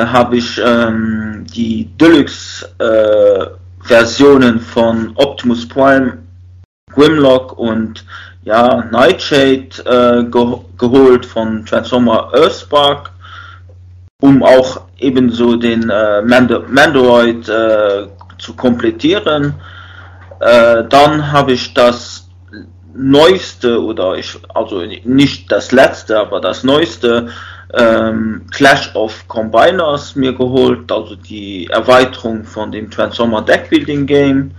habe ich ähm, die Deluxe-Versionen äh, von Optimus Prime, Grimlock und ja, Nightshade äh, ge geholt von Transformer Earthspark, um auch ebenso den äh, Mando Mandroid äh, zu komplettieren. Äh, dann habe ich das neueste oder ich also nicht das letzte, aber das neueste ähm, Clash of Combiners mir geholt, also die Erweiterung von dem Transformer Deckbuilding Game.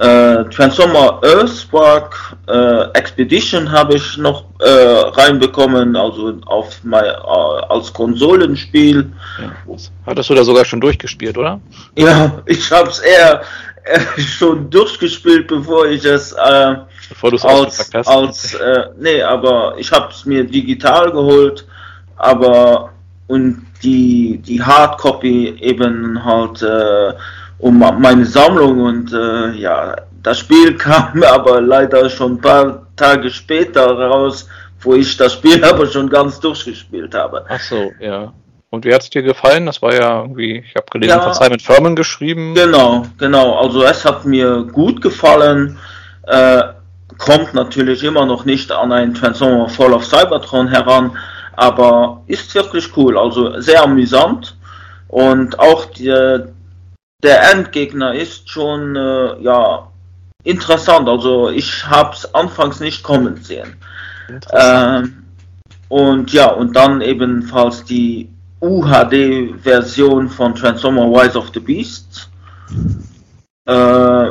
Äh, Transformer Earthspark äh, Expedition habe ich noch äh, reinbekommen, also auf mein, äh, als Konsolenspiel. Ja. Hattest du da sogar schon durchgespielt, oder? Ja, ich habe es eher, eher, schon durchgespielt, bevor ich es äh, bevor als, als äh, nee, aber ich habe es mir digital geholt, aber und die die Hardcopy eben halt um meine Sammlung und äh, ja, das Spiel kam aber leider schon ein paar Tage später raus, wo ich das Spiel aber schon ganz durchgespielt habe. Ach so, ja. Und wie hat es dir gefallen? Das war ja irgendwie, ich habe gelesen, ja, von Simon Furman geschrieben. Genau, genau. Also es hat mir gut gefallen. Äh, kommt natürlich immer noch nicht an ein Transformer Fall of Cybertron heran, aber ist wirklich cool. Also sehr amüsant. Und auch die, der Endgegner ist schon äh, ja interessant. Also ich habe es anfangs nicht kommen sehen. Ähm, und ja, und dann ebenfalls die UHD-Version von Transformer Rise of the Beasts. Äh,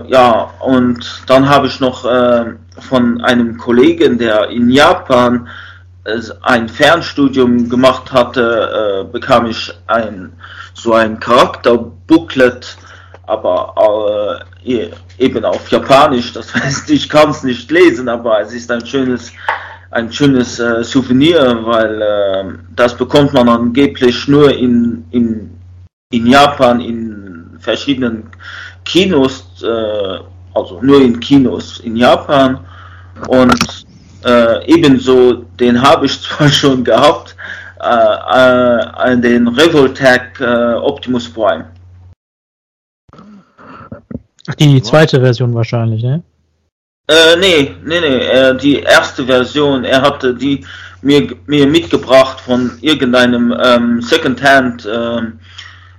ja, und dann habe ich noch äh, von einem Kollegen, der in Japan äh, ein Fernstudium gemacht hatte, äh, bekam ich ein so ein Charakterbooklet, aber äh, eben auf Japanisch. Das heißt, ich kann es nicht lesen, aber es ist ein schönes, ein schönes äh, Souvenir, weil äh, das bekommt man angeblich nur in, in, in Japan in verschiedenen Kinos, äh, also nur in Kinos in Japan und äh, ebenso den habe ich zwar schon gehabt, äh, äh, den Revoltech Optimus Prime. Die zweite Version wahrscheinlich, ne? Äh, nee, nee, nee, äh, die erste Version, er hatte die mir, mir mitgebracht von irgendeinem ähm, Secondhand ähm,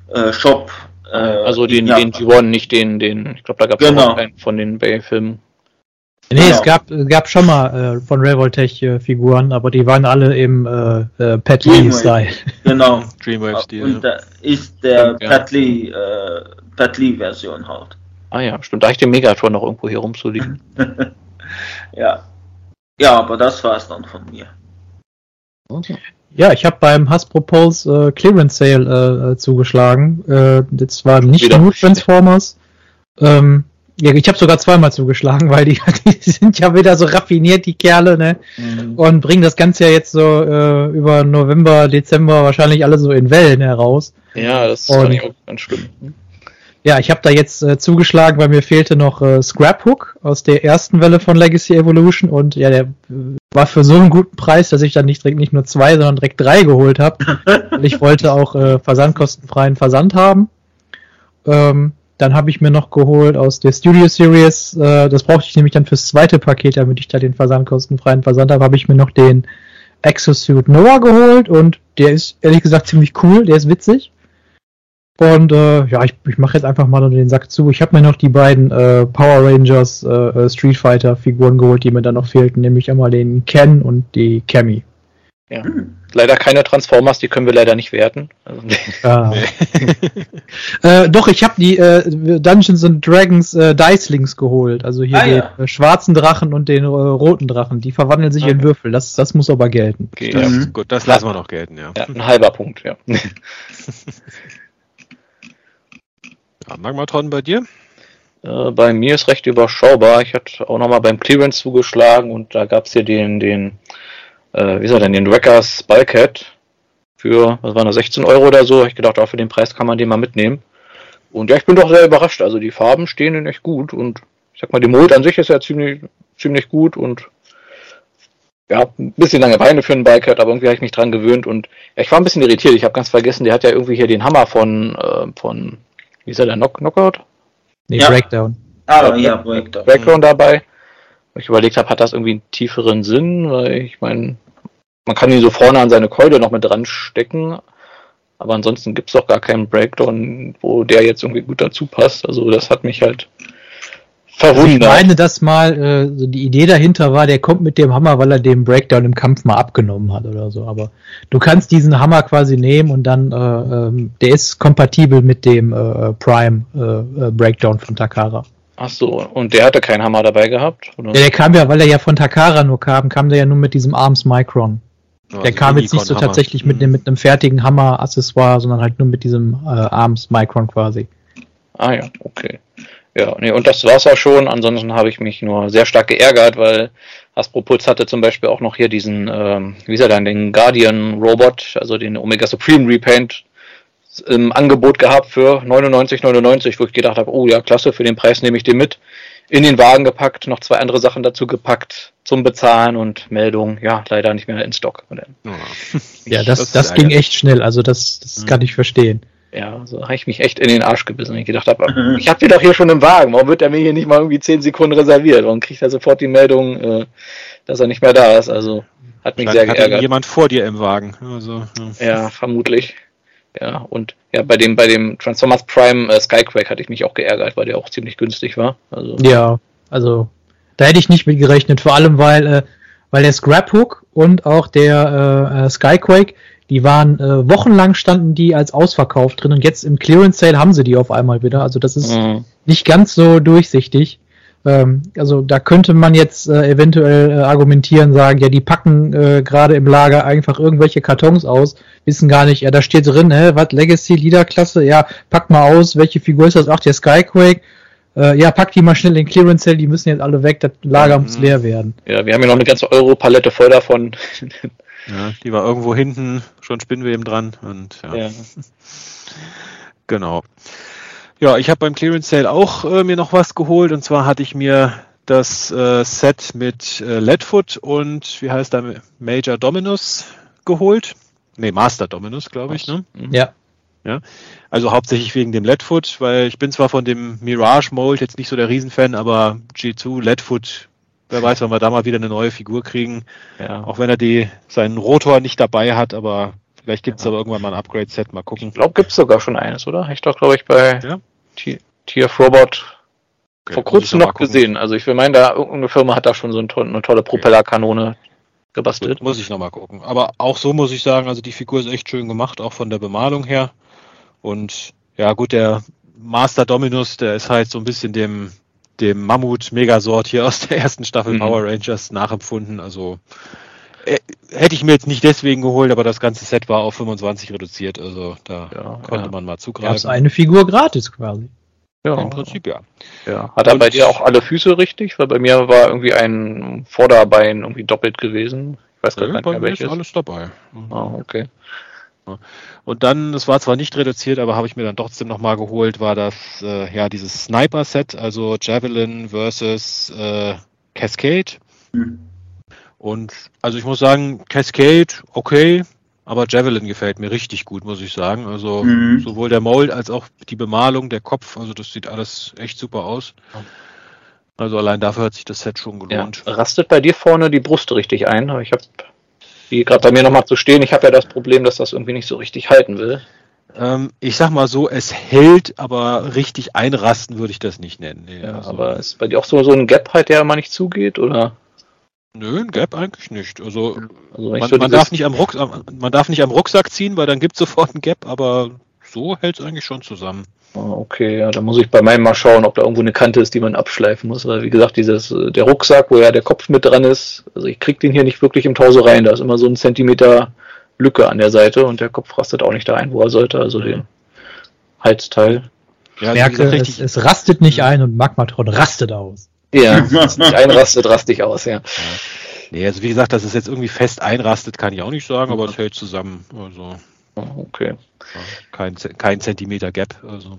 äh, Shop. Äh, also den, ja. den G1, nicht den, den, ich glaube, da gab es genau. auch einen von den Bay-Filmen. Nee, genau. es gab, gab schon mal äh, von Revoltech äh, Figuren, aber die waren alle im äh, äh, Pat Lee-Style. Genau. Dreamwave-Stil. Und da ist der ja. Pat Lee, äh, Pat Lee-Version halt. Ah ja, stimmt. Da ich den Megatron noch irgendwo hier rumzuliegen. ja. Ja, aber das war es dann von mir. Okay. Ja, ich habe beim Hasbro Pulse äh, Clearance Sale äh, zugeschlagen. Äh, das war nicht Wieder. nur Transformers. Ähm, ja, ich habe sogar zweimal zugeschlagen, weil die, die sind ja wieder so raffiniert, die Kerle, ne? Mhm. Und bringen das Ganze ja jetzt so äh, über November, Dezember wahrscheinlich alle so in Wellen heraus. Ja, das ist auch ganz schlimm. Ja, ich habe da jetzt äh, zugeschlagen, weil mir fehlte noch äh, Scraphook aus der ersten Welle von Legacy Evolution und ja, der äh, war für so einen guten Preis, dass ich dann nicht direkt nicht nur zwei, sondern direkt drei geholt habe. ich wollte auch äh, versandkostenfreien Versand haben. Ähm, dann habe ich mir noch geholt aus der Studio Series, äh, das brauchte ich nämlich dann fürs zweite Paket, damit ich da den versandkostenfreien Versand habe, habe ich mir noch den Exosuit Noah geholt und der ist ehrlich gesagt ziemlich cool, der ist witzig. Und äh, ja, ich, ich mache jetzt einfach mal den Sack zu. Ich habe mir noch die beiden äh, Power Rangers äh, äh, Street Fighter Figuren geholt, die mir dann noch fehlten, nämlich einmal den Ken und die Cammy. Ja. Hm. Leider keine Transformers, die können wir leider nicht werten. Also, ah. äh, doch, ich habe die äh, Dungeons and Dragons äh, Dicelings geholt. Also hier ah, den ja. Äh, schwarzen Drachen und den äh, roten Drachen. Die verwandeln sich okay. in Würfel. Das, das muss aber gelten. Okay, das, mhm. gut, das lassen wir noch gelten, ja. ja ein halber Punkt, ja. ja Magmatron bei dir? Äh, bei mir ist recht überschaubar. Ich hatte auch nochmal beim Clearance zugeschlagen und da gab es hier den, den äh, wie soll denn, den Wreckers Bulkhead für, was waren das, 16 Euro oder so. Ich gedacht, auch für den Preis kann man den mal mitnehmen. Und ja, ich bin doch sehr überrascht. Also die Farben stehen in echt gut und ich sag mal, die Mold an sich ist ja ziemlich, ziemlich gut und ja, ein bisschen lange Beine für einen Bike hat, aber irgendwie habe ich mich dran gewöhnt und ja, ich war ein bisschen irritiert. Ich habe ganz vergessen, der hat ja irgendwie hier den Hammer von, äh, von wie ist er, der Knock Knockout? Nee, ja. Breakdown. Ah, ja, Breakdown. Breakdown dabei. Ich überlegt habe, hat das irgendwie einen tieferen Sinn, weil ich meine, man kann ihn so vorne an seine Keule noch mit dran stecken, aber ansonsten gibt es doch gar keinen Breakdown, wo der jetzt irgendwie gut dazu passt. Also das hat mich halt verwundert. Ich meine, dass mal äh, so die Idee dahinter war, der kommt mit dem Hammer, weil er den Breakdown im Kampf mal abgenommen hat oder so. Aber du kannst diesen Hammer quasi nehmen und dann, äh, ähm, der ist kompatibel mit dem äh, Prime äh, äh, Breakdown von Takara. Ach so, und der hatte keinen Hammer dabei gehabt? Oder? Ja, der kam ja, weil er ja von Takara nur kam, kam der ja nur mit diesem Arms Micron. Also der kam jetzt nicht so tatsächlich mit, mhm. mit einem fertigen Hammer-Accessoire, sondern halt nur mit diesem äh, Arms Micron quasi. Ah ja, okay. Ja, nee, und das war's auch schon. Ansonsten habe ich mich nur sehr stark geärgert, weil Hasbro Pulse hatte zum Beispiel auch noch hier diesen, ähm, wie ist er dann, den Guardian Robot, also den Omega Supreme Repaint im Angebot gehabt für 99,99, wo ich gedacht habe, oh ja, klasse, für den Preis nehme ich den mit. In den Wagen gepackt, noch zwei andere Sachen dazu gepackt zum Bezahlen und Meldung, ja, leider nicht mehr in Stock. Ja, das, das, das ging echt schnell, also das, das mhm. kann ich verstehen. Ja, so habe ich mich echt in den Arsch gebissen, wenn ich gedacht habe, ich habe den doch hier schon im Wagen, warum wird er mir hier nicht mal irgendwie 10 Sekunden reserviert? Warum kriegt er sofort die Meldung, äh, dass er nicht mehr da ist? Also hat mich sehr geärgert. Hat jemand vor dir im Wagen. Also, ja. ja, vermutlich. Ja, und ja, bei dem, bei dem Transformers Prime äh, Skyquake hatte ich mich auch geärgert, weil der auch ziemlich günstig war. Also, ja, also da hätte ich nicht mit gerechnet, vor allem weil, äh, weil der Scrap Hook und auch der äh, äh Skyquake, die waren äh, wochenlang standen die als ausverkauft drin und jetzt im Clearance Sale haben sie die auf einmal wieder. Also das ist mhm. nicht ganz so durchsichtig. Ähm, also da könnte man jetzt äh, eventuell äh, argumentieren, sagen, ja, die packen äh, gerade im Lager einfach irgendwelche Kartons aus, wissen gar nicht, ja, da steht drin, hä, was, Legacy, Leaderklasse, ja, pack mal aus, welche Figur ist das? Ach, der Skyquake. Äh, ja, pack die mal schnell in Clearance Sale, die müssen jetzt alle weg, das Lager mhm. muss leer werden. Ja, wir haben ja noch eine ganze Euro-Palette voll davon. Ja, die war irgendwo hinten schon Spinnweben dran und ja. ja. genau. Ja, ich habe beim Clearance Sale auch äh, mir noch was geholt und zwar hatte ich mir das äh, Set mit äh, Leadfoot und wie heißt der Major Dominus geholt. Ne, Master Dominus, glaube ich, ne? Mhm. Ja. Ja, also hauptsächlich wegen dem Leadfoot, weil ich bin zwar von dem Mirage Mold jetzt nicht so der Riesenfan, aber G2 Leadfoot Wer weiß, wann wir da mal wieder eine neue Figur kriegen. Ja. Auch wenn er die, seinen Rotor nicht dabei hat, aber vielleicht gibt es ja. aber irgendwann mal ein Upgrade-Set, mal gucken. Ich glaube, gibt es sogar schon eines, oder? Ich doch, glaube ich, bei ja? TF Robot okay, vor kurzem noch gesehen. Also ich will meinen, da irgendeine Firma hat da schon so eine tolle, eine tolle Propellerkanone gebastelt. Muss ich nochmal gucken. Aber auch so muss ich sagen, also die Figur ist echt schön gemacht, auch von der Bemalung her. Und ja, gut, der Master Dominus, der ist halt so ein bisschen dem dem Mammut-Megasort hier aus der ersten Staffel mhm. Power Rangers nachempfunden. Also äh, hätte ich mir jetzt nicht deswegen geholt, aber das ganze Set war auf 25 reduziert. Also da ja, konnte ja. man mal zugreifen. Gab eine Figur gratis quasi. Ja, im Prinzip ja. ja. Hat er bei dir auch alle Füße richtig? Weil bei mir war irgendwie ein Vorderbein irgendwie doppelt gewesen. Ich weiß gar nicht mehr welches. Ist alles dabei. Ah, okay. Und dann, das war zwar nicht reduziert, aber habe ich mir dann trotzdem nochmal geholt, war das äh, ja dieses Sniper-Set, also Javelin versus äh, Cascade. Mhm. Und also ich muss sagen, Cascade, okay, aber Javelin gefällt mir richtig gut, muss ich sagen. Also mhm. sowohl der Mold als auch die Bemalung, der Kopf, also das sieht alles echt super aus. Also allein dafür hat sich das Set schon gelohnt. Ja, rastet bei dir vorne die Brust richtig ein? Ich habe wie gerade bei mir nochmal zu stehen. Ich habe ja das Problem, dass das irgendwie nicht so richtig halten will. Ähm, ich sag mal so, es hält, aber richtig einrasten würde ich das nicht nennen. Nee, ja, also. Aber ist bei dir auch so, so ein Gap halt, der immer nicht zugeht, oder? Nö, ein Gap eigentlich nicht. Also, also man, so man darf nicht am Rucksack, man darf nicht am Rucksack ziehen, weil dann gibt es sofort ein Gap, aber so hält es eigentlich schon zusammen. Ah, okay, ja, da muss ich bei meinem mal schauen, ob da irgendwo eine Kante ist, die man abschleifen muss. Weil wie gesagt, dieses, äh, der Rucksack, wo ja der Kopf mit dran ist, also ich krieg den hier nicht wirklich im Torso rein. Da ist immer so ein Zentimeter Lücke an der Seite und der Kopf rastet auch nicht da ein, wo er sollte, also den Halsteil. Ja, ich merke, es, es, rastet nicht ein und Magmatron rastet aus. Ja, nicht einrastet, rastig aus, ja. ja. Nee, also wie gesagt, dass es jetzt irgendwie fest einrastet, kann ich auch nicht sagen, aber es hält zusammen. Also. Okay. Kein, kein Zentimeter Gap. Also.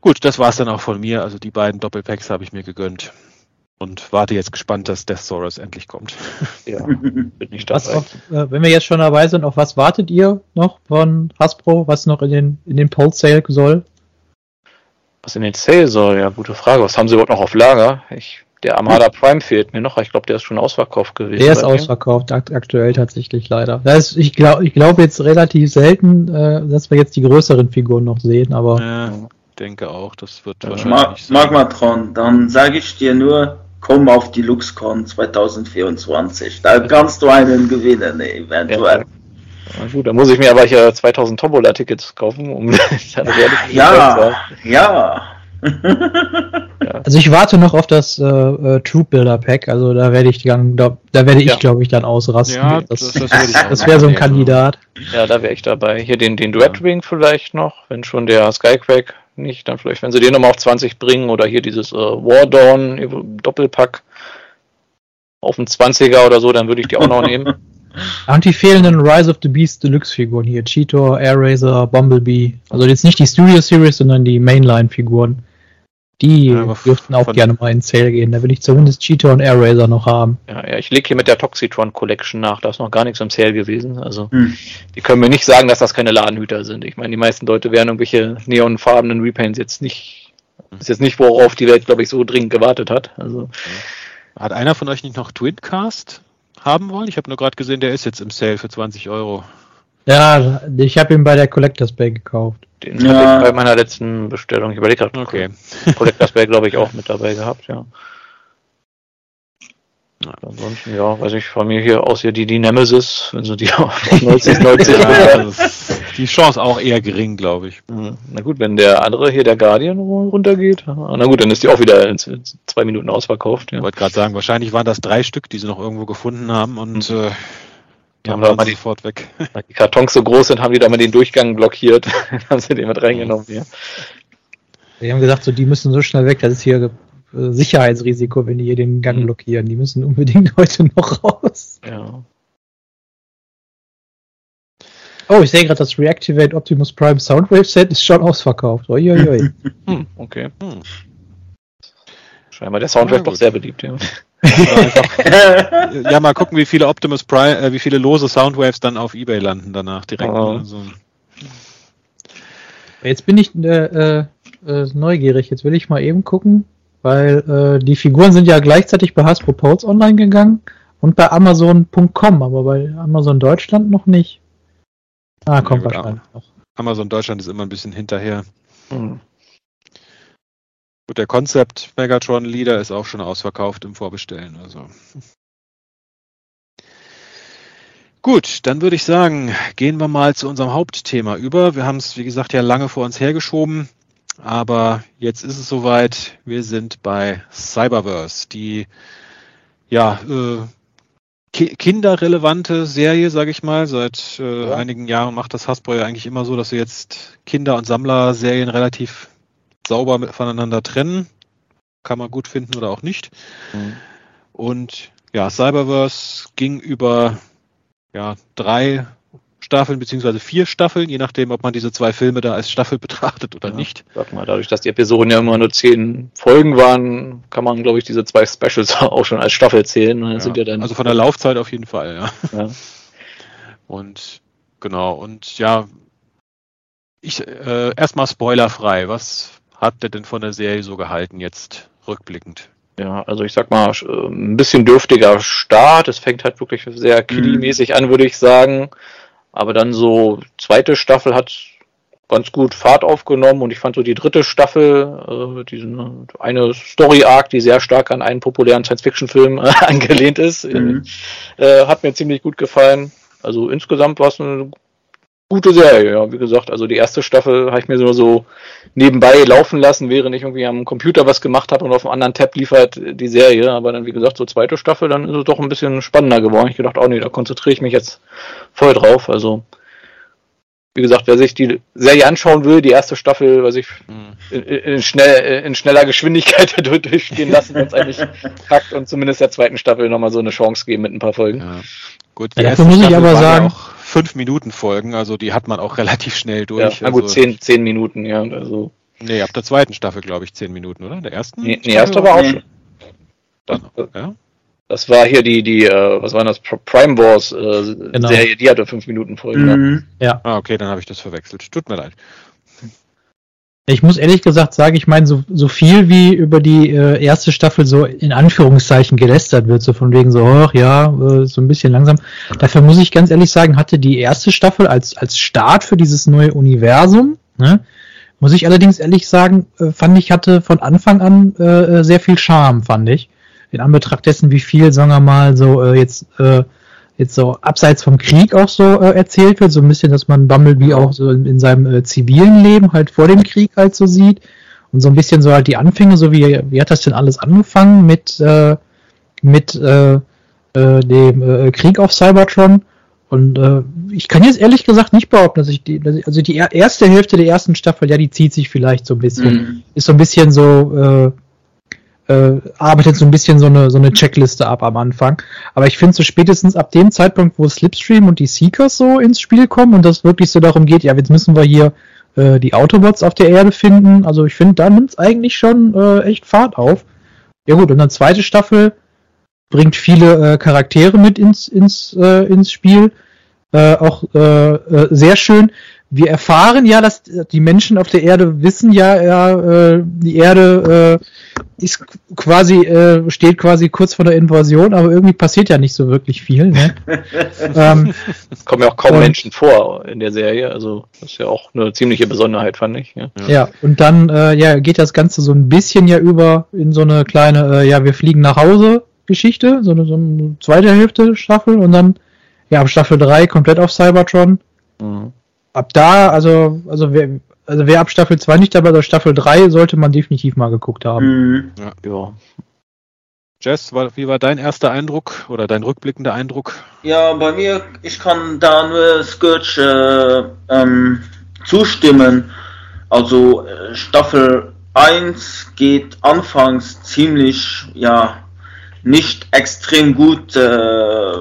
Gut, das war es dann auch von mir. Also die beiden Doppelpacks habe ich mir gegönnt. Und warte jetzt gespannt, dass Death Saurus endlich kommt. Ja, bin ich dabei. Auf, äh, wenn wir jetzt schon dabei sind, auf was wartet ihr noch von Hasbro, was noch in den, in den Pulse Sale soll? Was in den Sale soll, ja, gute Frage. Was haben sie überhaupt noch auf Lager? Ich, der Armada Prime fehlt mir noch. Ich glaube, der ist schon ausverkauft gewesen. Der ist ausverkauft, akt aktuell tatsächlich leider. Ist, ich glaube ich glaub jetzt relativ selten, äh, dass wir jetzt die größeren Figuren noch sehen, aber. Ja, denke auch, das wird ja, wahrscheinlich. Ma Magmatron, dann sage ich dir nur, komm auf die LuxCon 2024. Da kannst du einen gewinnen, eventuell. Ja. Na gut, da muss ich mir aber hier 2000 Tombola-Tickets kaufen, um Ja, ja. Also ich warte noch auf das äh, äh, Troop Builder Pack, also da werde ich dann, da, da werde ich ja. glaube ich dann ausrasten. Ja, das, das, das, das wäre so ein Kandidat. Ja, da wäre ich dabei. Hier den, den Duet Wing vielleicht noch, wenn schon der Skyquake nicht, dann vielleicht, wenn sie den nochmal auf 20 bringen oder hier dieses äh, War Dawn Doppelpack auf einen 20er oder so, dann würde ich die auch noch nehmen. Und die fehlenden Rise of the Beast Deluxe-Figuren hier. Cheetor, Air Racer, Bumblebee. Also jetzt nicht die Studio Series, sondern die Mainline-Figuren. Die ja, dürften auch gerne mal in Sale gehen. Da will ich zumindest Cheetor und Air Racer noch haben. Ja, ja ich lege hier mit der Toxitron Collection nach. Da ist noch gar nichts im Sale gewesen. Also, hm. die können mir nicht sagen, dass das keine Ladenhüter sind. Ich meine, die meisten Leute werden irgendwelche neonfarbenen Repaints jetzt nicht. Ist jetzt nicht, worauf die Welt, glaube ich, so dringend gewartet hat. Also. Hat einer von euch nicht noch Twitcast? haben wollen? Ich habe nur gerade gesehen, der ist jetzt im Sale für 20 Euro. Ja, ich habe ihn bei der Collectors Bay gekauft. Den ja. habe ich bei meiner letzten Bestellung. Ich überlege gerade. Okay. Collectors Bay, glaube ich, auch mit dabei gehabt, ja. Ja. Ansonsten, ja, weiß ich, von mir hier aus hier die, die Nemesis, wenn sie die auf 90, 90 ja, Die Chance auch eher gering, glaube ich. Na gut, wenn der andere hier, der Guardian, runtergeht, na gut, dann ist die auch wieder in zwei Minuten ausverkauft. Ja. Ich wollte gerade sagen, wahrscheinlich waren das drei Stück, die sie noch irgendwo gefunden haben und mhm. äh, die haben da mal die, sofort weg. Die Kartons so groß sind, haben die da mal den Durchgang blockiert. haben sie den mit reingenommen hier. Die haben gesagt, so die müssen so schnell weg, das ist hier Sicherheitsrisiko, wenn die hier den Gang mhm. blockieren. Die müssen unbedingt heute noch raus. Ja. Oh, ich sehe gerade, das Reactivate Optimus Prime Soundwave Set ist schon ausverkauft. Uiuiui. hm, okay. Hm. Scheinbar der Soundwave ja, doch sehr beliebt, ja. Ja, mal gucken, wie viele Optimus Prime, äh, wie viele lose Soundwaves dann auf Ebay landen danach direkt. Oh. Also. Jetzt bin ich äh, äh, äh neugierig. Jetzt will ich mal eben gucken, weil äh, die Figuren sind ja gleichzeitig bei Hasbro Pulse online gegangen und bei Amazon.com, aber bei Amazon Deutschland noch nicht. Ah, kommt ja, wahrscheinlich noch. Amazon Deutschland ist immer ein bisschen hinterher. Mhm. Gut, der Concept Megatron Leader ist auch schon ausverkauft im Vorbestellen. Also. Gut, dann würde ich sagen, gehen wir mal zu unserem Hauptthema über. Wir haben es, wie gesagt, ja lange vor uns hergeschoben. Aber jetzt ist es soweit. Wir sind bei Cyberverse, die ja äh, ki kinderrelevante Serie, sage ich mal. Seit äh, ja. einigen Jahren macht das Hasbro ja eigentlich immer so, dass sie jetzt Kinder- und Sammler-Serien relativ sauber voneinander trennen. Kann man gut finden oder auch nicht. Mhm. Und ja, Cyberverse ging über ja, drei Staffeln beziehungsweise vier Staffeln, je nachdem, ob man diese zwei Filme da als Staffel betrachtet oder ja, nicht. Sag mal, dadurch, dass die Episoden ja immer nur zehn Folgen waren, kann man, glaube ich, diese zwei Specials auch schon als Staffel zählen. Ja also von der Laufzeit auf jeden Fall, ja. ja. Und genau, und ja, ich äh, erstmal spoilerfrei. Was hat der denn von der Serie so gehalten jetzt rückblickend? Ja, also ich sag mal, ein bisschen dürftiger Start. Es fängt halt wirklich sehr mhm. kiddie-mäßig an, würde ich sagen. Aber dann so zweite Staffel hat ganz gut Fahrt aufgenommen und ich fand so die dritte Staffel, äh, diesen eine Story-Arc, die sehr stark an einen populären Science-Fiction-Film äh, angelehnt ist, mhm. äh, hat mir ziemlich gut gefallen. Also insgesamt war es eine gute Serie, ja. Wie gesagt, also die erste Staffel habe ich mir nur so nebenbei laufen lassen, während ich irgendwie am Computer was gemacht habe und auf einem anderen Tab liefert die Serie. Aber dann, wie gesagt, so zweite Staffel, dann ist es doch ein bisschen spannender geworden. Ich gedacht, oh nee, da konzentriere ich mich jetzt voll drauf. Also, wie gesagt, wer sich die Serie anschauen will, die erste Staffel, was ich mhm. in, in, schnell, in schneller Geschwindigkeit durchgehen lassen, wenn es eigentlich packt und zumindest der zweiten Staffel nochmal so eine Chance geben mit ein paar Folgen. Ja. Gut, die ja, erste muss ich aber sagen, auch fünf Minuten Folgen, also die hat man auch relativ schnell durch. Ja, na gut, also, zehn, zehn Minuten, ja. Also. Nee, ab der zweiten Staffel, glaube ich, zehn Minuten, oder? Der ersten? Nee, nee erste war auch schon. Dann, ja. Das war hier die, die, äh, was war das, Prime Wars äh, genau. Serie, die hatte fünf Minuten Folgen. Ne? Mhm. Ja. Ah, okay, dann habe ich das verwechselt. Tut mir leid. Ich muss ehrlich gesagt sagen, ich meine, so, so viel wie über die äh, erste Staffel so in Anführungszeichen gelästert wird, so von wegen so, ach ja, äh, so ein bisschen langsam. Dafür muss ich ganz ehrlich sagen, hatte die erste Staffel als, als Start für dieses neue Universum, ne, muss ich allerdings ehrlich sagen, äh, fand ich, hatte von Anfang an äh, sehr viel Charme, fand ich. In Anbetracht dessen, wie viel, sagen wir mal, so äh, jetzt äh, jetzt so abseits vom Krieg auch so äh, erzählt wird, so ein bisschen, dass man Bumblebee auch so in, in seinem äh, zivilen Leben halt vor dem Krieg halt so sieht. Und so ein bisschen so halt die Anfänge, so wie, wie hat das denn alles angefangen mit, äh, mit äh, äh, dem äh, Krieg auf Cybertron? Und äh, ich kann jetzt ehrlich gesagt nicht behaupten, dass ich die, dass ich, also die erste Hälfte der ersten Staffel, ja, die zieht sich vielleicht so ein bisschen, mhm. ist so ein bisschen so, äh, äh, arbeitet so ein bisschen so eine, so eine Checkliste ab am Anfang. Aber ich finde so spätestens ab dem Zeitpunkt, wo Slipstream und die Seekers so ins Spiel kommen und das wirklich so darum geht, ja, jetzt müssen wir hier äh, die Autobots auf der Erde finden. Also ich finde, da nimmt es eigentlich schon äh, echt Fahrt auf. Ja gut, und dann zweite Staffel bringt viele äh, Charaktere mit ins, ins, äh, ins Spiel. Äh, auch äh, äh, sehr schön wir erfahren ja, dass die Menschen auf der Erde wissen ja, ja äh, die Erde äh, ist quasi äh, steht quasi kurz vor der Invasion, aber irgendwie passiert ja nicht so wirklich viel. Ne? ähm, es kommen ja auch kaum und, Menschen vor in der Serie, also das ist ja auch eine ziemliche Besonderheit, fand ich. Ja, ja und dann äh, ja geht das Ganze so ein bisschen ja über in so eine kleine, äh, ja wir fliegen nach Hause Geschichte, so eine, so eine zweite Hälfte Staffel und dann ja ab Staffel 3 komplett auf Cybertron. Mhm ab da, also, also wer, also wer ab Staffel 2 nicht dabei ist, Staffel 3 sollte man definitiv mal geguckt haben. Mhm. Ja. ja. Jess, wie war dein erster Eindruck oder dein rückblickender Eindruck? Ja, bei mir, ich kann da nur Scourge äh, ähm, zustimmen. Also äh, Staffel 1 geht anfangs ziemlich, ja, nicht extrem gut äh,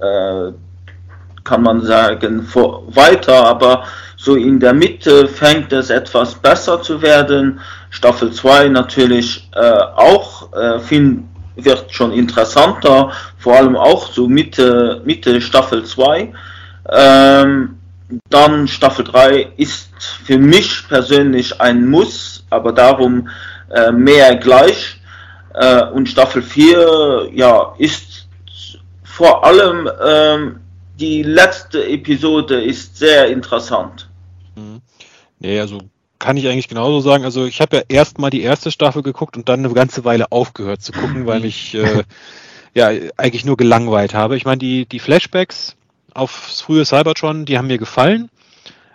äh, kann man sagen, vor, weiter, aber so in der Mitte fängt es etwas besser zu werden. Staffel 2 natürlich äh, auch äh, find, wird schon interessanter, vor allem auch so Mitte, Mitte Staffel 2. Ähm, dann Staffel 3 ist für mich persönlich ein Muss, aber darum äh, mehr gleich. Äh, und Staffel 4 ja, ist vor allem ähm, die letzte Episode ist sehr interessant. Mhm. Nee, also kann ich eigentlich genauso sagen. Also ich habe ja erst mal die erste Staffel geguckt und dann eine ganze Weile aufgehört zu gucken, weil mich äh, ja eigentlich nur gelangweilt habe. Ich meine, die, die Flashbacks aufs frühe Cybertron, die haben mir gefallen.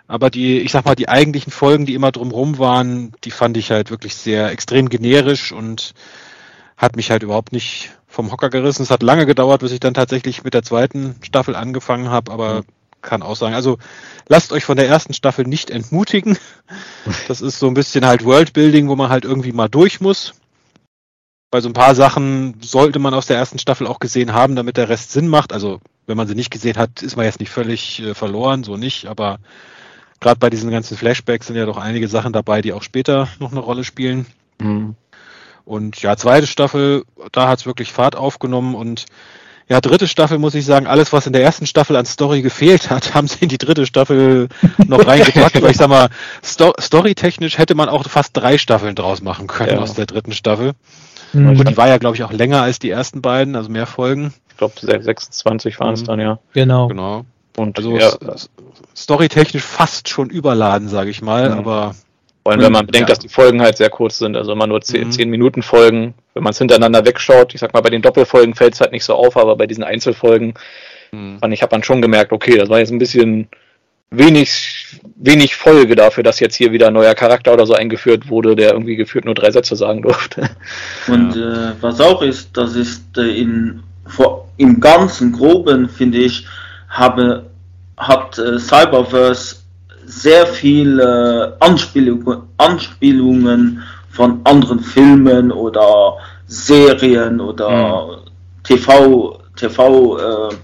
Aber die, ich sag mal, die eigentlichen Folgen, die immer drumrum waren, die fand ich halt wirklich sehr extrem generisch und hat mich halt überhaupt nicht vom Hocker gerissen. Es hat lange gedauert, bis ich dann tatsächlich mit der zweiten Staffel angefangen habe, aber mhm. kann auch sagen, also lasst euch von der ersten Staffel nicht entmutigen. Das ist so ein bisschen halt Worldbuilding, wo man halt irgendwie mal durch muss. Bei so ein paar Sachen sollte man aus der ersten Staffel auch gesehen haben, damit der Rest Sinn macht. Also wenn man sie nicht gesehen hat, ist man jetzt nicht völlig äh, verloren, so nicht, aber gerade bei diesen ganzen Flashbacks sind ja doch einige Sachen dabei, die auch später noch eine Rolle spielen. Mhm. Und ja, zweite Staffel, da hat es wirklich Fahrt aufgenommen und ja, dritte Staffel muss ich sagen, alles, was in der ersten Staffel an Story gefehlt hat, haben sie in die dritte Staffel noch reingepackt. Aber ich sag mal, Sto storytechnisch hätte man auch fast drei Staffeln draus machen können ja. aus der dritten Staffel. Mhm. Und die war ja, glaube ich, auch länger als die ersten beiden, also mehr Folgen. Ich glaube, 26 waren es mhm. dann, ja. Genau. Genau. Und also ja. storytechnisch fast schon überladen, sage ich mal, mhm. aber vor allem, wenn man bedenkt, ja. dass die Folgen halt sehr kurz sind, also immer nur 10, mhm. 10 Minuten Folgen. Wenn man es hintereinander wegschaut, ich sag mal, bei den Doppelfolgen fällt es halt nicht so auf, aber bei diesen Einzelfolgen, mhm. fand ich, hat man schon gemerkt, okay, das war jetzt ein bisschen wenig, wenig Folge dafür, dass jetzt hier wieder ein neuer Charakter oder so eingeführt wurde, der irgendwie geführt nur drei Sätze sagen durfte. Und ja. äh, was auch ist, das ist äh, in, vor, im ganzen Groben, finde ich, habe, hat äh, Cyberverse sehr viele Anspielungen, Anspielungen von anderen Filmen oder Serien oder mhm. TV, TV äh,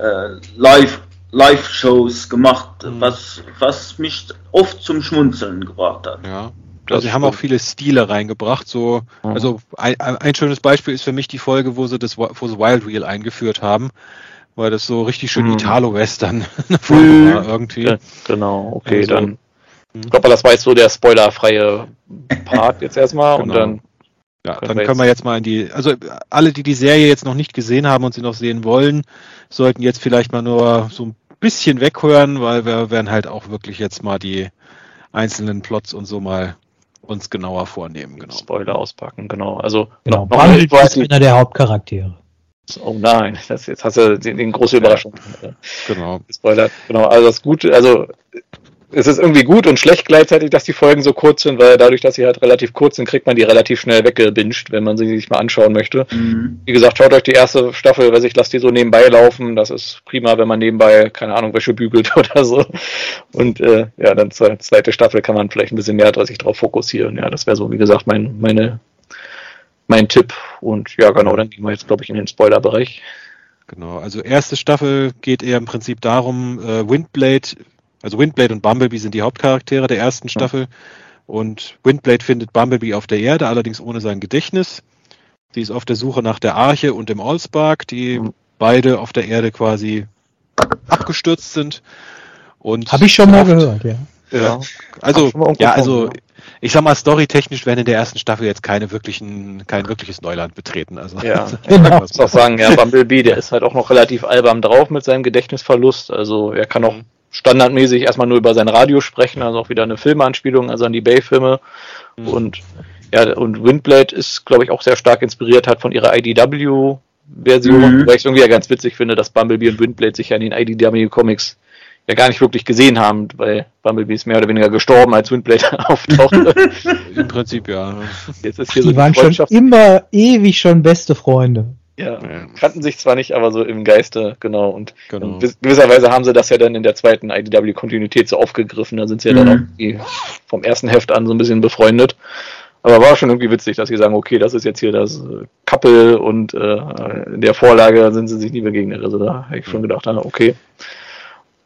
äh, Live, Live-Shows gemacht, mhm. was, was mich oft zum Schmunzeln gebracht hat. Ja. also sie haben auch viele Stile reingebracht. So, mhm. also ein, ein, schönes Beispiel ist für mich die Folge, wo sie das, wo sie Wild Wheel eingeführt haben, weil das so richtig schön mhm. Italo-Western mhm. war irgendwie. Ja, genau, okay, also, dann. Mhm. Ich glaube, das war jetzt so der spoilerfreie Part jetzt erstmal genau. und dann. Ja, können dann wir können wir jetzt mal in die, also alle, die die Serie jetzt noch nicht gesehen haben und sie noch sehen wollen, sollten jetzt vielleicht mal nur so ein bisschen weghören, weil wir werden halt auch wirklich jetzt mal die einzelnen Plots und so mal uns genauer vornehmen. Genau. Spoiler auspacken, genau. Also genau. noch, noch ist einer der Hauptcharaktere. Oh nein, das, jetzt hast du den, den große Überraschung. Ja, genau. Spoiler, genau. Also das Gute, also es ist irgendwie gut und schlecht gleichzeitig, dass die Folgen so kurz sind, weil dadurch, dass sie halt relativ kurz sind, kriegt man die relativ schnell weggebinged, wenn man sie sich mal anschauen möchte. Mhm. Wie gesagt, schaut euch die erste Staffel, weiß ich, lasst die so nebenbei laufen. Das ist prima, wenn man nebenbei, keine Ahnung, Wäsche bügelt oder so. Und äh, ja, dann zur zweite Staffel kann man vielleicht ein bisschen mehr sich drauf fokussieren. Ja, das wäre so, wie gesagt, mein, meine, mein Tipp. Und ja, genau, dann gehen wir jetzt, glaube ich, in den Spoiler-Bereich. Genau, also erste Staffel geht eher im Prinzip darum, äh, Windblade also Windblade und Bumblebee sind die Hauptcharaktere der ersten Staffel. Und Windblade findet Bumblebee auf der Erde, allerdings ohne sein Gedächtnis. Sie ist auf der Suche nach der Arche und dem Allspark, die mhm. beide auf der Erde quasi abgestürzt sind. Und habe ich schon mal gehört, ja. Ja, also ja, also ich sag mal, storytechnisch werden in der ersten Staffel jetzt keine wirklichen, kein wirkliches Neuland betreten. Also ja, genau. ich muss auch sagen, ja, Bumblebee, der ist halt auch noch relativ albern drauf mit seinem Gedächtnisverlust. Also er kann auch mhm standardmäßig erstmal nur über sein Radio sprechen, also auch wieder eine Filmanspielung, also an die Bay-Filme. Mhm. Und ja, und Windblade ist, glaube ich, auch sehr stark inspiriert hat von ihrer IDW-Version, mhm. weil ich es irgendwie ja ganz witzig finde, dass Bumblebee und Windblade sich ja in den IDW-Comics ja gar nicht wirklich gesehen haben, weil Bumblebee ist mehr oder weniger gestorben, als Windblade auftauchte. Im Prinzip ja. Jetzt ist hier Die so waren schon immer ewig schon beste Freunde. Ja, kannten sich zwar nicht, aber so im Geiste, genau. Und genau. gewisserweise haben sie das ja dann in der zweiten IDW-Kontinuität so aufgegriffen. Da sind sie ja mhm. dann auch vom ersten Heft an so ein bisschen befreundet. Aber war schon irgendwie witzig, dass sie sagen, okay, das ist jetzt hier das äh, Couple und äh, in der Vorlage sind sie sich nie begegnet. Also da habe ich schon gedacht, ah, okay.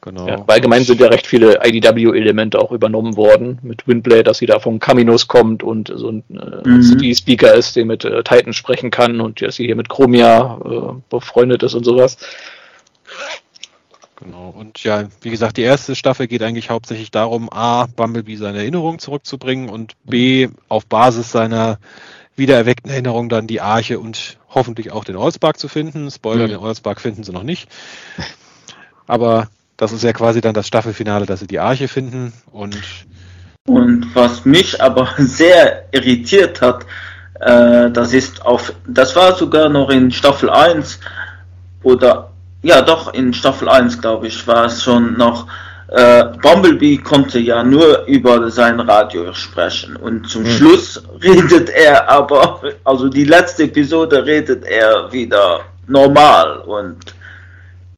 Genau. Ja, allgemein sind ja recht viele IDW-Elemente auch übernommen worden mit Windblade, dass sie da von Caminos kommt und so ein äh, mhm. City-Speaker ist, der mit äh, Titan sprechen kann und dass sie hier mit Chromia äh, befreundet ist und sowas. Genau. Und ja, wie gesagt, die erste Staffel geht eigentlich hauptsächlich darum, A, Bumblebee seine Erinnerungen zurückzubringen und B, auf Basis seiner wiedererweckten Erinnerung dann die Arche und hoffentlich auch den Allspark zu finden. Spoiler, mhm. den Allspark finden sie noch nicht. Aber das ist ja quasi dann das Staffelfinale, dass sie die Arche finden. Und und was mich aber sehr irritiert hat, äh, das ist auf, das war sogar noch in Staffel 1 oder ja doch in Staffel 1 glaube ich war es schon noch. Äh, Bumblebee konnte ja nur über sein Radio sprechen. Und zum mhm. Schluss redet er aber also die letzte Episode redet er wieder normal. Und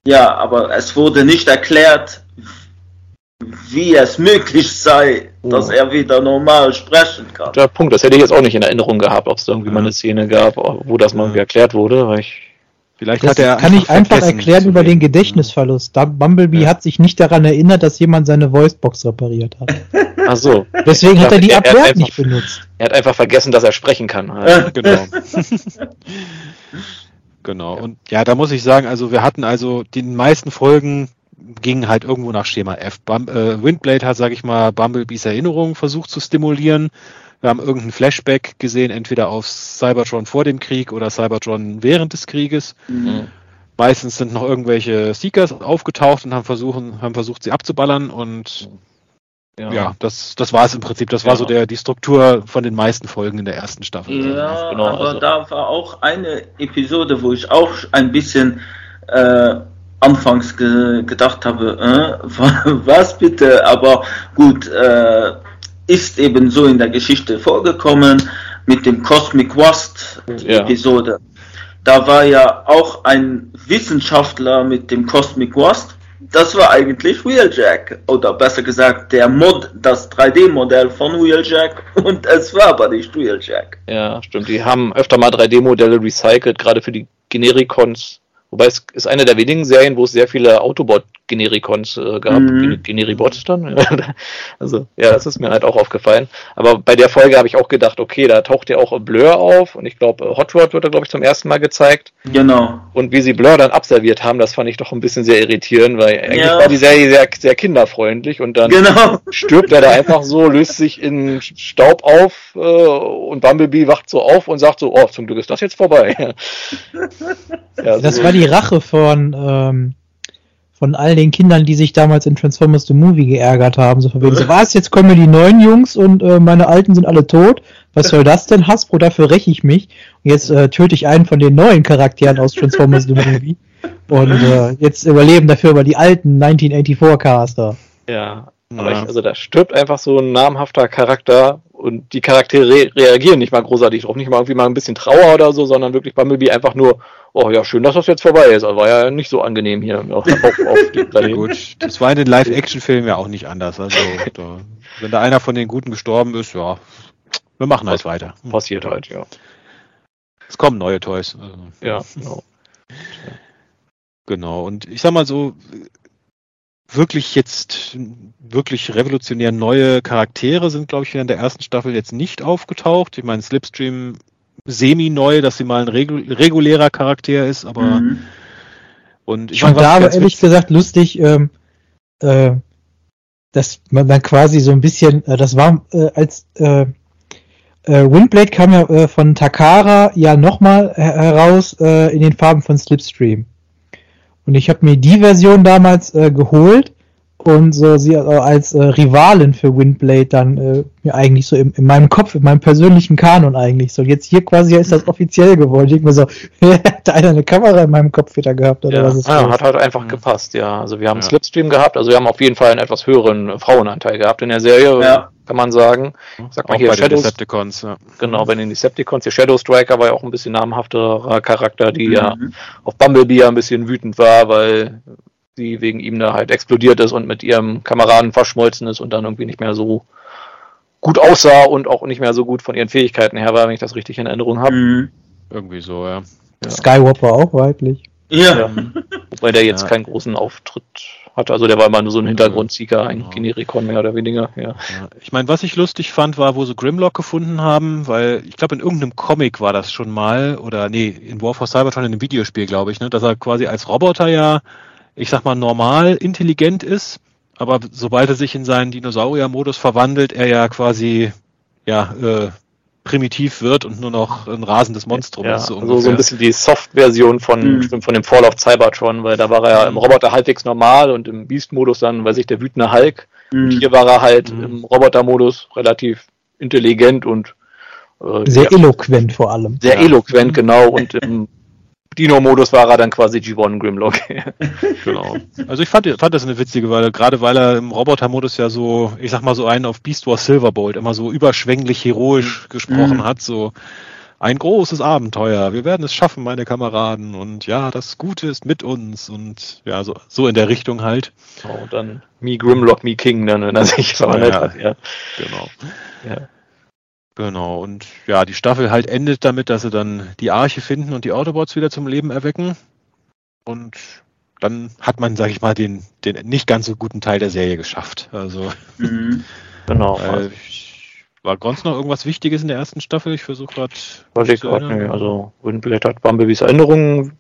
ja, aber es wurde nicht erklärt, wie es möglich sei, dass er wieder normal sprechen kann. Der Punkt, das hätte ich jetzt auch nicht in Erinnerung gehabt, ob es irgendwie mal eine Szene gab, wo das mal irgendwie erklärt wurde, weil ich Vielleicht das hat er kann ich einfach erklären über den Gedächtnisverlust. Da Bumblebee ja. hat sich nicht daran erinnert, dass jemand seine Voicebox repariert hat. Ach so. Deswegen hat er die Abwehr nicht benutzt. Er hat einfach vergessen, dass er sprechen kann. Ja, genau. Genau. Und ja, da muss ich sagen, also wir hatten also die meisten Folgen gingen halt irgendwo nach Schema F. Bum, äh, Windblade hat, sage ich mal, Bumblebees Erinnerungen versucht zu stimulieren. Wir haben irgendeinen Flashback gesehen, entweder auf Cybertron vor dem Krieg oder Cybertron während des Krieges. Mhm. Meistens sind noch irgendwelche Seekers aufgetaucht und haben, versuchen, haben versucht, sie abzuballern und ja, ja das, das war es im Prinzip. Das ja. war so der, die Struktur von den meisten Folgen in der ersten Staffel. Ja, genau, aber also. da war auch eine Episode, wo ich auch ein bisschen äh, anfangs ge gedacht habe, äh, was bitte, aber gut, äh, ist eben so in der Geschichte vorgekommen mit dem Cosmic Wast ja. Episode. Da war ja auch ein Wissenschaftler mit dem Cosmic Wast das war eigentlich Wheeljack. Oder besser gesagt, der Mod, das 3D-Modell von Wheeljack. Und es war aber nicht Wheeljack. Ja, stimmt. Die haben öfter mal 3D-Modelle recycelt, gerade für die Generikons, Wobei es ist eine der wenigen Serien, wo es sehr viele Autobot-Generikons äh, gab. Mhm. Generibot dann. also, ja, das ist mir halt auch aufgefallen. Aber bei der Folge habe ich auch gedacht, okay, da taucht ja auch Blur auf und ich glaube, Hot Rod wird da, glaube ich, zum ersten Mal gezeigt. Genau. Und wie sie Blur dann abserviert haben, das fand ich doch ein bisschen sehr irritierend, weil eigentlich ja. war die Serie sehr, sehr kinderfreundlich und dann genau. stirbt er da einfach so, löst sich in Staub auf äh, und Bumblebee wacht so auf und sagt so, oh, zum Glück ist das jetzt vorbei. ja, das so. war die Rache von, ähm, von all den Kindern, die sich damals in Transformers the Movie geärgert haben. So von wegen, so was, jetzt kommen die neuen Jungs und äh, meine alten sind alle tot. Was soll das denn, Hasbro? Dafür räche ich mich. Und jetzt äh, töte ich einen von den neuen Charakteren aus Transformers the Movie. Und äh, jetzt überleben dafür aber die alten 1984 Caster. Ja, aber ja. Ich, also da stirbt einfach so ein namhafter Charakter und die Charaktere re reagieren nicht mal großartig drauf, nicht mal irgendwie mal ein bisschen Trauer oder so, sondern wirklich Bumblebee einfach nur, oh ja, schön, dass das jetzt vorbei ist. Also war ja nicht so angenehm hier auf, auf, dem Planeten. Gut, das war in den Live-Action-Filmen ja auch nicht anders. Also da, wenn da einer von den Guten gestorben ist, ja, wir machen halt weiter. Passiert halt, ja. Es kommen neue Toys. Also. Ja, genau. Genau, und ich sag mal so, wirklich jetzt wirklich revolutionär neue Charaktere sind, glaube ich, in der ersten Staffel jetzt nicht aufgetaucht. Ich meine, Slipstream semi-neu, dass sie mal ein regulärer Charakter ist, aber mhm. und ich fand da aber ehrlich gesagt lustig, ähm, äh, dass man dann quasi so ein bisschen, äh, das war äh, als äh, äh, Windblade kam ja äh, von Takara ja nochmal heraus äh, in den Farben von Slipstream. Und ich habe mir die Version damals äh, geholt und so sie als äh, Rivalin für Windblade dann äh, mir eigentlich so in, in, meinem Kopf, in meinem persönlichen Kanon eigentlich so. Jetzt hier quasi ist das offiziell geworden. Ich denke mir so, hat einer eine Kamera in meinem Kopf wieder gehabt oder ja. was ist ah, Hat halt einfach mhm. gepasst, ja. Also wir haben ja. Slipstream gehabt, also wir haben auf jeden Fall einen etwas höheren Frauenanteil gehabt in der Serie. Ja kann man sagen. Sag mal hier bei Shadows, den Decepticons, ja. Genau, bei den Decepticons. Der Shadow Striker war ja auch ein bisschen namhafterer Charakter, die mhm. ja auf Bumblebee ja ein bisschen wütend war, weil sie wegen ihm da halt explodiert ist und mit ihrem Kameraden verschmolzen ist und dann irgendwie nicht mehr so gut aussah und auch nicht mehr so gut von ihren Fähigkeiten her war, wenn ich das richtig in Erinnerung habe. Mhm. Irgendwie so, ja. ja. Skywalker auch weiblich. Ja. ja. Wobei der jetzt ja. keinen großen Auftritt hatte. Also der war immer nur so ein Hintergrundsieger, ein genau. Generikon mehr oder weniger. Ja. ja. Ich meine, was ich lustig fand, war, wo sie Grimlock gefunden haben, weil ich glaube, in irgendeinem Comic war das schon mal, oder nee, in War for Cybertron in einem Videospiel, glaube ich, ne, dass er quasi als Roboter ja, ich sag mal, normal intelligent ist, aber sobald er sich in seinen Dinosaurier-Modus verwandelt, er ja quasi ja, äh, primitiv wird und nur noch ein rasendes Monstrum ja, ist. So, also so ein bisschen die Soft-Version von, mhm. von dem Fall of Cybertron, weil da war er ja im Roboter halbwegs normal und im Beast-Modus dann, weiß ich, der wütende Hulk. Mhm. Und hier war er halt mhm. im Roboter-Modus relativ intelligent und äh, sehr ja, eloquent vor allem. Sehr ja. eloquent, genau. Und im Dino-Modus war er dann quasi G1 Grimlock. genau. Also ich fand, fand das eine witzige, weil gerade weil er im Roboter-Modus ja so, ich sag mal so einen auf Beast Wars Silverbolt immer so überschwänglich heroisch mhm. gesprochen mhm. hat, so ein großes Abenteuer. Wir werden es schaffen, meine Kameraden. Und ja, das Gute ist mit uns. Und ja, so, so in der Richtung halt. Oh, und dann Me Grimlock, Me King, dann, wenn er sich verwandelt ja, hat. Ja, genau. Ja. Genau, und ja, die Staffel halt endet damit, dass sie dann die Arche finden und die Autobots wieder zum Leben erwecken. Und dann hat man, sag ich mal, den, den nicht ganz so guten Teil der Serie geschafft. Also, mhm. genau. Äh, war sonst noch irgendwas Wichtiges in der ersten Staffel? Ich versuche gerade. Nicht. Also, Windblade hat Bumblebees Erinnerungen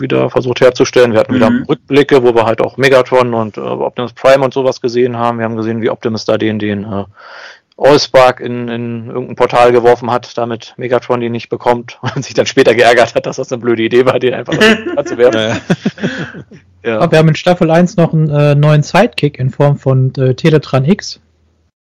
wieder versucht herzustellen. Wir hatten mhm. wieder Rückblicke, wo wir halt auch Megatron und äh, Optimus Prime und sowas gesehen haben. Wir haben gesehen, wie Optimus da den, den äh, Allspark in, in irgendein Portal geworfen hat, damit Megatron die nicht bekommt und sich dann später geärgert hat, dass das eine blöde Idee war, den einfach zu werfen. ja. ja. wir haben in Staffel 1 noch einen äh, neuen Sidekick in Form von äh, Teletran X.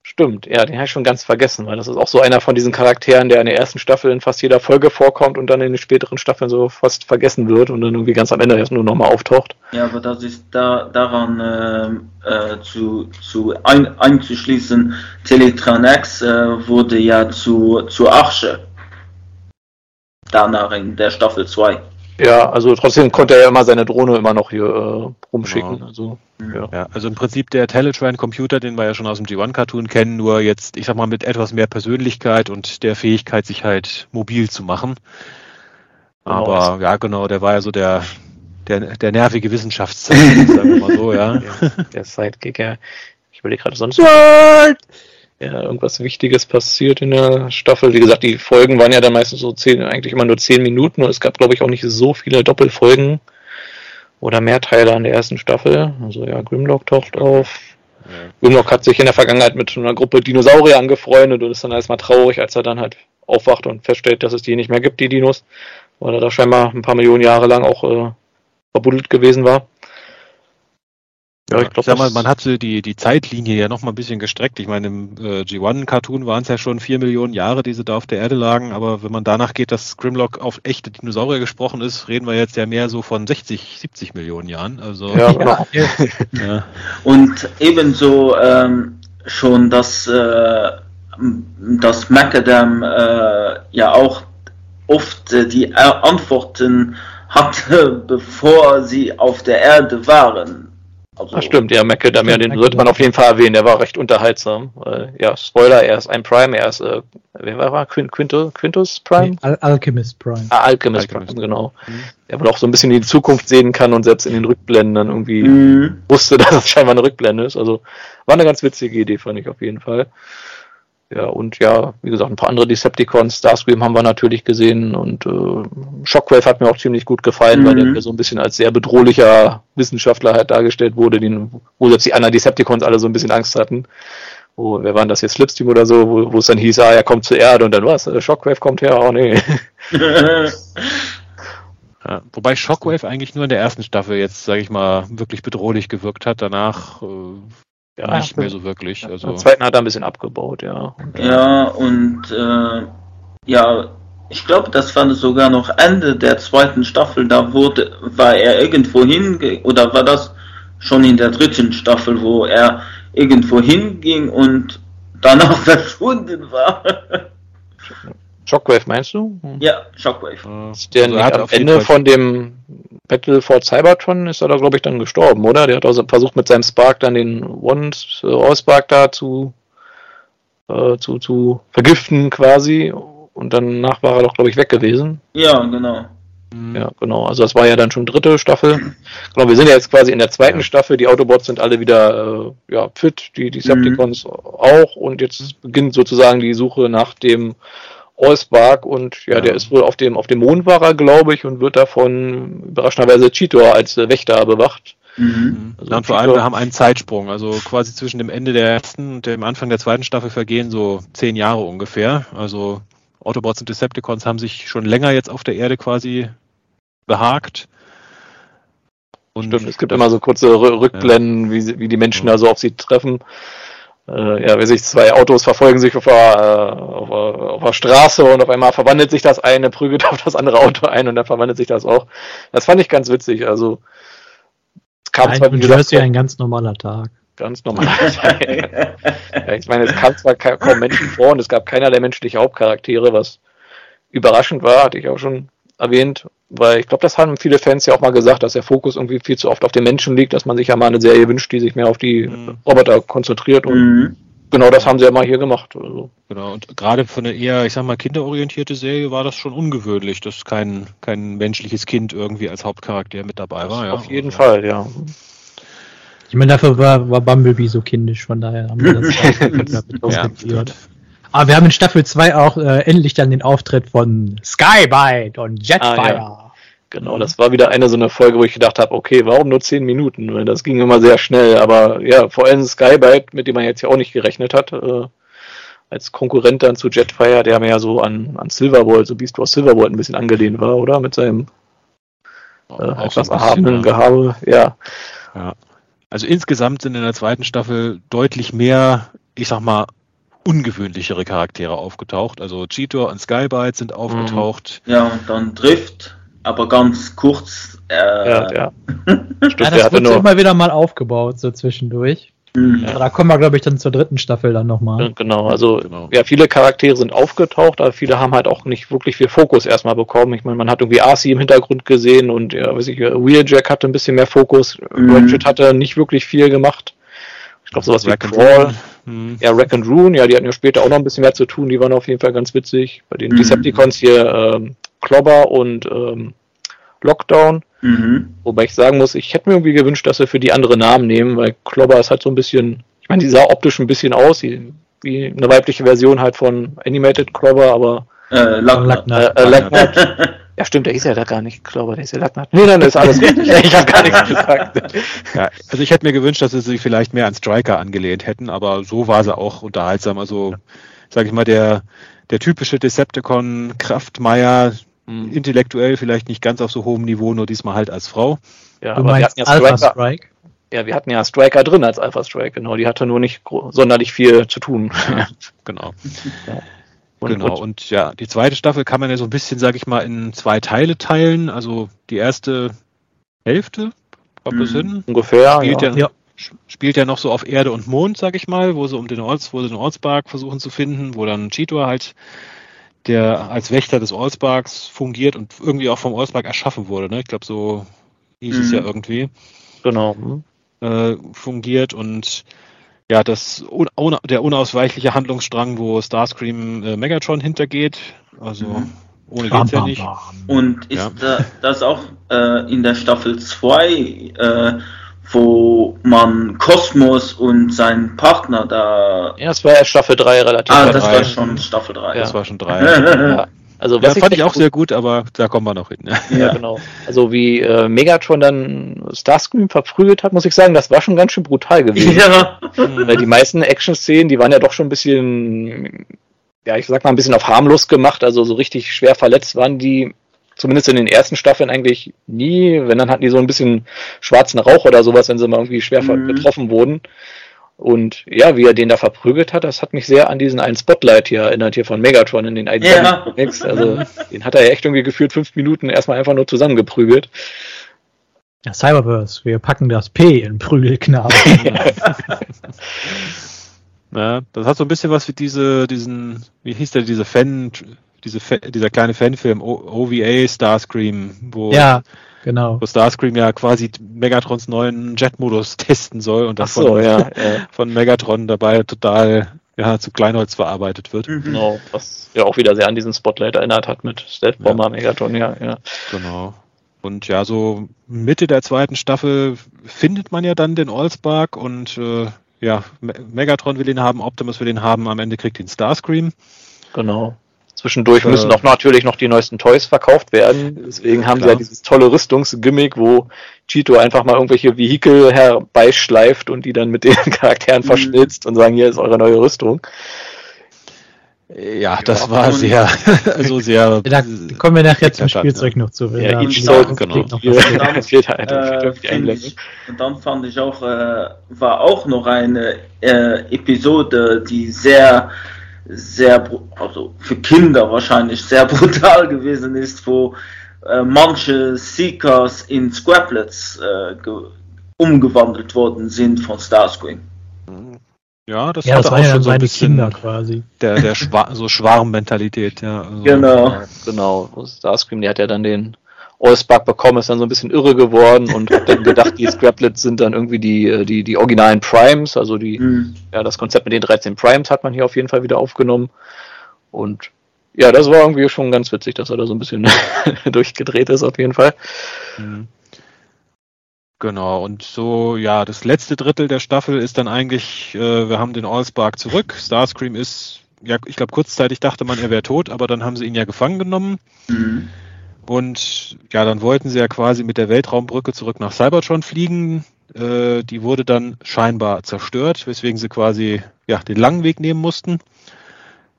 Stimmt, ja, den habe ich schon ganz vergessen, weil das ist auch so einer von diesen Charakteren, der in der ersten Staffel in fast jeder Folge vorkommt und dann in den späteren Staffeln so fast vergessen wird und dann irgendwie ganz am Ende erst nur nochmal auftaucht. Ja, aber das ist da daran äh, äh, zu, zu ein, einzuschließen, Teletran X äh, wurde ja zu, zu Arche. Danach in der Staffel 2. Ja, also trotzdem konnte er ja immer seine Drohne immer noch hier äh, rumschicken. Genau. Also, ja. ja. also im Prinzip der Teletran-Computer, den wir ja schon aus dem G1-Cartoon kennen, nur jetzt, ich sag mal, mit etwas mehr Persönlichkeit und der Fähigkeit, sich halt mobil zu machen. Genau. Aber ja, genau, der war ja so der, der, der nervige Wissenschaftszeit, sagen wir mal so, ja. Der, der Sidekick, ja. Ich überlege gerade sonst. Ja, irgendwas Wichtiges passiert in der Staffel. Wie gesagt, die Folgen waren ja dann meistens so zehn, eigentlich immer nur zehn Minuten und es gab, glaube ich, auch nicht so viele Doppelfolgen oder mehr Teile an der ersten Staffel. Also ja, Grimlock taucht auf. Ja. Grimlock hat sich in der Vergangenheit mit einer Gruppe Dinosaurier angefreundet und ist dann erstmal traurig, als er dann halt aufwacht und feststellt, dass es die nicht mehr gibt, die Dinos, weil er da scheinbar ein paar Millionen Jahre lang auch äh, verbuddelt gewesen war. Ja, ich, glaub, ich sag mal, man hat die, die Zeitlinie ja noch mal ein bisschen gestreckt. Ich meine, im äh, G1-Cartoon waren es ja schon vier Millionen Jahre, die sie da auf der Erde lagen, aber wenn man danach geht, dass Grimlock auf echte Dinosaurier gesprochen ist, reden wir jetzt ja mehr so von 60, 70 Millionen Jahren. Also, ja, genau. ja. Und ebenso ähm, schon, dass, äh, dass Macadam äh, ja auch oft äh, die Antworten hatte, bevor sie auf der Erde waren. Also, das stimmt, ja, Macadam, ja, den sollte man auf jeden Fall erwähnen, der war recht unterhaltsam. Äh, ja, Spoiler, er ist ein Prime, er ist, äh, wer war er? Quint, Quintus, Quintus Prime? Al Alchemist Prime. Ah, Alchemist, Alchemist. Prime, genau. Mhm. Der wohl auch so ein bisschen in die Zukunft sehen kann und selbst in den Rückblenden dann irgendwie mhm. wusste, dass es scheinbar eine Rückblende ist. Also war eine ganz witzige Idee, fand ich auf jeden Fall. Ja, und ja, wie gesagt, ein paar andere Decepticons. Starscream haben wir natürlich gesehen und äh, Shockwave hat mir auch ziemlich gut gefallen, mhm. weil der so ein bisschen als sehr bedrohlicher Wissenschaftler halt dargestellt wurde, den, wo selbst die anderen Decepticons alle so ein bisschen Angst hatten. Oh, wer waren das jetzt? Slipstream oder so, wo, wo es dann hieß, ah, er kommt zur Erde und dann was? Äh, Shockwave kommt her, oh nee. Ja, wobei Shockwave eigentlich nur in der ersten Staffel jetzt, sage ich mal, wirklich bedrohlich gewirkt hat. Danach äh, ja, nicht mehr so wirklich. Also. Im zweiten hat er ein bisschen abgebaut, ja. Ja, und äh, ja, ich glaube, das war sogar noch Ende der zweiten Staffel. Da wurde, war er irgendwo hin, oder war das schon in der dritten Staffel, wo er irgendwo hinging und danach verschwunden war. Shockwave meinst du? Ja, Shockwave. Ist der also nicht am Ende von dem Battle for Cybertron ist er da, glaube ich, dann gestorben, oder? Der hat also versucht, mit seinem Spark dann den One-Spark da zu, äh, zu, zu vergiften quasi. Und danach war er doch, glaube ich, weg gewesen. Ja, genau. Mhm. Ja, genau. Also das war ja dann schon dritte Staffel. Genau, wir sind ja jetzt quasi in der zweiten ja. Staffel. Die Autobots sind alle wieder äh, ja, fit, die Decepticons mhm. auch. Und jetzt beginnt sozusagen die Suche nach dem Allspark und ja, ja, der ist wohl auf dem, auf dem Mond war er, glaube ich, und wird davon überraschenderweise Cheetor als äh, Wächter bewacht. Mhm. Also und vor allem, wir haben einen Zeitsprung, also quasi zwischen dem Ende der ersten und dem Anfang der zweiten Staffel vergehen so zehn Jahre ungefähr. Also Autobots und Decepticons haben sich schon länger jetzt auf der Erde quasi behagt. Und Stimmt, es gibt immer so kurze Rückblenden, ja. wie, wie die Menschen da so auf sie treffen äh, ja, wie sich zwei Autos verfolgen sich auf der, äh, auf, auf der Straße und auf einmal verwandelt sich das eine, prügelt auf das andere Auto ein und dann verwandelt sich das auch. Das fand ich ganz witzig. Also es kam Nein, zwar wie gesagt, ein ganz normaler Tag. Ganz normaler Tag. ja, ich meine, es kam zwar kaum Menschen vor und es gab keinerlei menschliche Hauptcharaktere, was überraschend war, hatte ich auch schon erwähnt, weil ich glaube, das haben viele Fans ja auch mal gesagt, dass der Fokus irgendwie viel zu oft auf den Menschen liegt, dass man sich ja mal eine Serie wünscht, die sich mehr auf die mhm. Roboter konzentriert und mhm. genau das haben sie ja mal hier gemacht. Also. Genau, und gerade für eine eher, ich sag mal, kinderorientierte Serie war das schon ungewöhnlich, dass kein, kein menschliches Kind irgendwie als Hauptcharakter mit dabei war. Ja. Auf jeden also. Fall, ja. Ich meine, dafür war, war Bumblebee so kindisch, von daher haben wir das damit ja. Aber wir haben in Staffel 2 auch äh, endlich dann den Auftritt von Skybite und Jetfire. Ah, ja. Genau, das war wieder eine so eine Folge, wo ich gedacht habe, okay, warum nur 10 Minuten? Weil das ging immer sehr schnell. Aber ja, vor allem Skybite, mit dem man jetzt ja auch nicht gerechnet hat, äh, als Konkurrent dann zu Jetfire, der mir ja so an, an Silverbolt, so Beast Wars Silverbolt ein bisschen angelehnt war, oder? Mit seinem äh, etwas erhabenen Gehabe, ja. ja. Also insgesamt sind in der zweiten Staffel deutlich mehr, ich sag mal, ungewöhnlichere Charaktere aufgetaucht. Also Cheetor und Skybite sind aufgetaucht. Ja, und dann Drift, aber ganz kurz. Äh, ja, ja. Stimmt, ja, das wird nur... immer wieder mal aufgebaut, so zwischendurch. Mhm. Ja, da kommen wir, glaube ich, dann zur dritten Staffel dann nochmal. Genau, also genau. ja, viele Charaktere sind aufgetaucht, aber viele haben halt auch nicht wirklich viel Fokus erstmal bekommen. Ich meine, man hat irgendwie Arcee im Hintergrund gesehen und ja, weiß ich, Wheeljack hatte ein bisschen mehr Fokus. Mhm. Ratchet hatte nicht wirklich viel gemacht. Ich glaube, sowas wie Crawl. Hm. Ja, Rack and Rune, ja, die hatten ja später auch noch ein bisschen mehr zu tun, die waren auf jeden Fall ganz witzig. Bei den mhm. Decepticons hier ähm, Clobber und ähm, Lockdown. Mhm. Wobei ich sagen muss, ich hätte mir irgendwie gewünscht, dass wir für die andere Namen nehmen, weil Clobber ist halt so ein bisschen, ich meine, die sah optisch ein bisschen aus, wie, wie eine weibliche Version halt von Animated Clobber, aber äh, Lacknut. Äh, äh, Lacknut. Ja, stimmt, der ist ja da gar nicht, Clobber, der ist ja Lacknut. Nee, dann ist alles gut. ich habe gar nichts gesagt. Ja, also ich hätte mir gewünscht, dass sie sich vielleicht mehr an Striker angelehnt hätten, aber so war sie auch unterhaltsam. Also, sage ich mal, der, der typische Decepticon Kraftmeier, hm. intellektuell vielleicht nicht ganz auf so hohem Niveau, nur diesmal halt als Frau. Ja, du aber wir hatten ja Alpha Striker. Strike? Ja, wir hatten ja Striker drin als Alpha Strike, genau. Die hatte nur nicht sonderlich viel zu tun. Ja, genau. Ja. Und, genau, und, und, ja, die zweite Staffel kann man ja so ein bisschen, sag ich mal, in zwei Teile teilen. Also die erste Hälfte, kommt das mhm. hin? Ungefähr, spielt ja. ja. Spielt ja noch so auf Erde und Mond, sag ich mal, wo sie um den Orts, wo sie den Ortspark versuchen zu finden, wo dann Cheetor halt der als Wächter des Allsparks fungiert und irgendwie auch vom Allspark erschaffen wurde. Ne? Ich glaube, so hieß mhm. es ja irgendwie. Genau. Äh, fungiert und ja, das der unausweichliche Handlungsstrang, wo Starscream äh, Megatron hintergeht. Also mhm. ohne bam, geht's ja nicht. Und ist ja. das auch äh, in der Staffel 2 äh, wo man Kosmos und seinen Partner da. Ja, das war ja Staffel 3 relativ. Ah, das 3. war schon Staffel 3. Ja. Das war schon 3. ja. Also, was ja, fand ich auch sehr gut, aber da kommen wir noch hin. Ja, ja genau. Also wie äh, Megatron dann Starscream verprügelt hat, muss ich sagen, das war schon ganz schön brutal gewesen. Ja. Weil die meisten Action-Szenen, die waren ja doch schon ein bisschen, ja, ich sag mal, ein bisschen auf harmlos gemacht, also so richtig schwer verletzt waren die zumindest in den ersten Staffeln eigentlich nie. Wenn, dann hatten die so ein bisschen schwarzen Rauch oder sowas, wenn sie mal irgendwie schwer mhm. getroffen wurden. Und ja, wie er den da verprügelt hat, das hat mich sehr an diesen einen Spotlight hier erinnert, hier von Megatron in den einen ja. Comics. Also den hat er ja echt irgendwie gefühlt fünf Minuten erstmal einfach nur zusammengeprügelt. Ja, Cyberverse, wir packen das P in Prügelknaben. ja, das hat so ein bisschen was wie diese, diesen, wie hieß der, diese Fan, diese, dieser kleine Fanfilm OVA Starscream, wo, ja, genau. wo Starscream ja quasi Megatrons neuen Jet-Modus testen soll und davon so, ja, ja. von Megatron dabei total ja, zu Kleinholz verarbeitet wird. Mhm. Genau, was ja auch wieder sehr an diesen Spotlight erinnert hat mit Stealth Bomber, ja. Megatron, ja, ja. Genau. Und ja, so Mitte der zweiten Staffel findet man ja dann den Allspark und äh, ja, Megatron will ihn haben, Optimus will ihn haben, am Ende kriegt ihn Starscream. Genau. Zwischendurch müssen auch natürlich noch die neuesten Toys verkauft werden. Deswegen haben Klar. sie ja dieses tolle Rüstungsgimmick, wo Cheeto einfach mal irgendwelche Vehikel herbeischleift und die dann mit den Charakteren mhm. verschnitzt und sagen, hier ist eure neue Rüstung. Ja, das war sehr, also sehr. Da kommen wir nachher zum Spielzeug noch zu. Ja, ich so, genau. Noch äh, und dann fand ich auch, äh, war auch noch eine äh, Episode, die sehr sehr, also für Kinder wahrscheinlich sehr brutal gewesen ist, wo äh, manche Seekers in Scraplets äh, umgewandelt worden sind von Starscream. Ja, das, ja, das war auch ja schon so ein bisschen Kinder quasi. Der, der Schwa so Schwarmmentalität, ja. Also, genau. Ja, genau. Starscream, die hat ja dann den Allspark bekommen, ist dann so ein bisschen irre geworden und hat dann gedacht, die Scraplets sind dann irgendwie die, äh, die, die originalen Primes, also die, mhm. ja, das Konzept mit den 13 Primes hat man hier auf jeden Fall wieder aufgenommen. Und ja, das war irgendwie schon ganz witzig, dass er da so ein bisschen durchgedreht ist, auf jeden Fall. Mhm. Genau, und so, ja, das letzte Drittel der Staffel ist dann eigentlich, äh, wir haben den Allspark zurück. Starscream ist, ja, ich glaube, kurzzeitig dachte man, er wäre tot, aber dann haben sie ihn ja gefangen genommen. Mhm. Und ja, dann wollten sie ja quasi mit der Weltraumbrücke zurück nach Cybertron fliegen. Äh, die wurde dann scheinbar zerstört, weswegen sie quasi ja, den langen Weg nehmen mussten.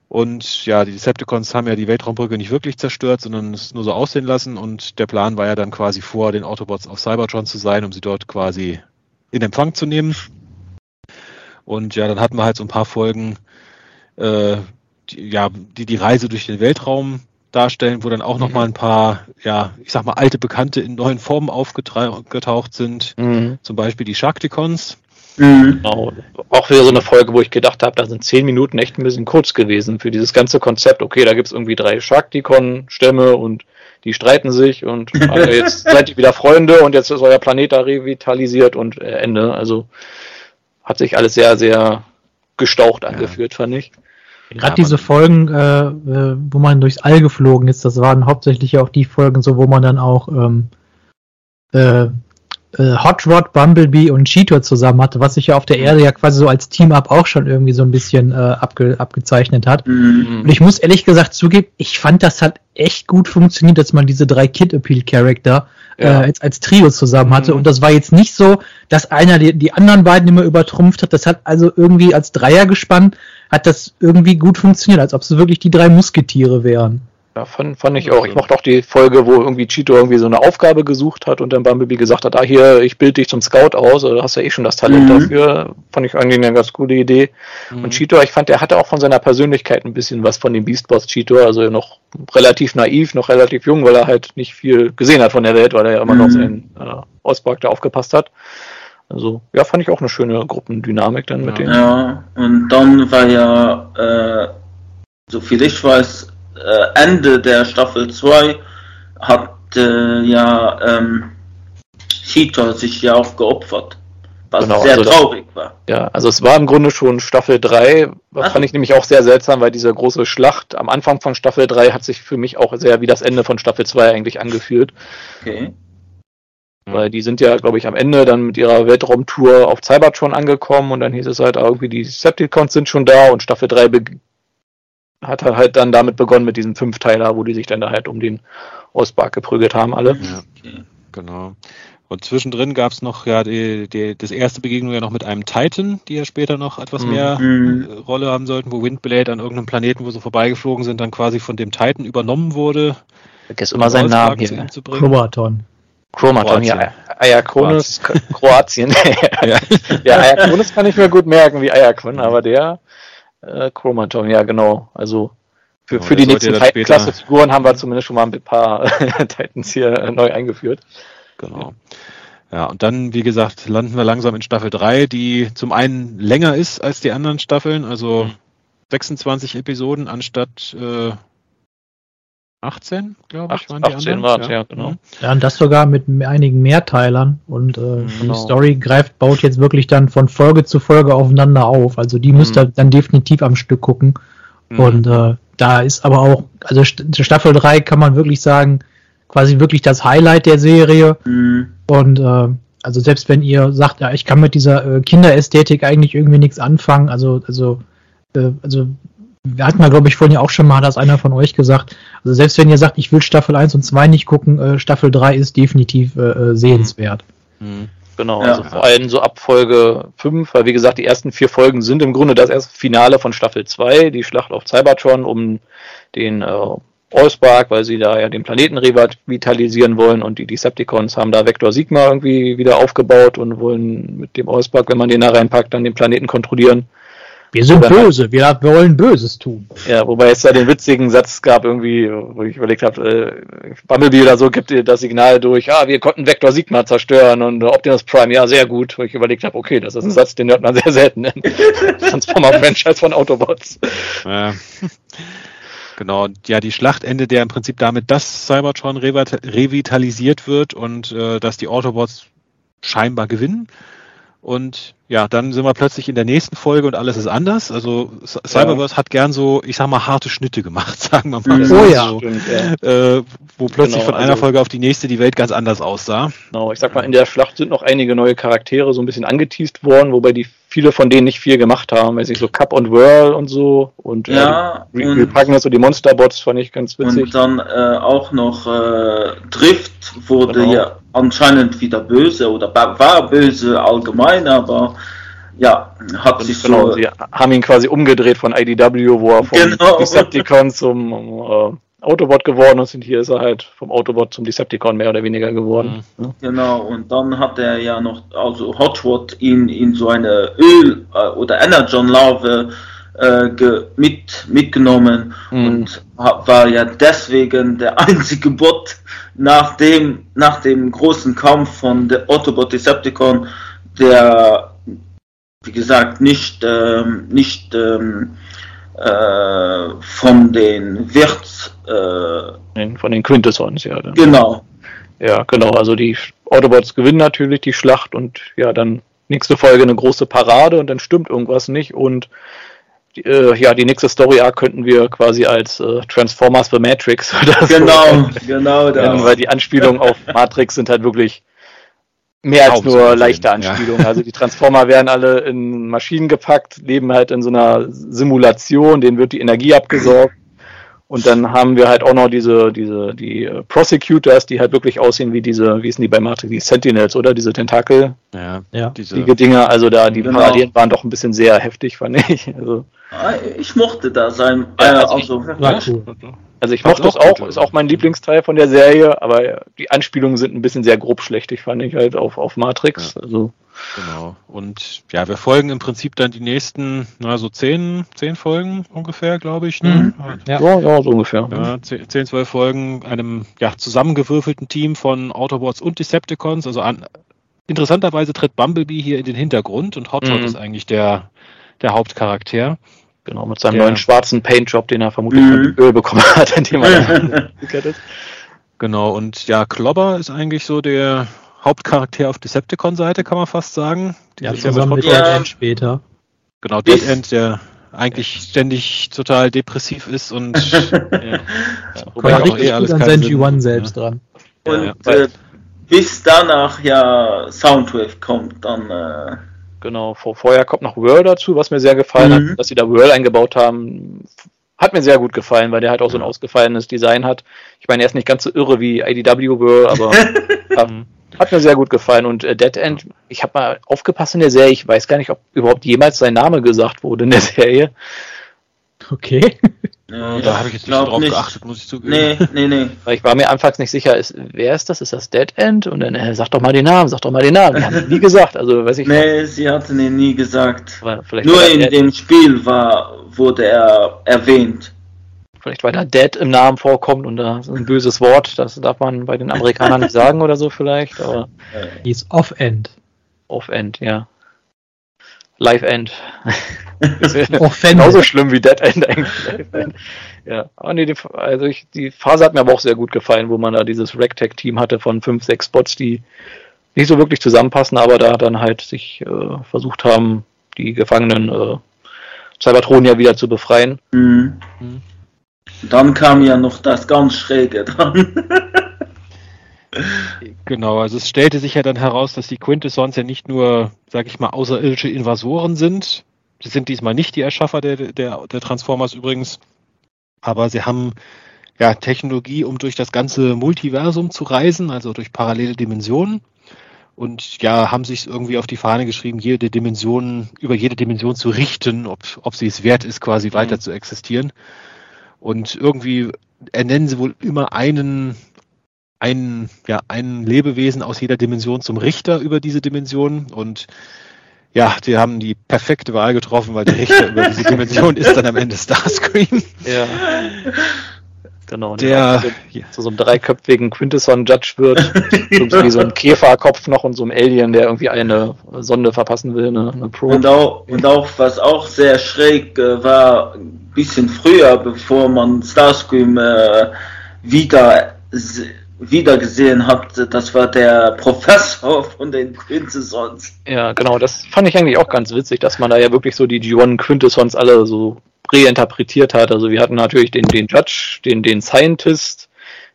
Und ja, die Decepticons haben ja die Weltraumbrücke nicht wirklich zerstört, sondern es nur so aussehen lassen. Und der Plan war ja dann quasi vor den Autobots auf Cybertron zu sein, um sie dort quasi in Empfang zu nehmen. Und ja, dann hatten wir halt so ein paar Folgen, äh, die, ja, die die Reise durch den Weltraum darstellen, wo dann auch mhm. noch mal ein paar, ja, ich sag mal, alte Bekannte in neuen Formen aufgetaucht sind. Mhm. Zum Beispiel die Sharkticons. Mhm. Genau. Auch wieder so eine Folge, wo ich gedacht habe, da sind zehn Minuten echt ein bisschen kurz gewesen für dieses ganze Konzept. Okay, da gibt's irgendwie drei Sharkticon-Stämme und die streiten sich und also jetzt seid ihr wieder Freunde und jetzt ist euer Planet da revitalisiert und äh, Ende. Also hat sich alles sehr, sehr gestaucht angeführt, ja. fand ich. Gerade diese Folgen, äh, äh, wo man durchs All geflogen ist, das waren hauptsächlich auch die Folgen, so wo man dann auch ähm, äh, äh, Hot Rod, Bumblebee und Cheetor zusammen hatte, was sich ja auf der Erde ja quasi so als Team-Up auch schon irgendwie so ein bisschen äh, abge abgezeichnet hat. Mhm. Und ich muss ehrlich gesagt zugeben, ich fand, das hat echt gut funktioniert, dass man diese drei Kid-Appeal-Charakter ja. äh, als, als Trio zusammen hatte. Mhm. Und das war jetzt nicht so, dass einer die, die anderen beiden immer übertrumpft hat. Das hat also irgendwie als Dreier gespannt, hat das irgendwie gut funktioniert, als ob es wirklich die drei Musketiere wären. Ja, fand, fand ich auch. Ich mochte auch die Folge, wo irgendwie Cheeto irgendwie so eine Aufgabe gesucht hat und dann Bumblebee gesagt hat, ah hier, ich bilde dich zum Scout aus, oder hast ja eh schon das Talent mhm. dafür. Fand ich eigentlich eine ganz gute Idee. Mhm. Und Cheeto, ich fand, der hatte auch von seiner Persönlichkeit ein bisschen was von dem Beast Boss Cheeto, also noch relativ naiv, noch relativ jung, weil er halt nicht viel gesehen hat von der Welt, weil er ja immer mhm. noch seinen äh, Auspark da aufgepasst hat. Also, ja, fand ich auch eine schöne Gruppendynamik dann ja. mit denen. Ja, und dann war ja, äh, so viel ich weiß, äh, Ende der Staffel 2 hat äh, ja ähm, Cheetah sich ja auch geopfert. Was genau, sehr also traurig das, war. Ja, also es war im Grunde schon Staffel 3, was Ach. fand ich nämlich auch sehr seltsam, weil diese große Schlacht am Anfang von Staffel 3 hat sich für mich auch sehr wie das Ende von Staffel 2 eigentlich angefühlt. Okay. Weil die sind ja, glaube ich, am Ende dann mit ihrer Weltraumtour auf Cybertron angekommen und dann hieß es halt irgendwie, die Septicons sind schon da und Staffel 3 hat er halt dann damit begonnen mit diesem Fünfteiler, wo die sich dann da halt um den Ostbark geprügelt haben, alle. Ja, okay. genau. Und zwischendrin gab es noch ja die, die, das erste Begegnung ja noch mit einem Titan, die ja später noch etwas mehr mhm. Äh, Rolle haben sollten, wo Windblade an irgendeinem Planeten, wo sie vorbeigeflogen sind, dann quasi von dem Titan übernommen wurde. Vergiss immer seinen Namen hier. Chromaton. Chromaton, ja. Ayakonis, Kroatien. ja, ja Ayakonis kann ich mir gut merken, wie Ayakon, aber der äh, Chromaton, ja genau. Also für, für die nächsten Titan-Klasse-Figuren haben wir zumindest schon mal ein paar Titans hier äh, neu eingeführt. Genau. Ja, und dann, wie gesagt, landen wir langsam in Staffel 3, die zum einen länger ist als die anderen Staffeln, also mhm. 26 Episoden anstatt äh, 18, glaube ich, waren die 18 waren ja. ja, genau. Mhm. Ja, und das sogar mit einigen Mehrteilern und äh, mhm. genau. die Story greift, baut jetzt wirklich dann von Folge zu Folge aufeinander auf. Also die müsst ihr mhm. dann definitiv am Stück gucken. Mhm. Und äh, da ist aber auch, also Staffel 3 kann man wirklich sagen, quasi wirklich das Highlight der Serie. Mhm. Und äh, also selbst wenn ihr sagt, ja, ich kann mit dieser äh, Kinderästhetik eigentlich irgendwie nichts anfangen, also, also, äh, also wir hatten ja, glaube ich, vorhin ja auch schon mal, hat das einer von euch gesagt. Also selbst wenn ihr sagt, ich will Staffel 1 und 2 nicht gucken, äh, Staffel 3 ist definitiv äh, äh, sehenswert. Mhm. Genau, ja. also vor allem so ab Folge 5, weil wie gesagt, die ersten vier Folgen sind im Grunde das erste Finale von Staffel 2, die Schlacht auf Cybertron um den äh, Allspark, weil sie da ja den Planeten revitalisieren wollen und die Decepticons haben da Vector Sigma irgendwie wieder aufgebaut und wollen mit dem Allspark, wenn man den da reinpackt, dann den Planeten kontrollieren. Wir sind böse, wir wollen Böses tun. Ja, wobei es da den witzigen Satz gab, irgendwie, wo ich überlegt habe, äh, Bumblebee oder so gibt dir das Signal durch, ah, wir konnten Vector Sigma zerstören und Optimus Prime, ja, sehr gut. Wo ich überlegt habe, okay, das ist ein Satz, den hört man sehr selten in Transformer-Franchise von Autobots. Ja. Genau, ja, die Schlacht endet ja im Prinzip damit, dass Cybertron revitalisiert wird und äh, dass die Autobots scheinbar gewinnen. Und ja, dann sind wir plötzlich in der nächsten Folge und alles ist anders. Also Cyberverse ja. hat gern so, ich sag mal, harte Schnitte gemacht, sagen wir mal. Oh ja. So, Stimmt, ja. Äh, wo plötzlich genau, von einer also, Folge auf die nächste die Welt ganz anders aussah. Genau, ich sag mal, in der Schlacht sind noch einige neue Charaktere so ein bisschen angeteased worden, wobei die viele von denen nicht viel gemacht haben. Weiß ich, so Cup und Whirl und so. Und ja, äh, Repugnance und die Monsterbots fand ich ganz witzig. Und dann äh, auch noch äh, Drift wurde genau. ja anscheinend wieder böse oder war böse allgemein, aber ja, hat und sich genau, so. Sie haben ihn quasi umgedreht von IDW, wo er vom genau. Decepticon zum äh, Autobot geworden ist und hier ist er halt vom Autobot zum Decepticon mehr oder weniger geworden. Mhm. Genau, und dann hat er ja noch, also Hotshot ihn in so eine Öl- äh, oder Energon-Larve äh, mit, mitgenommen mhm. und war ja deswegen der einzige Bot nach dem, nach dem großen Kampf von der Autobot Decepticon, der wie gesagt nicht, ähm, nicht ähm, äh, von den Wirts äh, von den Quintessons, ja. Dann. Genau. Ja, genau. Also die Autobots gewinnen natürlich die Schlacht und ja, dann nächste Folge eine große Parade und dann stimmt irgendwas nicht und äh, ja, die nächste Story Arc könnten wir quasi als äh, Transformers The Matrix oder genau, so. Genau, genau. Weil die Anspielungen auf Matrix sind halt wirklich mehr als nur leichte Anspielungen. Ja. Also die Transformer werden alle in Maschinen gepackt, leben halt in so einer Simulation, denen wird die Energie abgesorgt. Und dann haben wir halt auch noch diese, diese, die äh, Prosecutors, die halt wirklich aussehen wie diese, wie ist denn die bei Matrix, die Sentinels, oder? Diese Tentakel. Ja, ja. Diese Dinger, also da, die genau. Parallelen waren doch ein bisschen sehr heftig, fand ich. Also, ah, ich mochte da sein, ja, also, also, ich, ja, cool. Also ich mochte das auch, ist auch mein Lieblingsteil von der Serie, aber die Anspielungen sind ein bisschen sehr grob schlecht, ich fand ich halt auf, auf Matrix. Also Genau. Und ja, wir folgen im Prinzip dann die nächsten, na, so zehn, zehn Folgen ungefähr, glaube ich. Ne? Mhm. Ja. ja. ja, so ungefähr. Ja, zehn, zwölf Folgen einem ja, zusammengewürfelten Team von Autobots und Decepticons. Also an, interessanterweise tritt Bumblebee hier in den Hintergrund und Hotshot mhm. ist eigentlich der, der Hauptcharakter. Genau, mit seinem der, neuen schwarzen Paintjob, den er vermutlich. Öl bekommen hat, indem er Genau, und ja, Klobber ist eigentlich so der, Hauptcharakter auf Decepticon-Seite, kann man fast sagen. ja, zusammen mit ja. End später. Genau, Dead End, der eigentlich ständig total depressiv ist und ja, wobei auch eh alles an Senji One selbst ja. dran. Und ja, äh, bis danach ja Soundwave kommt, dann äh Genau, vor, vorher kommt noch Whirl dazu, was mir sehr gefallen mhm. hat, dass sie da Whirl eingebaut haben. Hat mir sehr gut gefallen, weil der halt auch so ein ausgefallenes Design hat. Ich meine, er ist nicht ganz so irre wie IDW Whirl, aber ähm, hat mir sehr gut gefallen. Und äh, Dead End, ich habe mal aufgepasst in der Serie, ich weiß gar nicht, ob überhaupt jemals sein Name gesagt wurde in der Serie. Okay. Ja, da habe ich jetzt nicht drauf nicht. geachtet, muss ich zugeben. Nee, nee, nee. Weil ich war mir anfangs nicht sicher, ist, wer ist das? Ist das Dead End? Und dann, äh, sag doch mal den Namen, sag doch mal den Namen. Die haben nie gesagt, also weiß ich Nee, sie hatten ihn nie gesagt. Nur in dem Spiel war, wurde er erwähnt. Vielleicht weil da Dead im Namen vorkommt und da ist ein böses Wort, das darf man bei den Amerikanern nicht sagen oder so vielleicht. Aber Die ist Off-End. Off-End, ja. Live-End. genauso schlimm wie Dead End eigentlich. ja, aber nee, die, also ich, die Phase hat mir aber auch sehr gut gefallen, wo man da dieses Ragtag-Team hatte von fünf, sechs Spots, die nicht so wirklich zusammenpassen, aber da dann halt sich äh, versucht haben, die Gefangenen äh, Cybertronier wieder zu befreien. Mhm. Mhm. Dann kam ja noch das ganz Schräge dran. genau, also es stellte sich ja dann heraus, dass die Quintessons ja nicht nur, sag ich mal, außerirdische Invasoren sind. Sie sind diesmal nicht die Erschaffer der, der, der Transformers übrigens, aber sie haben ja Technologie, um durch das ganze Multiversum zu reisen, also durch parallele Dimensionen. Und ja, haben sich irgendwie auf die Fahne geschrieben, jede Dimension, über jede Dimension zu richten, ob, ob sie es wert ist, quasi mhm. weiter zu existieren. Und irgendwie ernennen sie wohl immer einen, einen, ja, einen Lebewesen aus jeder Dimension zum Richter über diese Dimension. Und ja, die haben die perfekte Wahl getroffen, weil der Richter über diese Dimension ist dann am Ende Starscream. Ja. Genau, der ja. zu so einem dreiköpfigen Quintesson-Judge wird, so wie so ein Käferkopf noch und so einem Alien, der irgendwie eine Sonde verpassen will, eine, eine Probe. Und auch, und auch, was auch sehr schräg äh, war, ein bisschen früher, bevor man Starscream äh, wieder wieder gesehen hat, das war der Professor von den Quintessons. Ja, genau, das fand ich eigentlich auch ganz witzig, dass man da ja wirklich so die G1 Quintessons alle so reinterpretiert hat. Also wir hatten natürlich den, den Judge, den, den Scientist,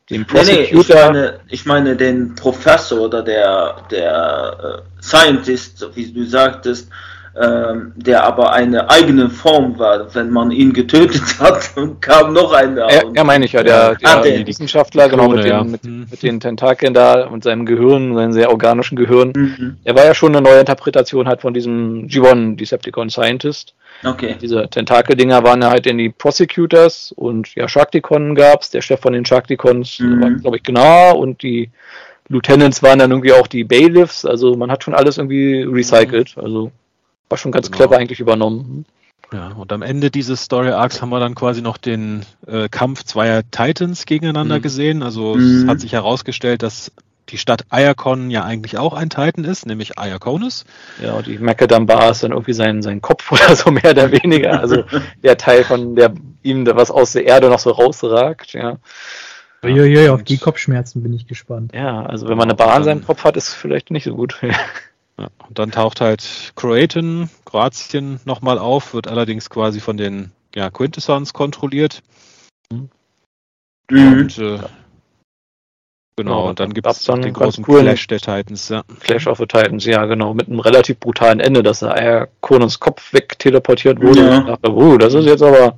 den Prosecutor. Nee, nee, ich, meine, ich meine den Professor oder der, der äh, Scientist, wie du sagtest, der aber eine eigene Form war, wenn man ihn getötet hat und kam noch einer. Ja, ja meine ich ja, der, der, ah, der Wissenschaftler, genau, mit, ja. den, mit, mhm. mit, den Tentakeln da und seinem Gehirn, seinem sehr organischen Gehirn. Mhm. Er war ja schon eine neue Interpretation halt von diesem G1 Decepticon Scientist. Okay. Diese Tentakel-Dinger waren ja halt in die Prosecutors und ja, Sharkticon gab's. Der Chef von den Sharkticons mhm. war, glaube ich, genau. Und die Lieutenants waren dann irgendwie auch die Bailiffs. Also man hat schon alles irgendwie recycelt. Mhm. Also war schon ganz genau. clever eigentlich übernommen. Ja, und am Ende dieses Story Arcs haben wir dann quasi noch den äh, Kampf zweier Titans gegeneinander mhm. gesehen. Also mhm. es hat sich herausgestellt, dass die Stadt Iacon ja eigentlich auch ein Titan ist, nämlich Iaconus. Ja, und die Macadam-Bar ist dann irgendwie sein, sein Kopf oder so mehr oder weniger. Also der Teil von der ihm da was aus der Erde noch so rausragt, ja. Uiuiui, auf die Kopfschmerzen bin ich gespannt. Ja, also wenn man eine Bar an seinem Kopf hat, ist vielleicht nicht so gut. Ja, und dann taucht halt Croatan Kroatien nochmal auf, wird allerdings quasi von den ja, Quintessons kontrolliert. Mhm. Und äh, Genau, und dann gibt es dann den großen Clash der Titans, ja. Clash of the Titans, ja, genau, mit einem relativ brutalen Ende, dass er Konans Kopf weg teleportiert wurde. Ja. Und dachte, uh, das ist jetzt aber,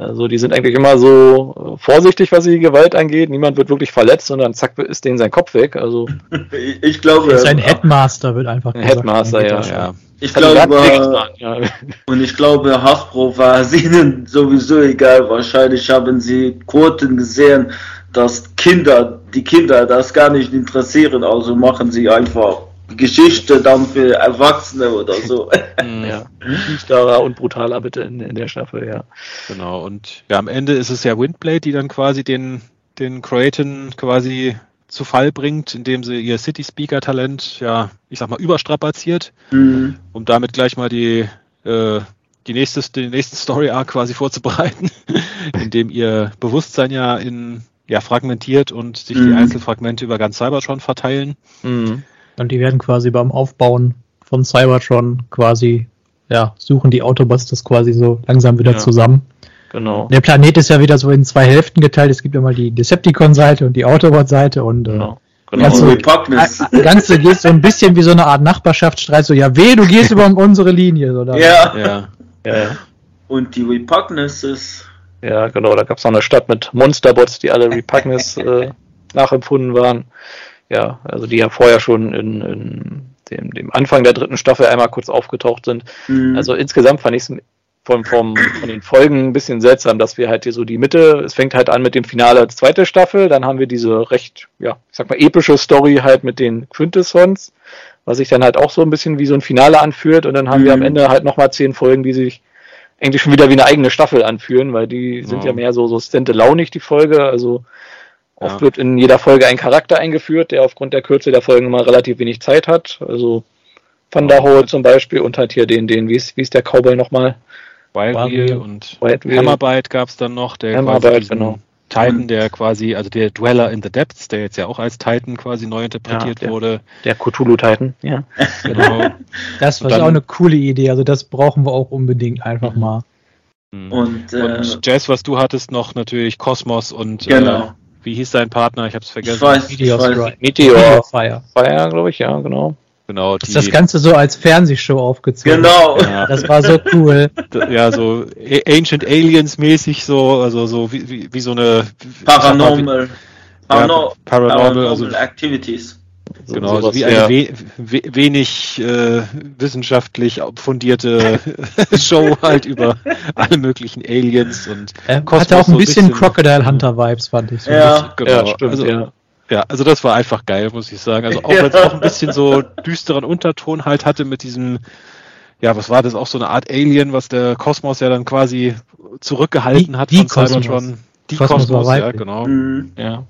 also die sind eigentlich immer so äh, vorsichtig, was die Gewalt angeht. Niemand wird wirklich verletzt und dann zack ist denen sein Kopf weg. Also ich glaube, sein Headmaster wird einfach. Gesagt, Headmaster, ja, ja. Ich glaube, ja. und ich glaube, Hasbro war es ihnen sowieso egal. Wahrscheinlich haben sie Quoten gesehen, dass Kinder, die Kinder das gar nicht interessieren, also machen sie einfach Geschichte dann für Erwachsene oder so. Mhm. ja, düsterer und brutaler bitte in, in, der Staffel, ja. Genau, und ja, am Ende ist es ja Windblade, die dann quasi den, den Croatan quasi zu Fall bringt, indem sie ihr City Speaker Talent, ja, ich sag mal, überstrapaziert, mhm. um damit gleich mal die, äh, die nächste, den nächsten Story Arc quasi vorzubereiten, indem ihr Bewusstsein ja in ja, fragmentiert und sich mhm. die Einzelfragmente über ganz Cybertron verteilen. Mhm. Und die werden quasi beim Aufbauen von Cybertron quasi, ja, suchen die Autobots das quasi so langsam wieder ja. zusammen. Genau. Der Planet ist ja wieder so in zwei Hälften geteilt. Es gibt ja mal die Decepticon-Seite und die Autobot-Seite und äh, genau. Genau. Also, das Ganze geht so ein bisschen wie so eine Art Nachbarschaftsstreit, so, ja, weh, du gehst über unsere Linie. So, ja. ja. ja. Und die Repugnance ist ja, genau, da gab es noch eine Stadt mit Monsterbots, die alle Repugnus äh, nachempfunden waren. Ja, also die ja vorher schon in, in dem, dem Anfang der dritten Staffel einmal kurz aufgetaucht sind. Mhm. Also insgesamt fand ich es von, von, von den Folgen ein bisschen seltsam, dass wir halt hier so die Mitte, es fängt halt an mit dem Finale der zweiten Staffel, dann haben wir diese recht, ja, ich sag mal, epische Story halt mit den Quintessons, was sich dann halt auch so ein bisschen wie so ein Finale anfühlt und dann haben mhm. wir am Ende halt nochmal zehn Folgen, die sich eigentlich schon wieder wie eine eigene Staffel anführen, weil die sind ja, ja mehr so, so stand-alone die Folge. Also oft ja. wird in jeder Folge ein Charakter eingeführt, der aufgrund der Kürze der Folgen immer relativ wenig Zeit hat. Also Van der Hohe zum Beispiel und halt hier den, den, wie ist, wie ist der Cowboy nochmal? Wildwheel und Wildwheel. Hammerbite gab es dann noch, der Hammerbite, genau. Titan, der quasi, also der Dweller in the Depths, der jetzt ja auch als Titan quasi neu interpretiert ja, der, wurde. Der Cthulhu-Titan, ja. Genau. Das war auch eine coole Idee, also das brauchen wir auch unbedingt einfach mhm. mal. Mhm. Und, äh, und Jazz, was du hattest, noch natürlich Kosmos und genau. Äh, wie hieß dein Partner? Ich hab's vergessen. Ich weiß, Meteor, ich weiß. Meteor, Meteor Fire. Fire, glaube ich, ja, genau. Genau, die, das Ganze so als Fernsehshow aufgezogen. Genau. Ja. Das war so cool. Ja, so Ancient Aliens mäßig, so, also so wie, wie, wie so eine Paranormal. Mal, wie, ja, Paranormal, Paranormal also, Activities. So genau, also wie eine we we wenig äh, wissenschaftlich fundierte Show halt über alle möglichen Aliens und äh, Hatte auch ein bisschen, bisschen Crocodile Hunter Vibes, fand ich. So ja, genau. ja, stimmt, also, ja. Ja, also das war einfach geil, muss ich sagen. Also auch wenn es auch ein bisschen so düsteren Unterton halt hatte mit diesem, ja, was war das, auch so eine Art Alien, was der Kosmos ja dann quasi zurückgehalten die, hat die von Kosmos. Cybertron. Die Kosmos, Kosmos ja, genau. Mhm. Ja.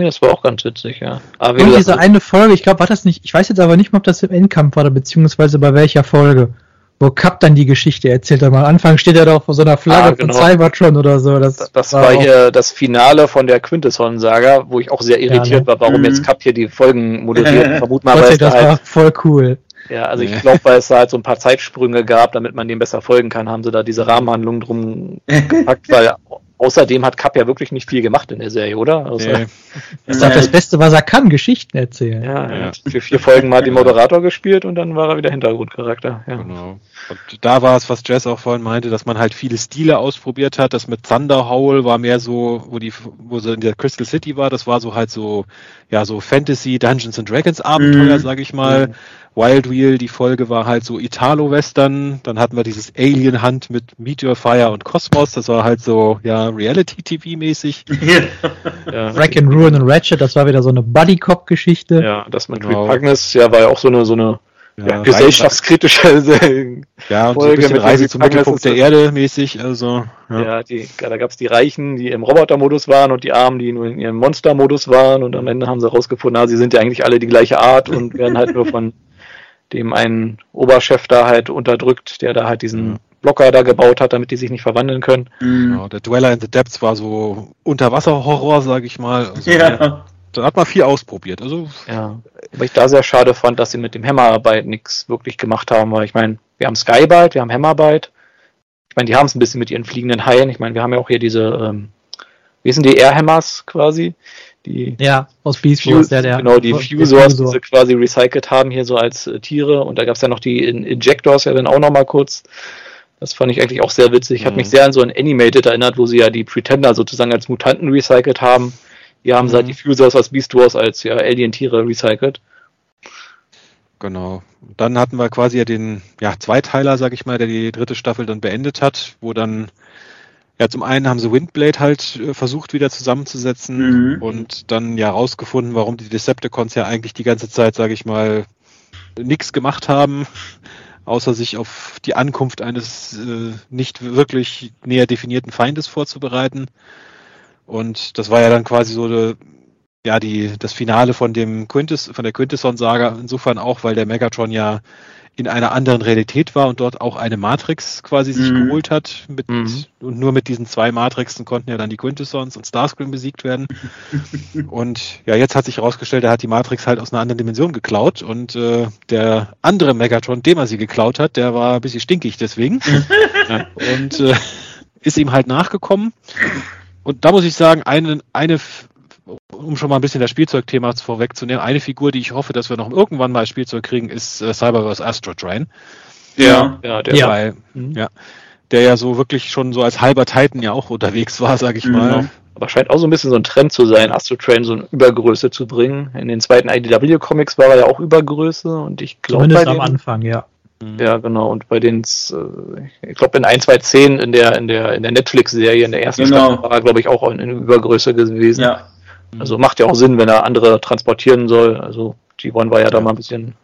Ja, das war auch ganz witzig, ja. Aber und diese eine Folge, ich glaube, war das nicht, ich weiß jetzt aber nicht mehr, ob das im Endkampf war, beziehungsweise bei welcher Folge wo Cap dann die Geschichte erzählt. Am Anfang steht er doch vor so einer Flagge ah, genau. von Cybertron oder so. Das, das, das war, war hier das Finale von der Quintesson-Saga, wo ich auch sehr irritiert ja, ne? war, warum mhm. jetzt Cap hier die Folgen moderiert. Vermut mal, weil das halt, war voll cool. Ja, also ich glaube, weil es da halt so ein paar Zeitsprünge gab, damit man dem besser folgen kann, haben sie da diese Rahmenhandlung drum gepackt, weil Außerdem hat Kapp ja wirklich nicht viel gemacht in der Serie, oder? Also, nee. Das ist doch das Beste, was er kann, Geschichten erzählen. Ja, ja. für vier Folgen mal den Moderator gespielt und dann war er wieder Hintergrundcharakter. Ja. Genau. Und da war es, was Jess auch vorhin meinte, dass man halt viele Stile ausprobiert hat. Das mit Thunder Howl war mehr so, wo die, wo sie in der Crystal City war, das war so halt so, ja, so Fantasy, Dungeons and Dragons Abenteuer, mhm. sag ich mal. Mhm. Wild Wheel, die Folge war halt so Italo-Western. Dann hatten wir dieses Alien Hunt mit Meteor Fire und Cosmos. Das war halt so, ja, Reality-TV-mäßig. ja. Wreck and Ruin und Ratchet, das war wieder so eine Buddy-Cop-Geschichte. Ja, das mit genau. Repugnus, ja, war ja auch so eine, so eine ja, ja, gesellschaftskritische ja, und Folge so ein Reise zum Mittelpunkt der Erde mäßig. Also, ja, ja die, da gab es die Reichen, die im Roboter-Modus waren und die Armen, die nur in ihrem Monster-Modus waren und am Ende haben sie herausgefunden, na, sie sind ja eigentlich alle die gleiche Art und werden halt nur von dem einen Oberchef da halt unterdrückt, der da halt diesen Blocker da gebaut hat, damit die sich nicht verwandeln können. Genau, der Dweller in the Depths war so Unterwasserhorror, sag ich mal. Also, ja. da hat man viel ausprobiert. Also ja, aber ich da sehr schade fand, dass sie mit dem Hammerarbeit nichts wirklich gemacht haben, weil ich meine, wir haben Skybite, wir haben Hammerarbeit. Ich meine, die haben es ein bisschen mit ihren fliegenden Haien. Ich meine, wir haben ja auch hier diese, ähm, wie sind die Airhammers quasi? Die ja, aus Beast Wars, der, der, Genau, die Fusors, die sie quasi recycelt haben hier so als äh, Tiere. Und da gab es ja noch die in Injectors ja dann auch nochmal kurz. Das fand ich eigentlich auch sehr witzig. Mhm. Hat mich sehr an so ein Animated erinnert, wo sie ja die Pretender sozusagen als Mutanten recycelt haben. Die haben mhm. seit die Fusors aus Beast Wars als ja, Alien-Tiere recycelt. Genau. Dann hatten wir quasi ja den ja, Zweiteiler, sag ich mal, der die dritte Staffel dann beendet hat, wo dann ja, zum einen haben sie Windblade halt äh, versucht wieder zusammenzusetzen mhm. und dann ja rausgefunden, warum die Decepticons ja eigentlich die ganze Zeit, sage ich mal, nichts gemacht haben, außer sich auf die Ankunft eines äh, nicht wirklich näher definierten Feindes vorzubereiten. Und das war ja dann quasi so eine, ja, die, das Finale von dem Quintus, von der Quintesson-Saga, insofern auch, weil der Megatron ja in einer anderen Realität war und dort auch eine Matrix quasi sich mhm. geholt hat. Mit, mhm. Und nur mit diesen zwei Matrixen konnten ja dann die Quintessons und Starscream besiegt werden. und ja, jetzt hat sich herausgestellt, er hat die Matrix halt aus einer anderen Dimension geklaut und äh, der andere Megatron, dem er sie geklaut hat, der war ein bisschen stinkig deswegen. und äh, ist ihm halt nachgekommen. Und da muss ich sagen, eine, eine um schon mal ein bisschen das Spielzeugthema vorwegzunehmen, eine Figur, die ich hoffe, dass wir noch irgendwann mal Spielzeug kriegen, ist äh, Cyberverse Astro Train. Ja, ja, der, ja. Weil, mhm. ja, der ja so wirklich schon so als halber Titan ja auch unterwegs war, sag ich mhm. mal. Aber scheint auch so ein bisschen so ein Trend zu sein, Astro Train so eine Übergröße zu bringen. In den zweiten IDW-Comics war er ja auch Übergröße und ich glaube. Zumindest am Anfang, ja. Ja, genau. Und bei den, äh, ich glaube, in 1, 2, 10 in der, in der, in der Netflix-Serie, in der ersten genau. Staffel war er, glaube ich, auch in, in Übergröße gewesen. Ja. Also macht ja auch Sinn, wenn er andere transportieren soll. Also G1 war ja da mal ein bisschen.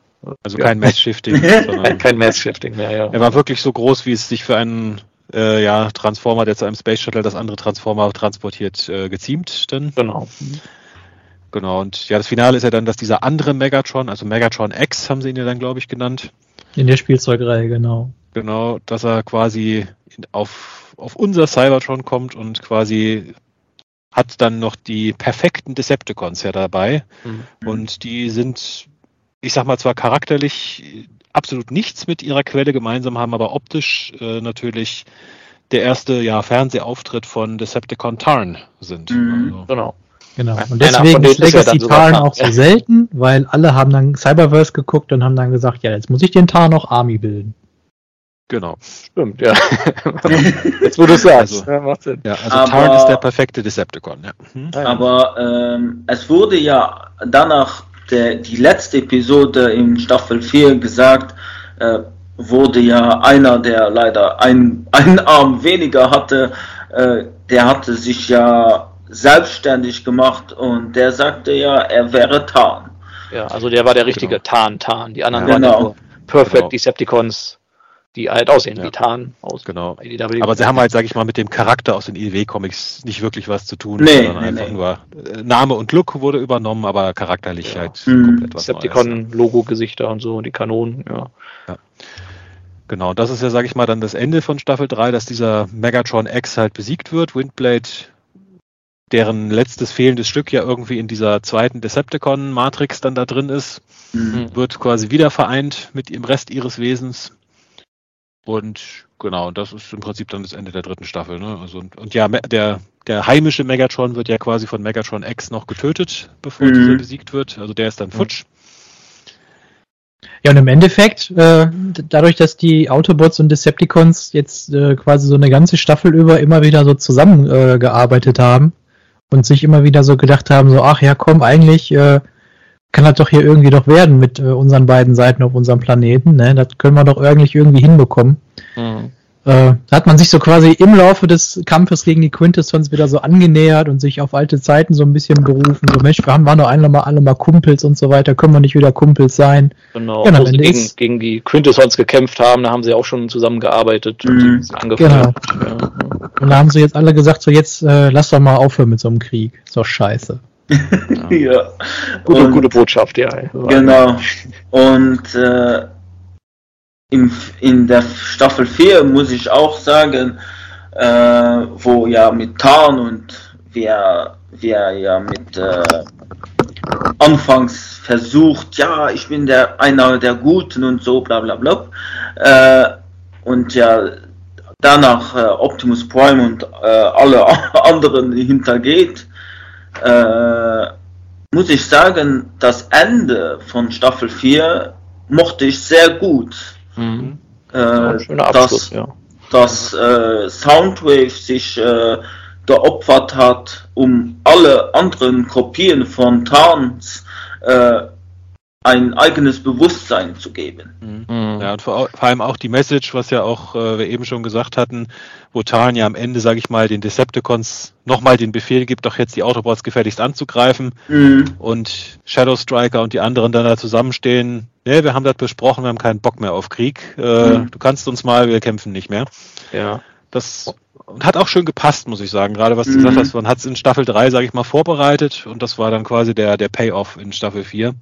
Also kein ja. Mass-Shifting. kein, kein Mass-Shifting mehr, ja. Er war wirklich so groß, wie es sich für einen äh, ja, Transformer, der zu einem Space Shuttle das andere Transformer transportiert, äh, geziemt dann. Genau. Genau, und ja, das Finale ist ja dann, dass dieser andere Megatron, also Megatron X haben sie ihn ja dann, glaube ich, genannt. In der Spielzeugreihe, genau. Genau, dass er quasi auf, auf unser Cybertron kommt und quasi hat dann noch die perfekten Decepticons ja dabei. Mhm. Und die sind, ich sag mal, zwar charakterlich absolut nichts mit ihrer Quelle gemeinsam haben, aber optisch äh, natürlich der erste ja, Fernsehauftritt von Decepticon Tarn sind. Mhm. Also. Genau. Genau. Und deswegen ist Legacy ja Tarn auch so selten, weil alle haben dann Cyberverse geguckt und haben dann gesagt, ja, jetzt muss ich den Tarn noch Army bilden. Genau. Stimmt, ja. Jetzt wo du sagst. Also, ja, macht Sinn. Ja, also aber, Tarn ist der perfekte Decepticon, ja. Hm? Aber ähm, es wurde ja danach der, die letzte Episode in Staffel 4 gesagt, äh, wurde ja einer, der leider ein, einen Arm weniger hatte, äh, der hatte sich ja selbstständig gemacht und der sagte ja, er wäre Tarn. Ja, also der war der richtige genau. Tarn, Tarn. Die anderen ja, waren genau. ja nur Perfect genau. Decepticons die halt aussehen ja. wie Tarn aus genau. IDW. Aber sie haben halt, sag ich mal, mit dem Charakter aus den IDW-Comics nicht wirklich was zu tun, nee, sondern nee, einfach nee. nur äh, Name und Look wurde übernommen, aber charakterlich ja. halt mhm. komplett was Decepticon, Logo-Gesichter und so, und die Kanonen, ja. ja. Genau, das ist ja, sag ich mal, dann das Ende von Staffel 3, dass dieser Megatron X halt besiegt wird. Windblade, deren letztes fehlendes Stück ja irgendwie in dieser zweiten Decepticon-Matrix dann da drin ist, mhm. wird quasi wieder vereint mit dem Rest ihres Wesens. Und genau, das ist im Prinzip dann das Ende der dritten Staffel. Ne? Also, und, und ja, der, der heimische Megatron wird ja quasi von Megatron X noch getötet, bevor mhm. dieser besiegt wird. Also der ist dann futsch. Ja, und im Endeffekt, äh, dadurch, dass die Autobots und Decepticons jetzt äh, quasi so eine ganze Staffel über immer wieder so zusammengearbeitet äh, haben und sich immer wieder so gedacht haben, so, ach ja, komm, eigentlich äh, kann das doch hier irgendwie doch werden mit äh, unseren beiden Seiten auf unserem Planeten. Ne? Das können wir doch irgendwie irgendwie hinbekommen. Mhm. Äh, da hat man sich so quasi im Laufe des Kampfes gegen die Quintessons wieder so angenähert und sich auf alte Zeiten so ein bisschen berufen. So, Mensch, wir haben, waren doch alle mal, alle mal Kumpels und so weiter, können wir nicht wieder Kumpels sein? Genau, ja, wo sie gegen, gegen, die Quintessons gekämpft haben, da haben sie auch schon zusammengearbeitet und mhm. angefangen. Genau. Ja. Und da haben sie jetzt alle gesagt, so jetzt äh, lass doch mal aufhören mit so einem Krieg. Ist doch scheiße. ja. Gute, und, gute Botschaft, ja. Genau. Und äh, in, in der Staffel 4 muss ich auch sagen, äh, wo ja mit Tarn und wir, wir ja mit äh, anfangs versucht, ja, ich bin der einer der Guten und so, bla bla bla. Äh, und ja, danach äh, Optimus Prime und äh, alle anderen hintergeht, äh, muss ich sagen, das Ende von Staffel 4 mochte ich sehr gut. Mhm. Äh, schöner Abschluss, dass, ja. Dass äh, Soundwave sich äh, geopfert hat, um alle anderen Kopien von Tarns äh, ein eigenes Bewusstsein zu geben. Mhm. Ja, und vor, vor, allem auch die Message, was ja auch äh, wir eben schon gesagt hatten, wo Tarn ja am Ende, sage ich mal, den Decepticons nochmal den Befehl gibt, doch jetzt die Autobots gefährlichst anzugreifen mhm. und Shadow Striker und die anderen dann da zusammenstehen. Ne, wir haben das besprochen, wir haben keinen Bock mehr auf Krieg. Äh, mhm. Du kannst uns mal, wir kämpfen nicht mehr. Ja. Das und hat auch schön gepasst, muss ich sagen. Gerade was du mhm. gesagt hast, man hat es in Staffel 3, sage ich mal, vorbereitet und das war dann quasi der, der Payoff in Staffel 4.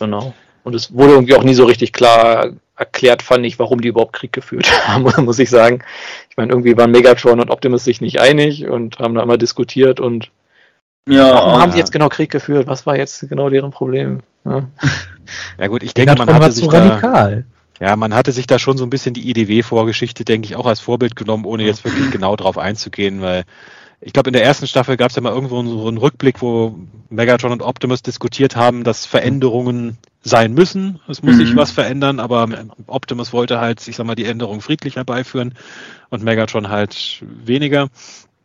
Genau. Und es wurde irgendwie auch nie so richtig klar erklärt, fand ich, warum die überhaupt Krieg geführt haben, muss ich sagen. Ich meine, irgendwie waren Megatron und Optimus sich nicht einig und haben da immer diskutiert und ja, warum haben ja. sie jetzt genau Krieg geführt? Was war jetzt genau deren Problem? Ja, ja gut, ich denke, man hatte sich da, radikal. Ja, man hatte sich da schon so ein bisschen die IDW-Vorgeschichte, denke ich, auch als Vorbild genommen, ohne jetzt wirklich genau drauf einzugehen, weil ich glaube, in der ersten Staffel gab es ja mal irgendwo so einen Rückblick, wo Megatron und Optimus diskutiert haben, dass Veränderungen sein müssen. Es muss mhm. sich was verändern, aber Optimus wollte halt, ich sag mal, die Änderung friedlich herbeiführen und Megatron halt weniger.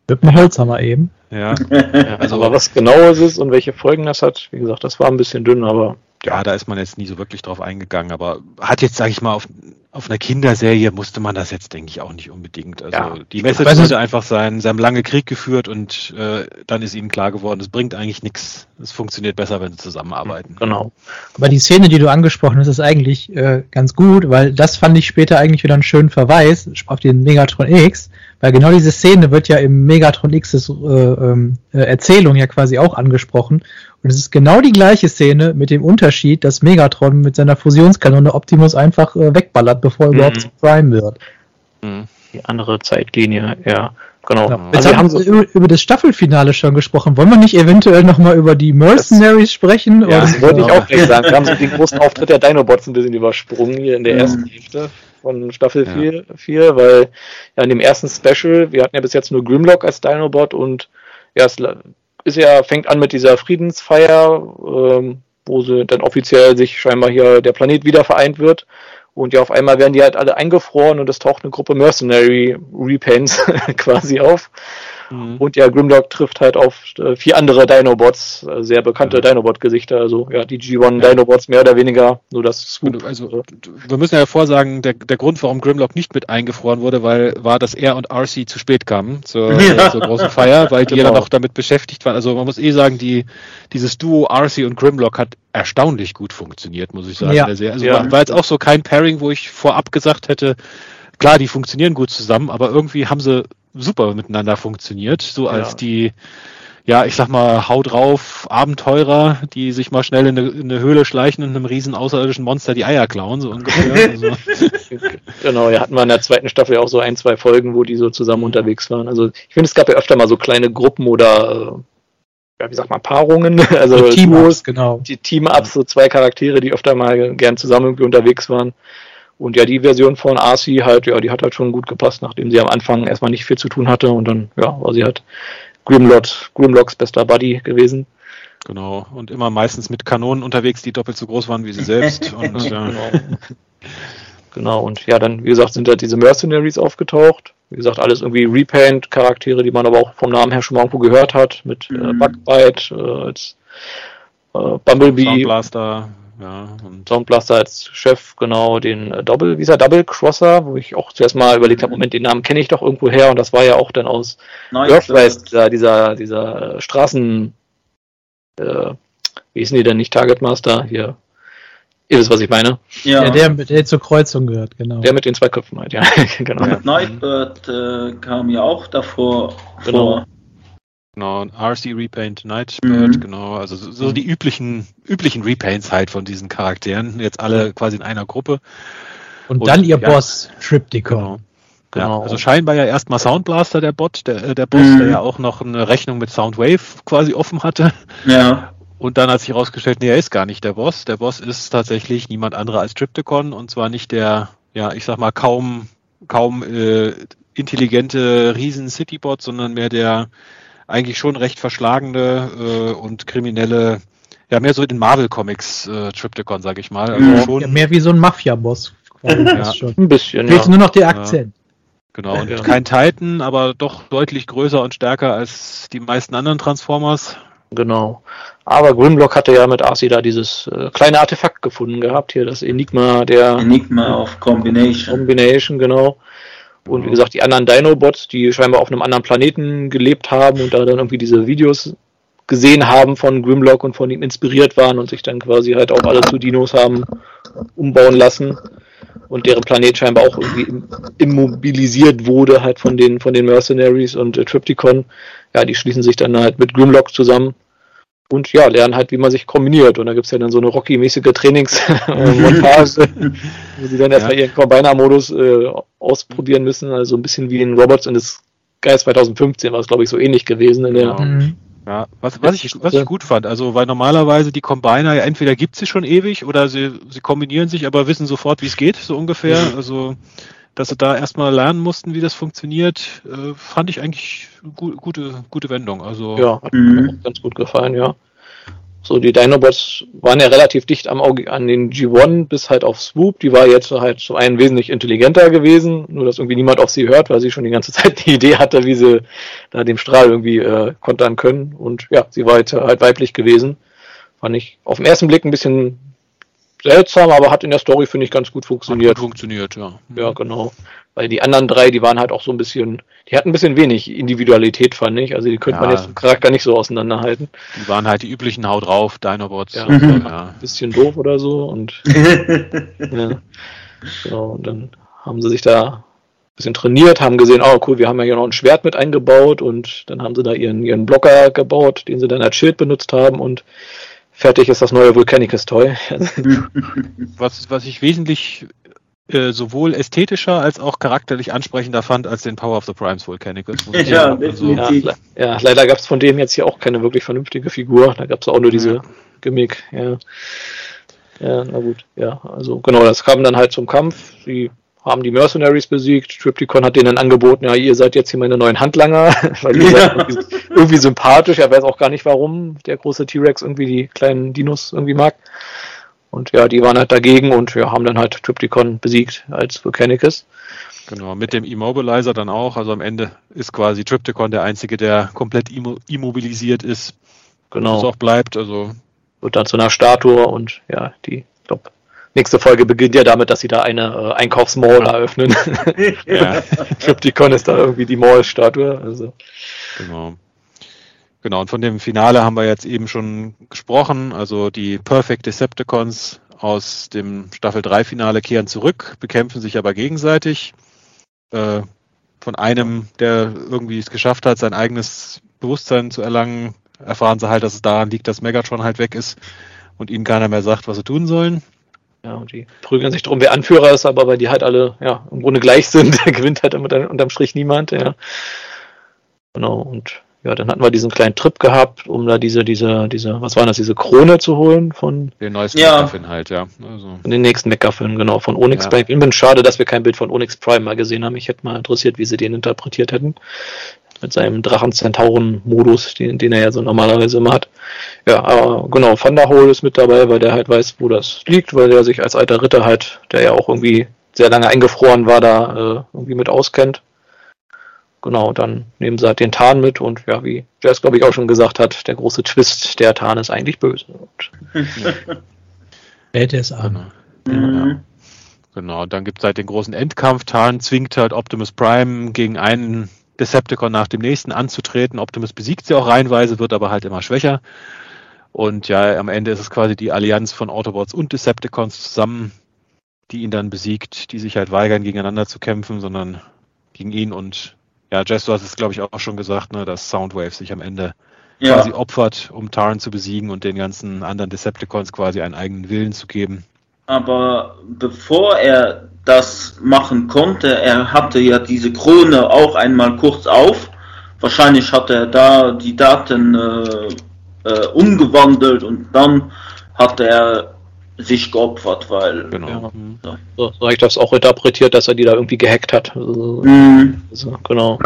Mit dem Holzhammer eben. Ja. ja also, aber was genau es ist und welche Folgen das hat, wie gesagt, das war ein bisschen dünn, aber ja, da ist man jetzt nie so wirklich drauf eingegangen, aber hat jetzt, sage ich mal, auf, auf einer Kinderserie musste man das jetzt, denke ich, auch nicht unbedingt. Also ja, die Message sollte einfach sein, sie haben lange Krieg geführt und äh, dann ist ihnen klar geworden, es bringt eigentlich nichts. Es funktioniert besser, wenn sie zusammenarbeiten. Genau. Aber die Szene, die du angesprochen hast, ist eigentlich äh, ganz gut, weil das fand ich später eigentlich wieder einen schönen Verweis auf den Megatron X, weil genau diese Szene wird ja im Megatron X äh, ähm, äh, Erzählung ja quasi auch angesprochen und es ist genau die gleiche Szene mit dem Unterschied, dass Megatron mit seiner Fusionskanone Optimus einfach äh, wegballert, bevor er mhm. überhaupt zu Prime wird. Mhm. Die andere Zeitlinie, ja. Genau. Ja. Jetzt also haben wir über, über, das Staffelfinale schon gesprochen. Wollen wir nicht eventuell nochmal über die Mercenaries sprechen? Ja, das wollte ich auch gleich sagen. Wir haben so den großen Auftritt der Dinobots ein bisschen übersprungen hier in der ersten Hälfte von Staffel 4, ja. 4, weil ja in dem ersten Special, wir hatten ja bis jetzt nur Grimlock als Dinobot und ja, es ist ja, fängt an mit dieser Friedensfeier, ähm, wo sie dann offiziell sich scheinbar hier der Planet wieder vereint wird. Und ja, auf einmal werden die halt alle eingefroren und es taucht eine Gruppe Mercenary Repaints quasi auf. Mhm. Und ja, Grimlock trifft halt auf äh, vier andere Dinobots, äh, sehr bekannte ja. Dinobot-Gesichter, also ja, die G1 ja. Dinobots mehr oder weniger, nur das Swoop. Also, wir müssen ja vorsagen, der, der Grund, warum Grimlock nicht mit eingefroren wurde, weil, war, dass er und RC zu spät kamen zur, ja. zur großen Feier, weil die genau. ja noch damit beschäftigt waren. Also man muss eh sagen, die, dieses Duo RC und Grimlock hat erstaunlich gut funktioniert, muss ich sagen. Ja. Also ja. war jetzt auch so kein Pairing, wo ich vorab gesagt hätte, klar, die funktionieren gut zusammen, aber irgendwie haben sie super miteinander funktioniert, so als ja. die, ja, ich sag mal, hau drauf Abenteurer, die sich mal schnell in eine, in eine Höhle schleichen und einem riesen außerirdischen Monster die Eier klauen, so ungefähr. Also. genau, ja, hatten wir in der zweiten Staffel ja auch so ein, zwei Folgen, wo die so zusammen unterwegs waren. Also ich finde, es gab ja öfter mal so kleine Gruppen oder ja, wie sagt man, Paarungen, also Team-Ups, genau. Die Team-Ups, so zwei Charaktere, die öfter mal gern zusammen irgendwie unterwegs waren. Und ja, die Version von Arcee halt, ja, die hat halt schon gut gepasst, nachdem sie am Anfang erstmal nicht viel zu tun hatte und dann, ja, war sie halt Grimlock, Grimlocks bester Buddy gewesen. Genau, und immer meistens mit Kanonen unterwegs, die doppelt so groß waren wie sie selbst. und, äh, genau. genau, und ja, dann, wie gesagt, sind da diese Mercenaries aufgetaucht. Wie gesagt, alles irgendwie Repaint-Charaktere, die man aber auch vom Namen her schon mal irgendwo gehört hat, mit äh, mhm. äh, Bugbite äh, als äh, Bumblebee. Soundblaster, ja. Und Soundblaster als Chef, genau, den äh, Double, wie ist er, Double Crosser, wo ich auch zuerst mal überlegt habe, Moment, den Namen kenne ich doch irgendwo her und das war ja auch dann aus Earthrise, dieser, dieser, dieser äh, Straßen, äh, wie hießen die denn nicht, Target Master, hier, Ihr wisst, was ich meine? Ja, ja der, der zur Kreuzung gehört, genau. Der mit den zwei Köpfen halt, ja. genau. Ja. Nightbird äh, kam ja auch davor genau. vor. Genau, RC Repaint Nightbird, mhm. genau, also so, so, die üblichen, üblichen Repaints halt von diesen Charakteren, jetzt alle quasi in einer Gruppe. Und, Und dann ihr ja, Boss, Triptychon. Genau. Genau. Ja, also scheinbar ja erstmal Soundblaster der Bot, der, äh, der Boss, mhm. der ja auch noch eine Rechnung mit Soundwave quasi offen hatte. Ja. Und dann hat sich herausgestellt, nee, er ist gar nicht der Boss. Der Boss ist tatsächlich niemand anderer als Triptychon und zwar nicht der, ja, ich sag mal, kaum, kaum äh, intelligente Riesen-Citybot, sondern mehr der eigentlich schon recht verschlagene äh, und kriminelle, ja, mehr so in den Marvel-Comics äh, Triptychon, sag ich mal. Also schon, ja, mehr wie so ein Mafia-Boss. ja, ein bisschen, Fehlt ja. nur noch der Akzent. Genau, und ja. kein Titan, aber doch deutlich größer und stärker als die meisten anderen Transformers. Genau. Aber Grimlock hatte ja mit Arcee da dieses äh, kleine Artefakt gefunden gehabt, hier das Enigma der. Enigma of Combination. Combination, genau. Und wie gesagt, die anderen Dinobots, die scheinbar auf einem anderen Planeten gelebt haben und da dann irgendwie diese Videos gesehen haben von Grimlock und von ihm inspiriert waren und sich dann quasi halt auch alle zu Dinos haben umbauen lassen und deren Planet scheinbar auch irgendwie immobilisiert wurde halt von den von den Mercenaries und äh, Triptychon. Ja, die schließen sich dann halt mit Grimlock zusammen und ja, lernen halt, wie man sich kombiniert. Und da gibt's ja dann so eine Rocky-mäßige Trainingsmontage, wo sie dann erstmal ja. ihren Combiner-Modus äh, ausprobieren müssen. Also ein bisschen wie in Robots in das Geist 2015 war es, glaube ich, so ähnlich gewesen. In der, mhm. Ja, was, was, ich, was ich gut fand, also weil normalerweise die Combiner ja entweder gibt sie schon ewig oder sie, sie kombinieren sich, aber wissen sofort, wie es geht, so ungefähr. Mhm. Also dass sie da erstmal lernen mussten, wie das funktioniert, äh, fand ich eigentlich gu gute, gute Wendung. Also, ja, hat mhm. mir auch ganz gut gefallen, ja. So, die Dinobots waren ja relativ dicht am Auge an den G1 bis halt auf Swoop. Die war jetzt halt so ein wesentlich intelligenter gewesen, nur dass irgendwie niemand auf sie hört, weil sie schon die ganze Zeit die Idee hatte, wie sie da dem Strahl irgendwie äh, kontern können. Und ja, sie war jetzt halt weiblich gewesen. Fand ich auf den ersten Blick ein bisschen seltsam, aber hat in der Story, finde ich, ganz gut funktioniert. Hat gut funktioniert, ja. Ja, genau. Weil die anderen drei, die waren halt auch so ein bisschen, die hatten ein bisschen wenig Individualität, fand ich. Also die könnte ja. man jetzt im Charakter nicht so auseinanderhalten. Die waren halt die üblichen Hau drauf, Dinobots. Ja, und so, ja. bisschen doof oder so und ja. Genau, und dann haben sie sich da ein bisschen trainiert, haben gesehen, oh cool, wir haben ja hier noch ein Schwert mit eingebaut und dann haben sie da ihren, ihren Blocker gebaut, den sie dann als Schild benutzt haben und fertig ist das neue Volcanicus Toy. was, was ich wesentlich äh, sowohl ästhetischer als auch charakterlich ansprechender fand als den Power of the Primes Volcanicus. Ja, also, ja, ja, leider gab es von dem jetzt hier auch keine wirklich vernünftige Figur. Da gab es auch nur diese ja. Gimmick. Ja. ja, na gut. Ja, also genau, das kam dann halt zum Kampf. Sie haben die Mercenaries besiegt. Triptychon hat denen angeboten, ja, ihr seid jetzt hier meine neuen Handlanger, weil ihr ja. seid irgendwie, irgendwie, sympathisch. Er weiß auch gar nicht, warum der große T-Rex irgendwie die kleinen Dinos irgendwie mag. Und ja, die waren halt dagegen und ja, haben dann halt Triptychon besiegt als Volcanicus. Genau, mit dem Immobilizer dann auch. Also am Ende ist quasi Triptychon der einzige, der komplett immobilisiert ist. Genau. Und es auch bleibt. Also wird dann zu einer Statue und ja, die, ich glaube, Nächste Folge beginnt ja damit, dass sie da eine äh, Einkaufsmall eröffnen. ja. Triptychon ist da irgendwie die Mall-Statue. Also. Genau. Genau, und von dem Finale haben wir jetzt eben schon gesprochen. Also die Perfect Decepticons aus dem Staffel 3 Finale kehren zurück, bekämpfen sich aber gegenseitig. Äh, von einem, der irgendwie es geschafft hat, sein eigenes Bewusstsein zu erlangen, erfahren sie halt, dass es daran liegt, dass Megatron halt weg ist und ihnen keiner mehr sagt, was sie tun sollen. Ja, und die prügeln sich darum, wer Anführer ist, aber weil die halt alle ja, im Grunde gleich sind, gewinnt halt unterm Strich niemand. Ja. Genau, und ja, dann hatten wir diesen kleinen Trip gehabt, um da diese, diese, diese, was war das, diese Krone zu holen von den neuesten ja. McGuffin halt, ja. Also. Den nächsten McGuffin, genau, von Onyx ja. Prime. Ich bin schade, dass wir kein Bild von Onyx Prime mal gesehen haben. Ich hätte mal interessiert, wie sie den interpretiert hätten mit seinem Drachen-Zentauren-Modus, den, den er ja so normalerweise immer hat. Ja, aber genau, Thunderhole ist mit dabei, weil der halt weiß, wo das liegt, weil der sich als alter Ritter halt, der ja auch irgendwie sehr lange eingefroren war, da äh, irgendwie mit auskennt. Genau, dann nehmen sie halt den Tarn mit und ja, wie Jess, glaube ich, auch schon gesagt hat, der große Twist, der Tarn ist eigentlich böse. Hält es an. Genau. Ja. Genau, dann gibt es halt den großen Endkampf. Tarn zwingt halt Optimus Prime gegen einen Decepticon nach dem nächsten anzutreten. Optimus besiegt sie auch reihenweise, wird aber halt immer schwächer. Und ja, am Ende ist es quasi die Allianz von Autobots und Decepticons zusammen, die ihn dann besiegt, die sich halt weigern, gegeneinander zu kämpfen, sondern gegen ihn. Und ja, Jess, du hast es, glaube ich, auch schon gesagt, ne, dass Soundwave sich am Ende ja. quasi opfert, um Tarn zu besiegen und den ganzen anderen Decepticons quasi einen eigenen Willen zu geben. Aber bevor er das machen konnte. Er hatte ja diese Krone auch einmal kurz auf. Wahrscheinlich hat er da die Daten äh, äh, umgewandelt und dann hat er sich geopfert, weil. Genau. Ja. So, so, so habe ich das auch interpretiert, dass er die da irgendwie gehackt hat. Also, mhm. also, genau.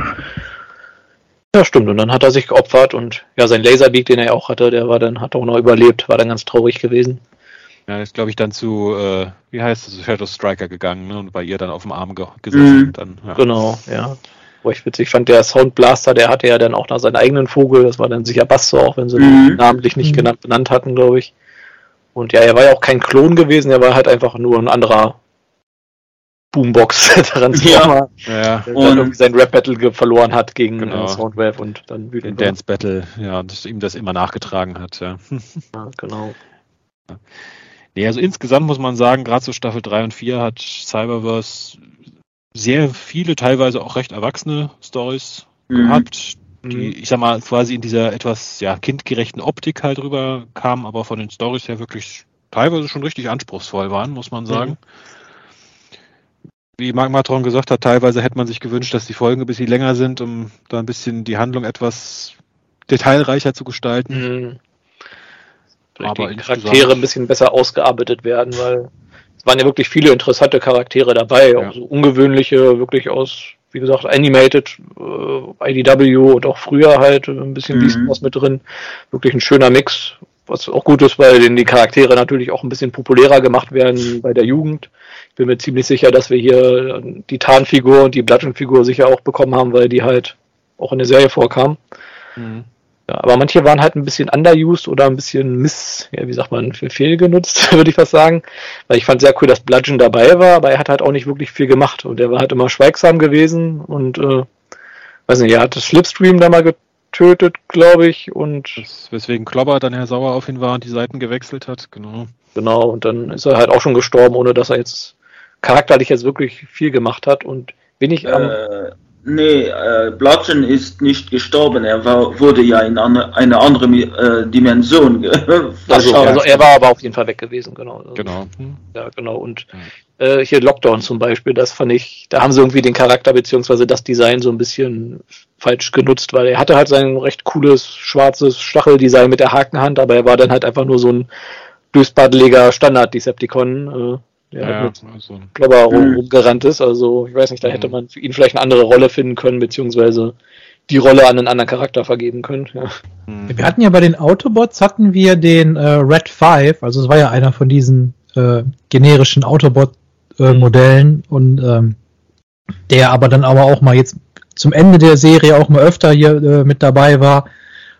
Ja, stimmt. Und dann hat er sich geopfert und ja, sein Laserbeak, den er ja auch hatte, der war dann, hat auch noch überlebt, war dann ganz traurig gewesen. Ja, ist, glaube ich, dann zu, äh, wie heißt es, Shadow Striker gegangen ne? und bei ihr dann auf dem Arm ge gesessen. Mhm. Dann, ja. Genau, ja. Wo ich witzig fand, der Sound Blaster, der hatte ja dann auch noch seinen eigenen Vogel, das war dann sicher Basso, auch wenn sie mhm. ihn namentlich nicht mhm. genannt, benannt hatten, glaube ich. Und ja, er war ja auch kein Klon gewesen, er war halt einfach nur ein anderer Boombox-Transformer, ja. ja. der dann irgendwie sein Rap-Battle verloren hat gegen genau. Soundwave und dann wütend Den Dance-Battle, ja, dass ihm das immer nachgetragen hat, ja. ja genau. Nee, also insgesamt muss man sagen, gerade so Staffel 3 und 4 hat Cyberverse sehr viele, teilweise auch recht erwachsene Stories mhm. gehabt, die, mhm. ich sag mal, quasi in dieser etwas ja, kindgerechten Optik halt rüber kamen, aber von den Stories her wirklich teilweise schon richtig anspruchsvoll waren, muss man sagen. Mhm. Wie Mark Matron gesagt hat, teilweise hätte man sich gewünscht, dass die Folgen ein bisschen länger sind, um da ein bisschen die Handlung etwas detailreicher zu gestalten. Mhm. Aber die Charaktere ein bisschen besser ausgearbeitet werden, weil es waren ja wirklich viele interessante Charaktere dabei, ja. auch so ungewöhnliche, wirklich aus, wie gesagt, Animated, äh, IDW und auch früher halt ein bisschen mhm. Beast mit drin. Wirklich ein schöner Mix, was auch gut ist, weil die Charaktere natürlich auch ein bisschen populärer gemacht werden bei der Jugend. Ich bin mir ziemlich sicher, dass wir hier die Tarnfigur und die Bludgeon-Figur sicher auch bekommen haben, weil die halt auch in der Serie vorkamen. Mhm. Ja, aber manche waren halt ein bisschen underused oder ein bisschen miss, ja, wie sagt man, fehlgenutzt, würde ich fast sagen. Weil ich fand sehr cool, dass Bludgeon dabei war, aber er hat halt auch nicht wirklich viel gemacht und er war halt immer schweigsam gewesen und, äh, weiß nicht, er hat das Slipstream da mal getötet, glaube ich, und. Das, weswegen Klobber dann Herr Sauer auf ihn war und die Seiten gewechselt hat, genau. Genau, und dann ist er halt auch schon gestorben, ohne dass er jetzt charakterlich jetzt wirklich viel gemacht hat und bin ich am. Äh Nee, äh, Bludgeon ist nicht gestorben. Er war, wurde ja in eine, eine andere äh, Dimension. also, also, er war aber auf jeden Fall weg gewesen, genau. Also, genau. Ja, genau. Und äh, hier Lockdown zum Beispiel, das fand ich, da haben sie irgendwie den Charakter beziehungsweise das Design so ein bisschen falsch genutzt, weil er hatte halt sein recht cooles schwarzes Stacheldesign mit der Hakenhand, aber er war dann halt einfach nur so ein bösbadeliger Standard-Decepticon. Der ja, mit also. Klopper rum, rumgerannt ist. Also ich weiß nicht, da hätte man für ihn vielleicht eine andere Rolle finden können, beziehungsweise die Rolle an einen anderen Charakter vergeben können. Ja. Mhm. Wir hatten ja bei den Autobots hatten wir den äh, Red 5, also es war ja einer von diesen äh, generischen Autobot-Modellen äh, und ähm, der aber dann aber auch mal jetzt zum Ende der Serie auch mal öfter hier äh, mit dabei war.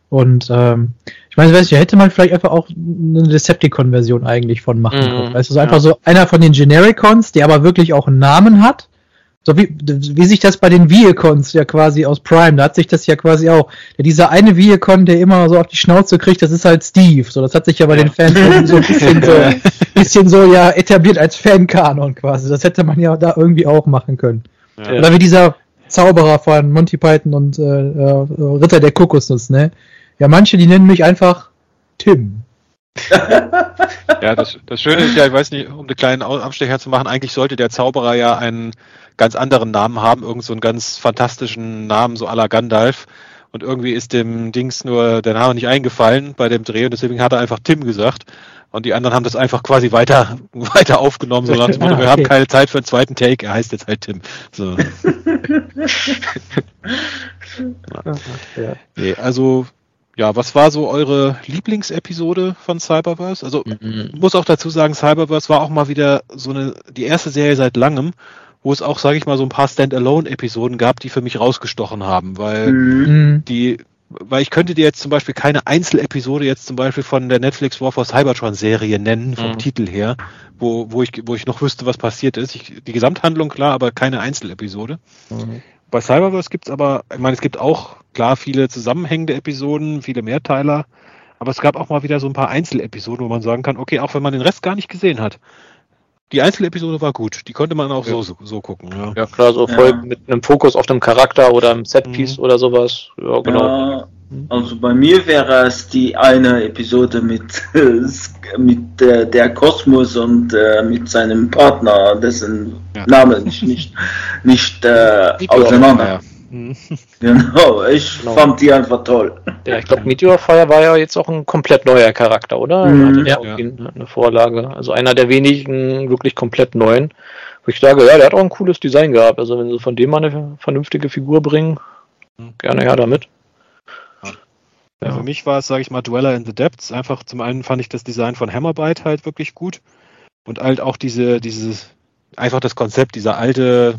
Und ähm, meine, weißt du, hätte man vielleicht einfach auch eine Decepticon-Version eigentlich von machen mhm. können. Weißt du, so einfach so einer von den Genericons, der aber wirklich auch einen Namen hat. So wie, wie sich das bei den Viacons ja quasi aus Prime, da hat sich das ja quasi auch. Ja, dieser eine Viacon, der immer so auf die Schnauze kriegt, das ist halt Steve. So, das hat sich ja bei ja. den Fans so ein bisschen so, bisschen so ja etabliert als Fankanon quasi. Das hätte man ja da irgendwie auch machen können. Ja. Oder wie dieser Zauberer von Monty Python und äh, äh, Ritter der Kokosnuss, ne? Ja, manche, die nennen mich einfach Tim. ja, das, das Schöne ist ja, ich weiß nicht, um einen kleinen Abstecher zu machen, eigentlich sollte der Zauberer ja einen ganz anderen Namen haben, irgend so einen ganz fantastischen Namen, so à la Gandalf. Und irgendwie ist dem Dings nur der Name nicht eingefallen bei dem Dreh und deswegen hat er einfach Tim gesagt. Und die anderen haben das einfach quasi weiter, weiter aufgenommen, so nach dem Motto, ah, okay. wir haben keine Zeit für einen zweiten Take, er heißt jetzt halt Tim. So. ja. nee, also ja, was war so eure Lieblingsepisode von Cyberverse? Also mhm. muss auch dazu sagen, Cyberverse war auch mal wieder so eine die erste Serie seit langem, wo es auch, sage ich mal, so ein paar Standalone-Episoden gab, die für mich rausgestochen haben, weil mhm. die, weil ich könnte dir jetzt zum Beispiel keine Einzelepisode jetzt zum Beispiel von der Netflix War for Cybertron-Serie nennen vom mhm. Titel her, wo, wo ich wo ich noch wüsste, was passiert ist. Ich, die Gesamthandlung klar, aber keine Einzelepisode. Mhm. Bei Cyberverse gibt's aber, ich meine, es gibt auch klar viele zusammenhängende Episoden, viele Mehrteiler, aber es gab auch mal wieder so ein paar Einzelepisoden, wo man sagen kann, okay, auch wenn man den Rest gar nicht gesehen hat, die Einzelepisode war gut, die konnte man auch ja. so, so, so, gucken. Ja, ja klar, so voll ja. mit einem Fokus auf dem Charakter oder einem Setpiece mhm. oder sowas. Ja, genau. also bei mir wäre es die eine Episode mit, mit äh, der Kosmos und äh, mit seinem Partner, dessen Name ich nicht, nicht äh, auseinander Mhm. Genau, ich genau. fand die einfach toll. Ja, ich glaube, Meteor Fire war ja jetzt auch ein komplett neuer Charakter, oder? Mhm. Ja. Eine Vorlage. Also einer der wenigen wirklich komplett neuen. Wo ich sage, ja, der hat auch ein cooles Design gehabt. Also wenn sie von dem mal eine vernünftige Figur bringen, mhm. gerne her damit. Ja. Für mich war es, sage ich mal, Dweller in the Depths. Einfach zum einen fand ich das Design von Hammerbite halt wirklich gut. Und halt auch diese, dieses, einfach das Konzept, dieser alte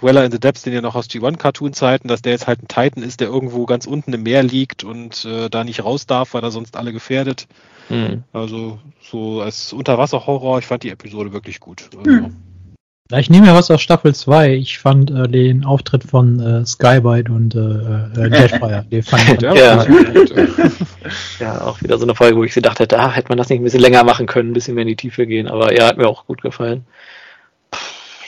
Dweller in the Depths, den ja noch aus G1-Cartoon-Zeiten, dass der jetzt halt ein Titan ist, der irgendwo ganz unten im Meer liegt und äh, da nicht raus darf, weil er sonst alle gefährdet. Mhm. Also so als Unterwasser-Horror, ich fand die Episode wirklich gut. Also, mhm. Ja, ich nehme ja was aus Staffel 2. Ich fand äh, den Auftritt von äh, Skybite und äh, äh, Jetfire. den fand ich ja. ja, auch wieder so eine Folge, wo ich gedacht hätte, ah, hätte man das nicht ein bisschen länger machen können, ein bisschen mehr in die Tiefe gehen. Aber ja, hat mir auch gut gefallen.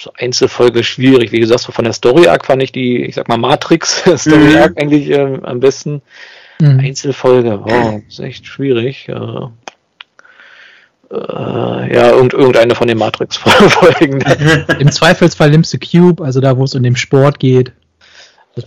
So Einzelfolge schwierig. Wie gesagt, so von der Story Arc fand ich die, ich sag mal, Matrix Story Arc mhm. eigentlich ähm, am besten. Mhm. Einzelfolge, oh, ist echt schwierig. Äh, äh, ja, irgend, irgendeine von den Matrix-Folgen. Im Zweifelsfall nimmst du Cube, also da, wo es um den Sport geht.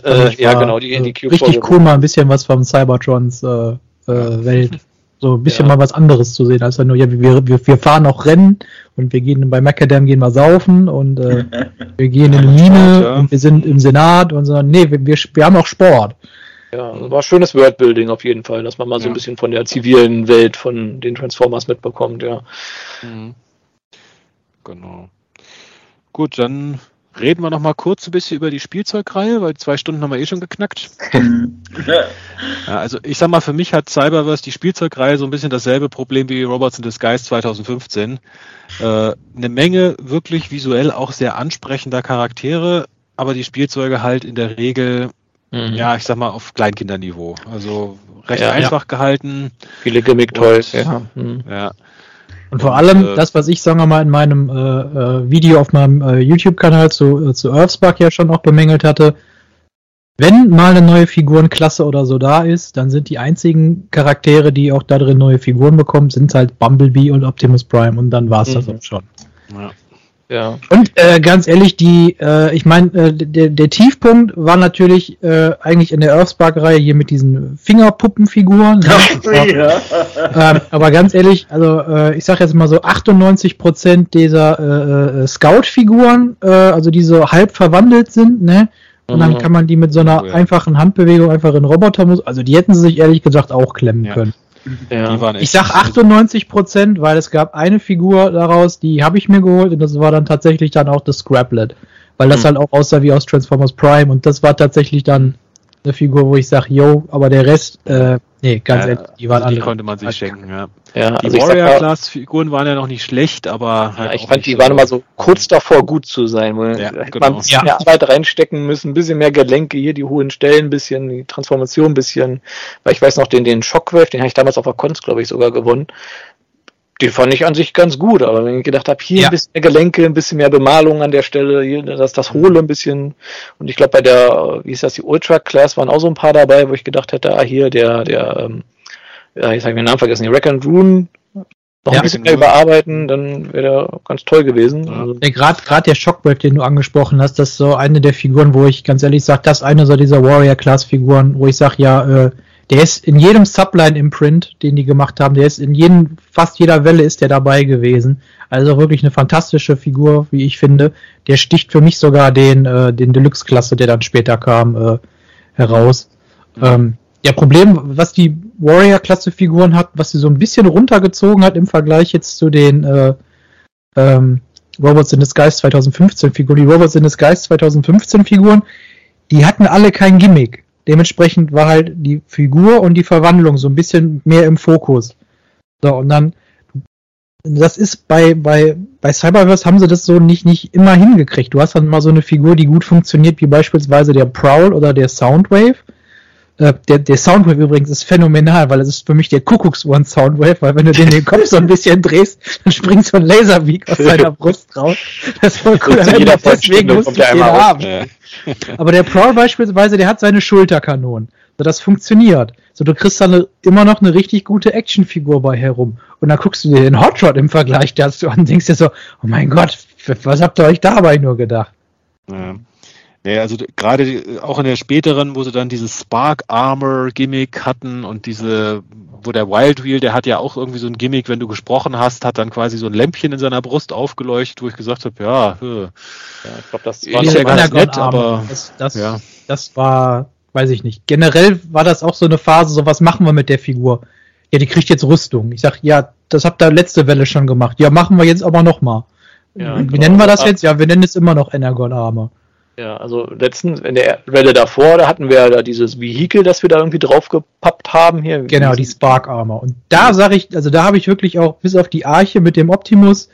Äh, ja, genau, die, die Cube. Richtig cool, mal ein bisschen was vom Cybertrons äh, äh, Welt. So ein bisschen ja. mal was anderes zu sehen, als nur, ja, wir, wir, wir fahren auch Rennen und wir gehen bei Macadam gehen wir saufen und äh, wir gehen in die Mine ja. und wir sind im Senat und so. Nee, wir, wir, wir haben auch Sport. Ja, war schönes Worldbuilding auf jeden Fall, dass man mal so ein bisschen von der zivilen Welt von den Transformers mitbekommt, ja. Mhm. Genau. Gut, dann reden wir noch mal kurz ein bisschen über die Spielzeugreihe, weil zwei Stunden haben wir eh schon geknackt. ja, also ich sag mal, für mich hat Cyberverse die Spielzeugreihe so ein bisschen dasselbe Problem wie Robots in Disguise 2015. Äh, eine Menge wirklich visuell auch sehr ansprechender Charaktere, aber die Spielzeuge halt in der Regel Mhm. Ja, ich sag mal auf Kleinkinderniveau. Also recht ja, einfach ja. gehalten. Viele Gimmick-Toys, ja. Mhm. ja. Und vor allem äh, das, was ich, sagen wir mal, in meinem äh, äh, Video auf meinem äh, YouTube-Kanal zu, äh, zu Earthspark ja schon auch bemängelt hatte, wenn mal eine neue Figurenklasse oder so da ist, dann sind die einzigen Charaktere, die auch da drin neue Figuren bekommen, sind halt Bumblebee und Optimus Prime und dann war es mhm. das auch schon. Ja. Ja. Und äh, ganz ehrlich, die, äh, ich meine, äh, der, der Tiefpunkt war natürlich äh, eigentlich in der Earthspark-Reihe hier mit diesen Fingerpuppenfiguren. ja. ähm, aber ganz ehrlich, also äh, ich sag jetzt mal so 98% dieser äh, äh, Scout-Figuren, äh, also die so halb verwandelt sind, ne? Und dann mhm. kann man die mit so einer oh, einfachen Handbewegung einfach in Roboter, also die hätten sie sich ehrlich gesagt auch klemmen ja. können. Ja. ich sag 98 Prozent, weil es gab eine Figur daraus, die habe ich mir geholt und das war dann tatsächlich dann auch das Scraplet. Weil das hm. halt auch aussah wie aus Transformers Prime und das war tatsächlich dann eine Figur, wo ich sage, yo, aber der Rest, äh, nee, ganz ja, ehrlich, die waren also die alle. konnte man sich schenken, ja. ja die also Warrior-Class-Figuren waren ja noch nicht schlecht, aber halt ja, ich fand, die waren immer so kurz davor, gut zu sein. Wo ja, hätte genau. man ein bisschen mehr Arbeit reinstecken müssen, ein bisschen mehr Gelenke hier, die hohen Stellen, ein bisschen, die Transformation ein bisschen, weil ich weiß noch, den, den Shockwave, den habe ich damals auf der Cons, glaube ich, sogar gewonnen die fand ich an sich ganz gut, aber wenn ich gedacht habe, hier ja. ein bisschen mehr Gelenke, ein bisschen mehr Bemalung an der Stelle, hier das, das Hohle ein bisschen. Und ich glaube, bei der, wie ist das, die Ultra Class waren auch so ein paar dabei, wo ich gedacht hätte, ah, hier der, der, ähm, ja, jetzt habe ich den Namen vergessen, die Rack and Rune noch ja, ein bisschen mehr überarbeiten, dann wäre der ganz toll gewesen. Ja. Also. Ja, Gerade grad der Shockwave, den du angesprochen hast, das ist so eine der Figuren, wo ich ganz ehrlich sage, das ist eine so dieser Warrior-Class-Figuren, wo ich sage, ja, äh, der ist in jedem Subline-Imprint, den die gemacht haben, der ist in jedem, fast jeder Welle ist der dabei gewesen. Also wirklich eine fantastische Figur, wie ich finde. Der sticht für mich sogar den, äh, den Deluxe-Klasse, der dann später kam, äh, heraus. Ähm, ja, Problem, was die Warrior-Klasse-Figuren hat, was sie so ein bisschen runtergezogen hat im Vergleich jetzt zu den äh, ähm, Robots in Disguise 2015 Figuren. Die Robots in Disguise 2015 Figuren, die hatten alle kein Gimmick. Dementsprechend war halt die Figur und die Verwandlung so ein bisschen mehr im Fokus. So, und dann, das ist bei, bei, bei Cyberverse haben sie das so nicht, nicht immer hingekriegt. Du hast dann mal so eine Figur, die gut funktioniert, wie beispielsweise der Prowl oder der Soundwave. Äh, der, der Soundwave übrigens ist phänomenal, weil es ist für mich der Kuckucksuhren Soundwave, weil wenn du den, den Kopf so ein bisschen drehst, dann springt so ein Laserbeak aus seiner Brust raus. Das ist voll cool. Deswegen musst du den haben. Ja. Aber der Prowl beispielsweise, der hat seine Schulterkanonen. So, das funktioniert. So, du kriegst dann immer noch eine richtig gute Actionfigur bei herum. Und dann guckst du dir den Hotshot im Vergleich dazu an und denkst dir so, oh mein Gott, was habt ihr euch dabei nur gedacht? Ja. Ja, also gerade auch in der späteren, wo sie dann dieses Spark Armor Gimmick hatten und diese, wo der Wild Wheel, der hat ja auch irgendwie so ein Gimmick, wenn du gesprochen hast, hat dann quasi so ein Lämpchen in seiner Brust aufgeleuchtet, wo ich gesagt habe, ja, ja ich glaube, das war ja ganz nett, aber das, das, ja. das war, weiß ich nicht. Generell war das auch so eine Phase, so was machen wir mit der Figur? Ja, die kriegt jetzt Rüstung. Ich sag, ja, das habt ihr letzte Welle schon gemacht. Ja, machen wir jetzt aber nochmal. Ja, Wie genau. nennen wir das jetzt? Ja, wir nennen es immer noch Energon Armor. Ja, also letztens in der Welle davor, da hatten wir ja da dieses Vehikel, das wir da irgendwie draufgepappt haben hier. Genau, die Spark Armor. Und da sage ich, also da habe ich wirklich auch bis auf die Arche mit dem Optimus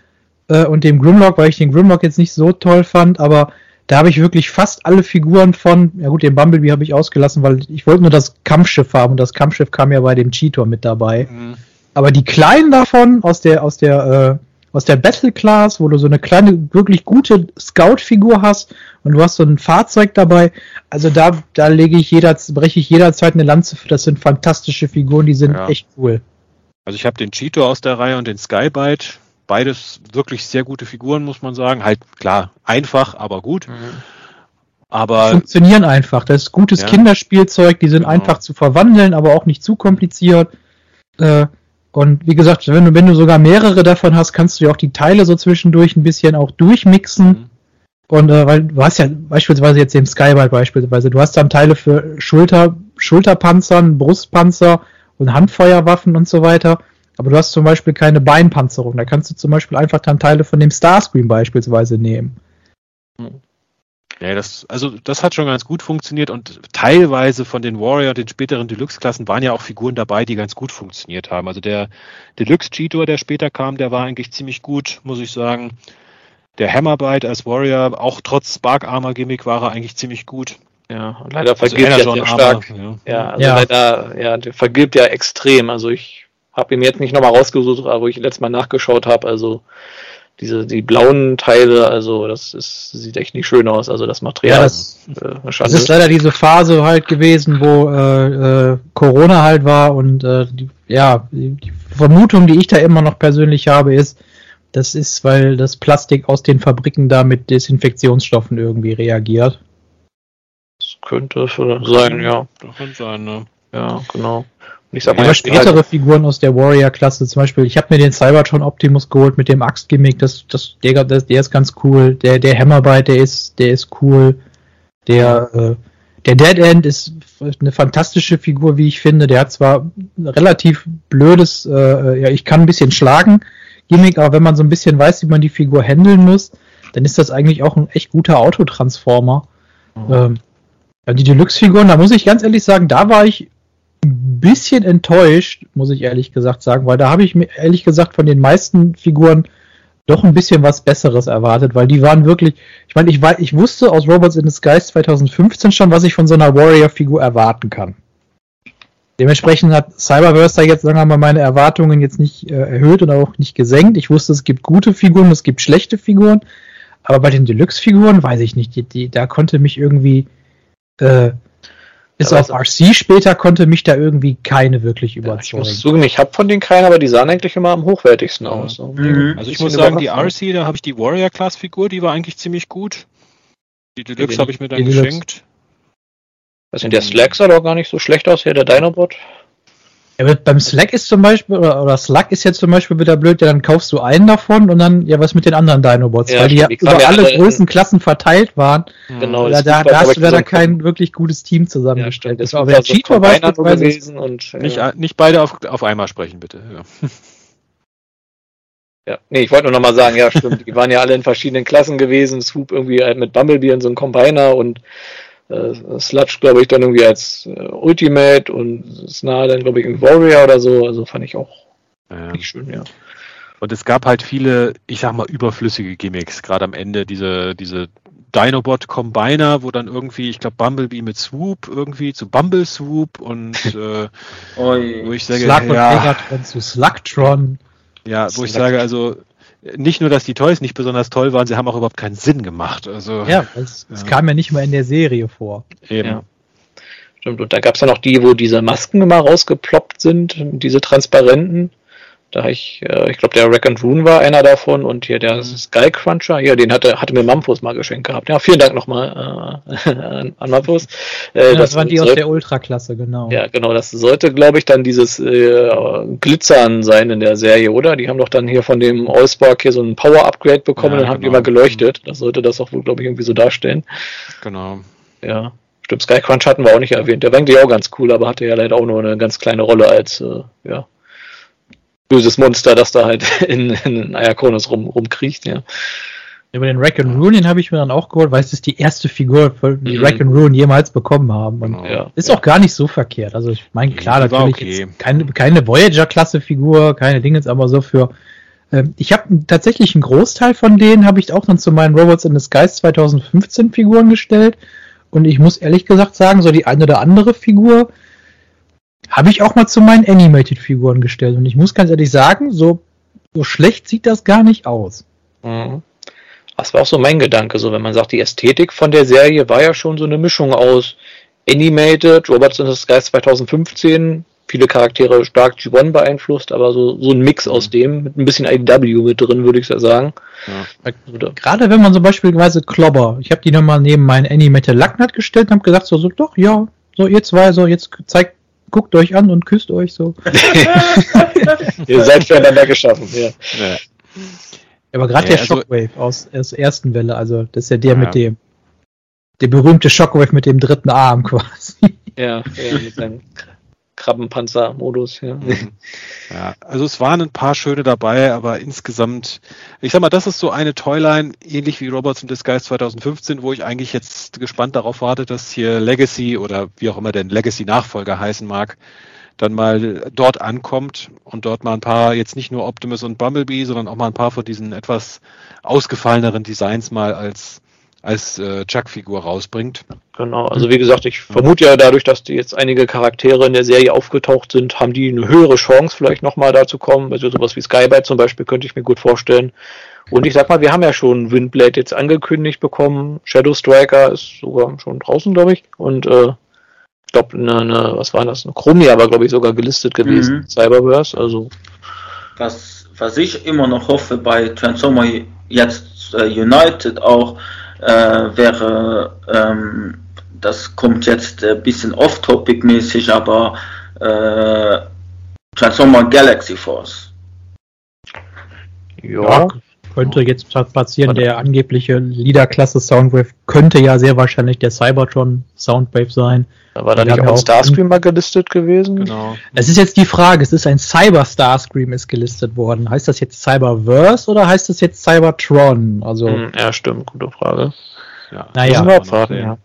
äh, und dem Grimlock, weil ich den Grimlock jetzt nicht so toll fand, aber da habe ich wirklich fast alle Figuren von, ja gut, den Bumblebee habe ich ausgelassen, weil ich wollte nur das Kampfschiff haben und das Kampfschiff kam ja bei dem Cheetor mit dabei. Mhm. Aber die kleinen davon aus der, aus der, äh, aus der Battle Class, wo du so eine kleine, wirklich gute Scout-Figur hast und du hast so ein Fahrzeug dabei. Also da, da lege ich jeder, breche ich jederzeit eine Lanze für. Das sind fantastische Figuren, die sind ja. echt cool. Also ich habe den Cheeto aus der Reihe und den Skybite. Beides wirklich sehr gute Figuren, muss man sagen. Halt klar, einfach, aber gut. Mhm. Aber die funktionieren einfach. Das ist gutes ja. Kinderspielzeug. Die sind genau. einfach zu verwandeln, aber auch nicht zu kompliziert. Äh, und wie gesagt, wenn du, wenn du sogar mehrere davon hast, kannst du ja auch die Teile so zwischendurch ein bisschen auch durchmixen. Mhm. Und äh, weil du hast ja beispielsweise jetzt den Skybite beispielsweise, du hast dann Teile für Schulter, Schulterpanzern, Brustpanzer und Handfeuerwaffen und so weiter. Aber du hast zum Beispiel keine Beinpanzerung. Da kannst du zum Beispiel einfach dann Teile von dem Starscream beispielsweise nehmen. Ja, das, also das hat schon ganz gut funktioniert und teilweise von den Warrior, den späteren Deluxe-Klassen, waren ja auch Figuren dabei, die ganz gut funktioniert haben. Also der Deluxe-Cheetor, der später kam, der war eigentlich ziemlich gut, muss ich sagen. Der Hammerbite als Warrior, auch trotz Spark Armor Gimmick, war er eigentlich ziemlich gut. Ja, und leider also vergibt also er stark. ja. ja, also ja. leider, ja, der vergibt ja extrem. Also ich habe ihn jetzt nicht nochmal rausgesucht, wo ich letztes Mal nachgeschaut habe. Also diese die blauen Teile, also das ist, sieht echt nicht schön aus. Also das Material ja, das, ist äh, Das ist leider diese Phase halt gewesen, wo äh, äh, Corona halt war und äh, die, ja, die Vermutung, die ich da immer noch persönlich habe, ist, das ist, weil das Plastik aus den Fabriken da mit Desinfektionsstoffen irgendwie reagiert. Das könnte sein, ja. Das könnte sein, ne? Ja, genau. Ich sag mal, ja, spätere halt Figuren aus der Warrior-Klasse, zum Beispiel, ich habe mir den Cybertron Optimus geholt mit dem Axt-Gimmick, das, das, der, der, der ist ganz cool. Der, der Hammerbite, der ist, der ist cool. Der, äh, der Dead End ist eine fantastische Figur, wie ich finde. Der hat zwar relativ blödes, äh, ja, ich kann ein bisschen schlagen, Gimmick, aber wenn man so ein bisschen weiß, wie man die Figur handeln muss, dann ist das eigentlich auch ein echt guter Autotransformer. Mhm. Ähm, die Deluxe-Figuren, da muss ich ganz ehrlich sagen, da war ich bisschen enttäuscht, muss ich ehrlich gesagt sagen, weil da habe ich mir ehrlich gesagt von den meisten Figuren doch ein bisschen was Besseres erwartet, weil die waren wirklich, ich meine, ich, ich wusste aus Robots in Disguise 2015 schon, was ich von so einer Warrior-Figur erwarten kann. Dementsprechend hat Cyberverse da jetzt, sagen wir mal, meine Erwartungen jetzt nicht äh, erhöht und auch nicht gesenkt. Ich wusste, es gibt gute Figuren, es gibt schlechte Figuren, aber bei den Deluxe-Figuren weiß ich nicht, die, die, da konnte mich irgendwie äh, bis auf RC später konnte mich da irgendwie keine wirklich überzeugen. Ja, ich muss zugeben, ich habe von denen keine, aber die sahen eigentlich immer am hochwertigsten ja. aus. Mhm. Also ich muss sagen, die RC, da habe ich die Warrior Class Figur, die war eigentlich ziemlich gut. Die Deluxe habe ich mir dann geschenkt. Was sind der Slack sah doch gar nicht so schlecht aus hier, der Dinobot. Ja, beim Slack ist zum Beispiel, oder, oder, Slack ist jetzt zum Beispiel wieder blöd, ja, dann kaufst du einen davon und dann, ja, was mit den anderen Dinobots, ja, weil die ja über alle, alle großen Klassen verteilt waren. Genau, da, da, da hast du leider kein wirklich gutes Team zusammengestellt. Ja, das war aber der Cheetor beispielsweise. Gewesen und, nicht, ja. nicht beide auf, auf einmal sprechen, bitte. Ja. Ja, nee, ich wollte nur nochmal sagen, ja, stimmt. Die waren ja alle in verschiedenen Klassen gewesen. Swoop irgendwie halt mit Bumblebee und so einem Combiner und äh, Sludge, glaube ich, dann irgendwie als äh, Ultimate und Snar dann, glaube ich, in Warrior oder so. Also fand ich auch ja. nicht schön, ja. Und es gab halt viele, ich sag mal, überflüssige Gimmicks, gerade am Ende, diese, diese Dinobot Combiner, wo dann irgendwie, ich glaube, Bumblebee mit Swoop irgendwie zu Bumble Swoop und äh, wo ich sage, Slug ja, und Megatron zu Slugtron. Ja, wo ich sage, also nicht nur, dass die Toys nicht besonders toll waren, sie haben auch überhaupt keinen Sinn gemacht. Also, ja, es, ja. kam ja nicht mal in der Serie vor. Eben. Ja. Stimmt, und da gab es ja noch die, wo diese Masken immer rausgeploppt sind, diese transparenten. Da ich, äh, ich glaube, der Rack and Rune war einer davon und hier der mhm. Sky Cruncher, ja, den hatte, hatte mir Mamphos mal geschenkt gehabt. Ja, vielen Dank nochmal äh, an, an Mamphos. Äh, ja, das, das waren die sollte, aus der Ultraklasse, genau. Ja, genau, das sollte, glaube ich, dann dieses äh, Glitzern sein in der Serie, oder? Die haben doch dann hier von dem Allspark hier so ein Power-Upgrade bekommen ja, und haben genau. die mal geleuchtet. Das sollte das auch wohl, glaube ich, irgendwie so darstellen. Genau. Ja. Stimmt, Sky Crunch hatten wir auch nicht erwähnt. Der war eigentlich auch ganz cool, aber hatte ja leider auch nur eine ganz kleine Rolle als, äh, ja, böses Monster, das da halt in, in Ayakonos rum, rumkriecht, ja. Über den Rack and Rune, den habe ich mir dann auch geholt, weil es ist die erste Figur, die mhm. Rack and Rune jemals bekommen haben. Und ja, ist ja. auch gar nicht so verkehrt. Also ich meine, klar, natürlich okay. keine, keine Voyager-Klasse-Figur, keine Dinge, aber so für. Ähm, ich habe tatsächlich einen Großteil von denen habe ich auch dann zu meinen Robots in the Skies 2015 Figuren gestellt. Und ich muss ehrlich gesagt sagen, so die eine oder andere Figur, habe ich auch mal zu meinen Animated-Figuren gestellt. Und ich muss ganz ehrlich sagen, so, so schlecht sieht das gar nicht aus. Mhm. Das war auch so mein Gedanke, so wenn man sagt, die Ästhetik von der Serie war ja schon so eine Mischung aus Animated, Robots in the Sky 2015, viele Charaktere stark G1 beeinflusst, aber so, so ein Mix aus mhm. dem, mit ein bisschen IDW mit drin, würde ich sagen. Ja. Gerade wenn man so beispielsweise Klobber, ich habe die nochmal neben meinen Animated Lacknut gestellt und habe gesagt, so, so, doch, ja, so ihr zwei, so, jetzt zeigt guckt euch an und küsst euch so. Ihr seid füreinander geschaffen, ja. ja. Aber gerade ja, der also, Shockwave aus, aus der ersten Welle, also das ist ja der ja. mit dem, der berühmte Shockwave mit dem dritten Arm quasi. Ja, ja mit seinem Krabbenpanzer-Modus, ja. Ja, also es waren ein paar schöne dabei, aber insgesamt, ich sag mal, das ist so eine Toyline, ähnlich wie Robots in Disguise 2015, wo ich eigentlich jetzt gespannt darauf warte, dass hier Legacy oder wie auch immer denn Legacy-Nachfolger heißen mag, dann mal dort ankommt und dort mal ein paar, jetzt nicht nur Optimus und Bumblebee, sondern auch mal ein paar von diesen etwas ausgefalleneren Designs mal als als äh, Chuck-Figur rausbringt. Genau, also wie gesagt, ich vermute ja dadurch, dass die jetzt einige Charaktere in der Serie aufgetaucht sind, haben die eine höhere Chance vielleicht nochmal da zu kommen. Also sowas wie Skybite zum Beispiel könnte ich mir gut vorstellen. Und ich sag mal, wir haben ja schon Windblade jetzt angekündigt bekommen. Shadow Striker ist sogar schon draußen, glaube ich. Und äh, ich glaube, eine, eine, was war das? Eine Chromia war, glaube ich, sogar gelistet gewesen. Mhm. Cyberverse, also. Was, was ich immer noch hoffe bei Transformer jetzt äh, United auch, äh, wäre, ähm, das kommt jetzt ein bisschen off-topic-mäßig, aber äh, Transformer Galaxy Force. Ja, könnte jetzt passieren. Der angebliche Leader-Klasse Soundwave könnte ja sehr wahrscheinlich der Cybertron Soundwave sein. Da war da nicht auch ein Starscream mal gelistet gewesen? Genau. Es ist jetzt die Frage, es ist ein Cyber Starscream ist gelistet worden. Heißt das jetzt Cyberverse oder heißt das jetzt Cybertron? Also, hm, ja, stimmt, gute Frage. Ja, naja, abwarten, ja.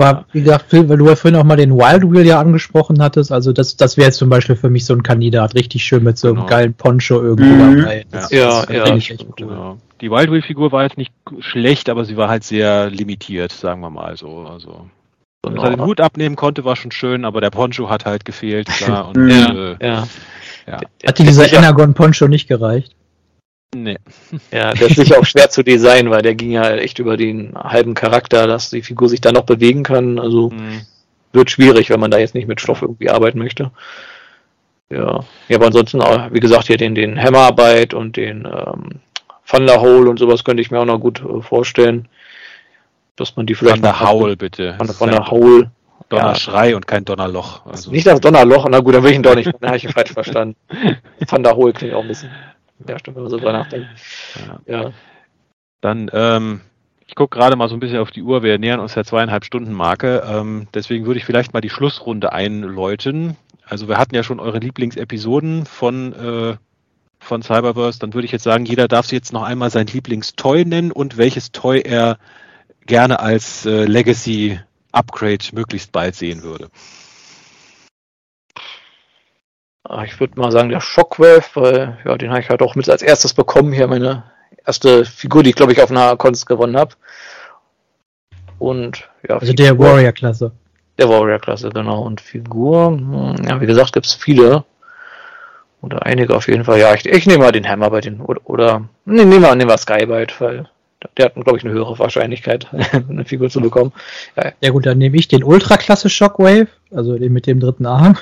Aber wie gesagt, Phil, weil du ja vorhin auch mal den Wild Wheel ja angesprochen hattest, also das, das wäre jetzt zum Beispiel für mich so ein Kandidat, richtig schön mit so einem genau. geilen Poncho irgendwo mhm. dabei. Das, ja, das ja, ja echt cool. Genau. Die Wild Wheel Figur war jetzt nicht schlecht, aber sie war halt sehr limitiert, sagen wir mal so. Also dass er den Hut abnehmen konnte, war schon schön, aber der Poncho hat halt gefehlt, klar. Und, ja, äh, ja. ja. Hat dir dieser Energon Poncho nicht gereicht? Nee. Ja, der ist sicher auch schwer zu designen, weil der ging ja echt über den halben Charakter, dass die Figur sich da noch bewegen kann. Also mhm. wird schwierig, wenn man da jetzt nicht mit Stoff irgendwie arbeiten möchte. Ja. Ja, aber ansonsten, auch, wie gesagt, hier den, den Hammerarbeit und den ähm, Thunderhole und sowas könnte ich mir auch noch gut äh, vorstellen dass man die vielleicht. Thunderhowl, bitte. Von, von der Howl. Donnerschrei ja. und kein Donnerloch. Also. Nicht das Donnerloch, na gut, dann will ich ihn doch nicht. Dann habe ich ihn falsch verstanden. Thunderhowl klingt auch ein bisschen. Ja, stimmt, wenn man so drüber nachdenkt. Ja. ja. Dann, ähm, ich gucke gerade mal so ein bisschen auf die Uhr. Wir nähern uns der zweieinhalb Stunden Marke. Ähm, deswegen würde ich vielleicht mal die Schlussrunde einläuten. Also wir hatten ja schon eure Lieblingsepisoden von, äh, von Cyberverse. Dann würde ich jetzt sagen, jeder darf sich jetzt noch einmal sein Lieblingstoy nennen und welches Toy er gerne als äh, Legacy Upgrade möglichst bald sehen würde. Ah, ich würde mal sagen, der Shockwave, weil ja, den habe ich halt auch mit als erstes bekommen. Hier meine erste Figur, die ich glaube ich auf einer Kunst gewonnen habe. Und ja. Also Figur, der Warrior-Klasse. Der Warrior-Klasse, genau. Und Figur, hm, ja, wie gesagt, gibt es viele. Oder einige auf jeden Fall. Ja, ich, ich nehme mal den Hammer bei den. Oder, oder nee, nehmen wir, nehmen wir Skybite, weil der hat, glaube ich, eine höhere Wahrscheinlichkeit, eine Figur zu bekommen. Ja, ja gut, dann nehme ich den Ultraklasse Shockwave, also den mit dem dritten Arm.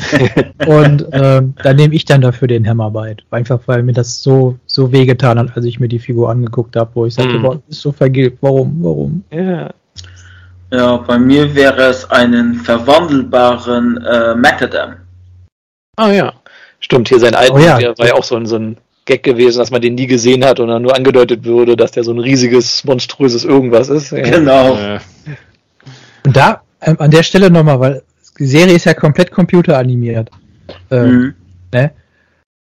und ähm, dann nehme ich dann dafür den Hammerbite. Einfach weil mir das so, so wehgetan hat, als ich mir die Figur angeguckt habe, wo ich sagte, mm. boah, ist so vergilbt. Warum? Warum? Ja. Ja, bei mir wäre es einen verwandelbaren äh, Macadam. Ah ja. Stimmt, hier sein alter, oh, ja. der war ja auch so ein, so ein Gag gewesen, dass man den nie gesehen hat und dann nur angedeutet würde, dass der so ein riesiges, monströses Irgendwas ist. Ja. Genau. Und da, ähm, an der Stelle nochmal, weil die Serie ist ja komplett computeranimiert. Ähm, mhm. ne?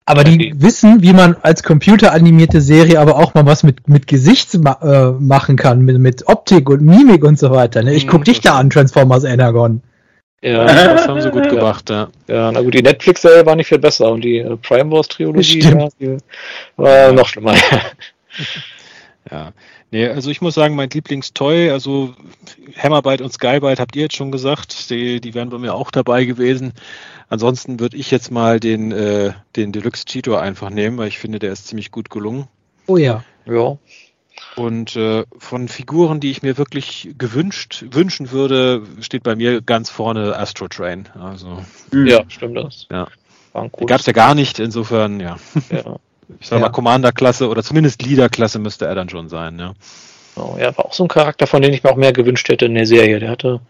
Aber die okay. wissen, wie man als computeranimierte Serie aber auch mal was mit, mit Gesicht ma äh, machen kann, mit, mit Optik und Mimik und so weiter. Ne? Ich guck mhm, dich da an, Transformers Energon. Ja, das haben sie gut gemacht, ja. Ja, na gut, die Netflix-Serie war nicht viel besser und die äh, Prime Wars-Trilogie ja, war ja. noch schlimmer. ja, nee, also ich muss sagen, mein Lieblingstoy, also Hammerbite und Skybite habt ihr jetzt schon gesagt, die, die wären bei mir auch dabei gewesen. Ansonsten würde ich jetzt mal den, äh, den Deluxe Cheeto einfach nehmen, weil ich finde, der ist ziemlich gut gelungen. Oh ja. Ja. Und äh, von Figuren, die ich mir wirklich gewünscht, wünschen würde, steht bei mir ganz vorne Astro Train. Also, hm. ja, stimmt das. Ja. Gab es ja gar nicht, insofern, ja. ja. Ich sag ja. mal, Commander-Klasse oder zumindest Leader-Klasse müsste er dann schon sein, ja. Oh, ja, war auch so ein Charakter, von dem ich mir auch mehr gewünscht hätte in der Serie. Der hatte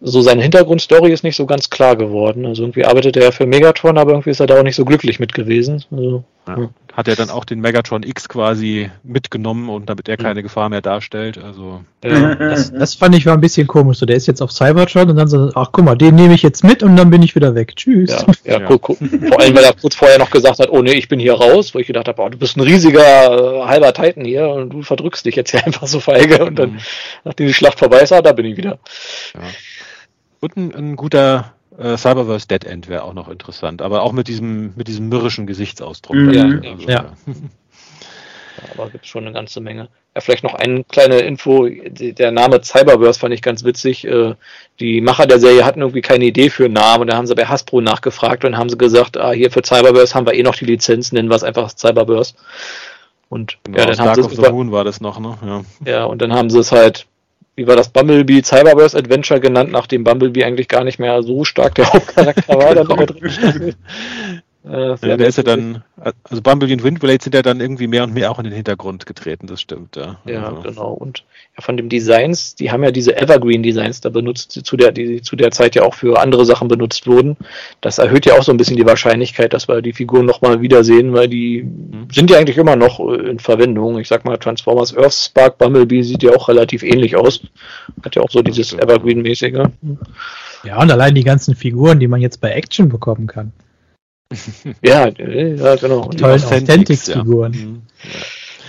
so seine Hintergrundstory ist nicht so ganz klar geworden. Also irgendwie arbeitet er ja für Megatron, aber irgendwie ist er da auch nicht so glücklich mit gewesen. Also, ja. Ja. Hat er dann auch den Megatron X quasi mitgenommen und damit er keine Gefahr mehr darstellt. Also ja, das, das, fand ich war ein bisschen komisch. So, der ist jetzt auf Cybertron und dann so, ach guck mal, den nehme ich jetzt mit und dann bin ich wieder weg. Tschüss. Ja, ja, ja. Cool, cool. Vor allem, weil er kurz vorher noch gesagt hat, oh nee, ich bin hier raus, wo ich gedacht habe, oh, du bist ein riesiger äh, halber Titan hier und du verdrückst dich jetzt hier einfach so feige und dann, mhm. nachdem die Schlacht vorbei ist, da bin ich wieder. Ja. Und ein, ein guter äh, Cyberverse Dead End wäre auch noch interessant, aber auch mit diesem, mit diesem mürrischen Gesichtsausdruck. Mhm. Ja, also, ja. ja. aber gibt es schon eine ganze Menge. Ja, vielleicht noch eine kleine Info. Der Name Cyberverse fand ich ganz witzig. Äh, die Macher der Serie hatten irgendwie keine Idee für einen Namen und da haben sie bei Hasbro nachgefragt und haben sie gesagt, ah, hier für Cyberverse haben wir eh noch die Lizenz, nennen wir es einfach Cyberverse. Und genau, ja, dann haben sie es Moon war das noch, ne? Ja. ja, und dann haben sie es halt wie war das, Bumblebee Cyberverse Adventure genannt, nachdem Bumblebee eigentlich gar nicht mehr so stark der Hauptcharakter war. Dann drin äh, ja, der ist ja dann, also Bumblebee und Windblade sind ja dann irgendwie mehr und mehr auch in den Hintergrund getreten, das stimmt, ja. Ja, also. genau. Und ja, von den Designs, die haben ja diese Evergreen-Designs da benutzt, die zu der, die zu der Zeit ja auch für andere Sachen benutzt wurden. Das erhöht ja auch so ein bisschen die Wahrscheinlichkeit, dass wir die Figuren nochmal wiedersehen, weil die mhm. sind ja eigentlich immer noch äh, in Verwendung. Ich sag mal, Transformers Earth Spark Bumblebee sieht ja auch relativ ähnlich aus. Hat ja auch so dieses Evergreen-mäßige. Ja, und allein die ganzen Figuren, die man jetzt bei Action bekommen kann. ja, ja, genau. Die tollen Authentics-Figuren. Ja. Mhm.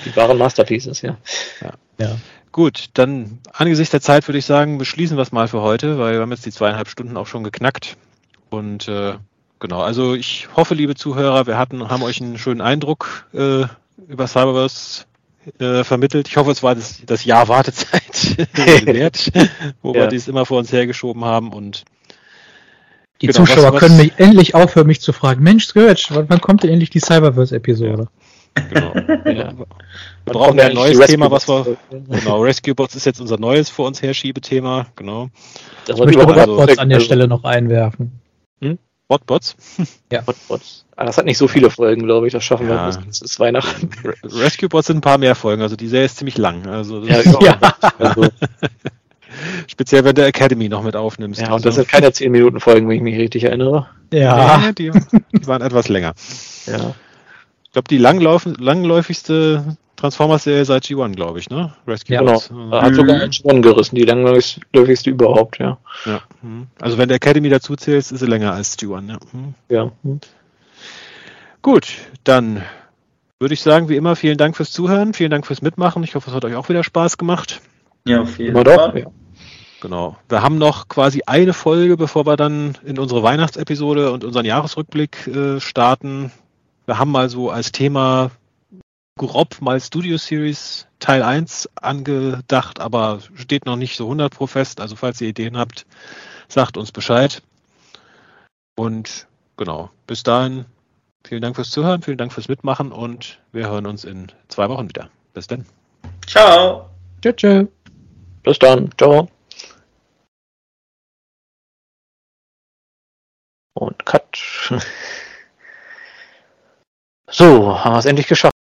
Die waren Masterpieces, ja. ja. ja. Gut, dann angesichts der Zeit würde ich sagen, beschließen wir es mal für heute, weil wir haben jetzt die zweieinhalb Stunden auch schon geknackt. Und äh, genau, also ich hoffe, liebe Zuhörer, wir hatten, haben euch einen schönen Eindruck äh, über Cyberverse äh, vermittelt. Ich hoffe, es war das, das Jahr Wartezeit wert, wo ja. wir dies immer vor uns hergeschoben haben und die genau, Zuschauer was, können mich endlich aufhören, mich zu fragen, Mensch, Scourge, wann kommt denn endlich die Cyberverse-Episode? Genau. ja. Wir brauchen ja ein neues Thema, was wir. Genau, Rescue Bots ist jetzt unser neues vor uns Herschiebethema, genau. Das ich möchte Botbots also, an der Stelle noch einwerfen. Hm? Botbots? Ja. Botbots. Ah, das hat nicht so viele Folgen, glaube ich. Das schaffen ja. wir. Das ist Weihnachten. Rescue Bots sind ein paar mehr Folgen. Also die Serie ist ziemlich lang. Also ja, ja. Also, Speziell, wenn du Academy noch mit aufnimmst. Ja, und das sind keine 10 Minuten Folgen, wenn ich mich richtig erinnere. Ja. ja die, die, waren etwas länger. Ja. Ich glaube, die langläufigste Transformers-Serie seit G1, glaube ich, ne? Rescue ja, genau. Hat mhm. sogar G1 gerissen, die langläufigste überhaupt, ja. ja. Mhm. Also wenn der Academy dazu zählt, ist sie länger als G1, ja. Mhm. Ja. Gut, dann würde ich sagen, wie immer, vielen Dank fürs Zuhören, vielen Dank fürs Mitmachen. Ich hoffe, es hat euch auch wieder Spaß gemacht. Ja, auf jeden Fall. Ja. Genau. Wir haben noch quasi eine Folge, bevor wir dann in unsere Weihnachtsepisode und unseren Jahresrückblick äh, starten. Wir haben mal so als Thema grob mal Studio Series Teil 1 angedacht, aber steht noch nicht so 100 pro fest. Also falls ihr Ideen habt, sagt uns Bescheid. Und genau, bis dahin, vielen Dank fürs Zuhören, vielen Dank fürs Mitmachen und wir hören uns in zwei Wochen wieder. Bis dann. Ciao. Tschö, tschö. Bis dann. Ciao. Und Cut. So, haben wir es endlich geschafft.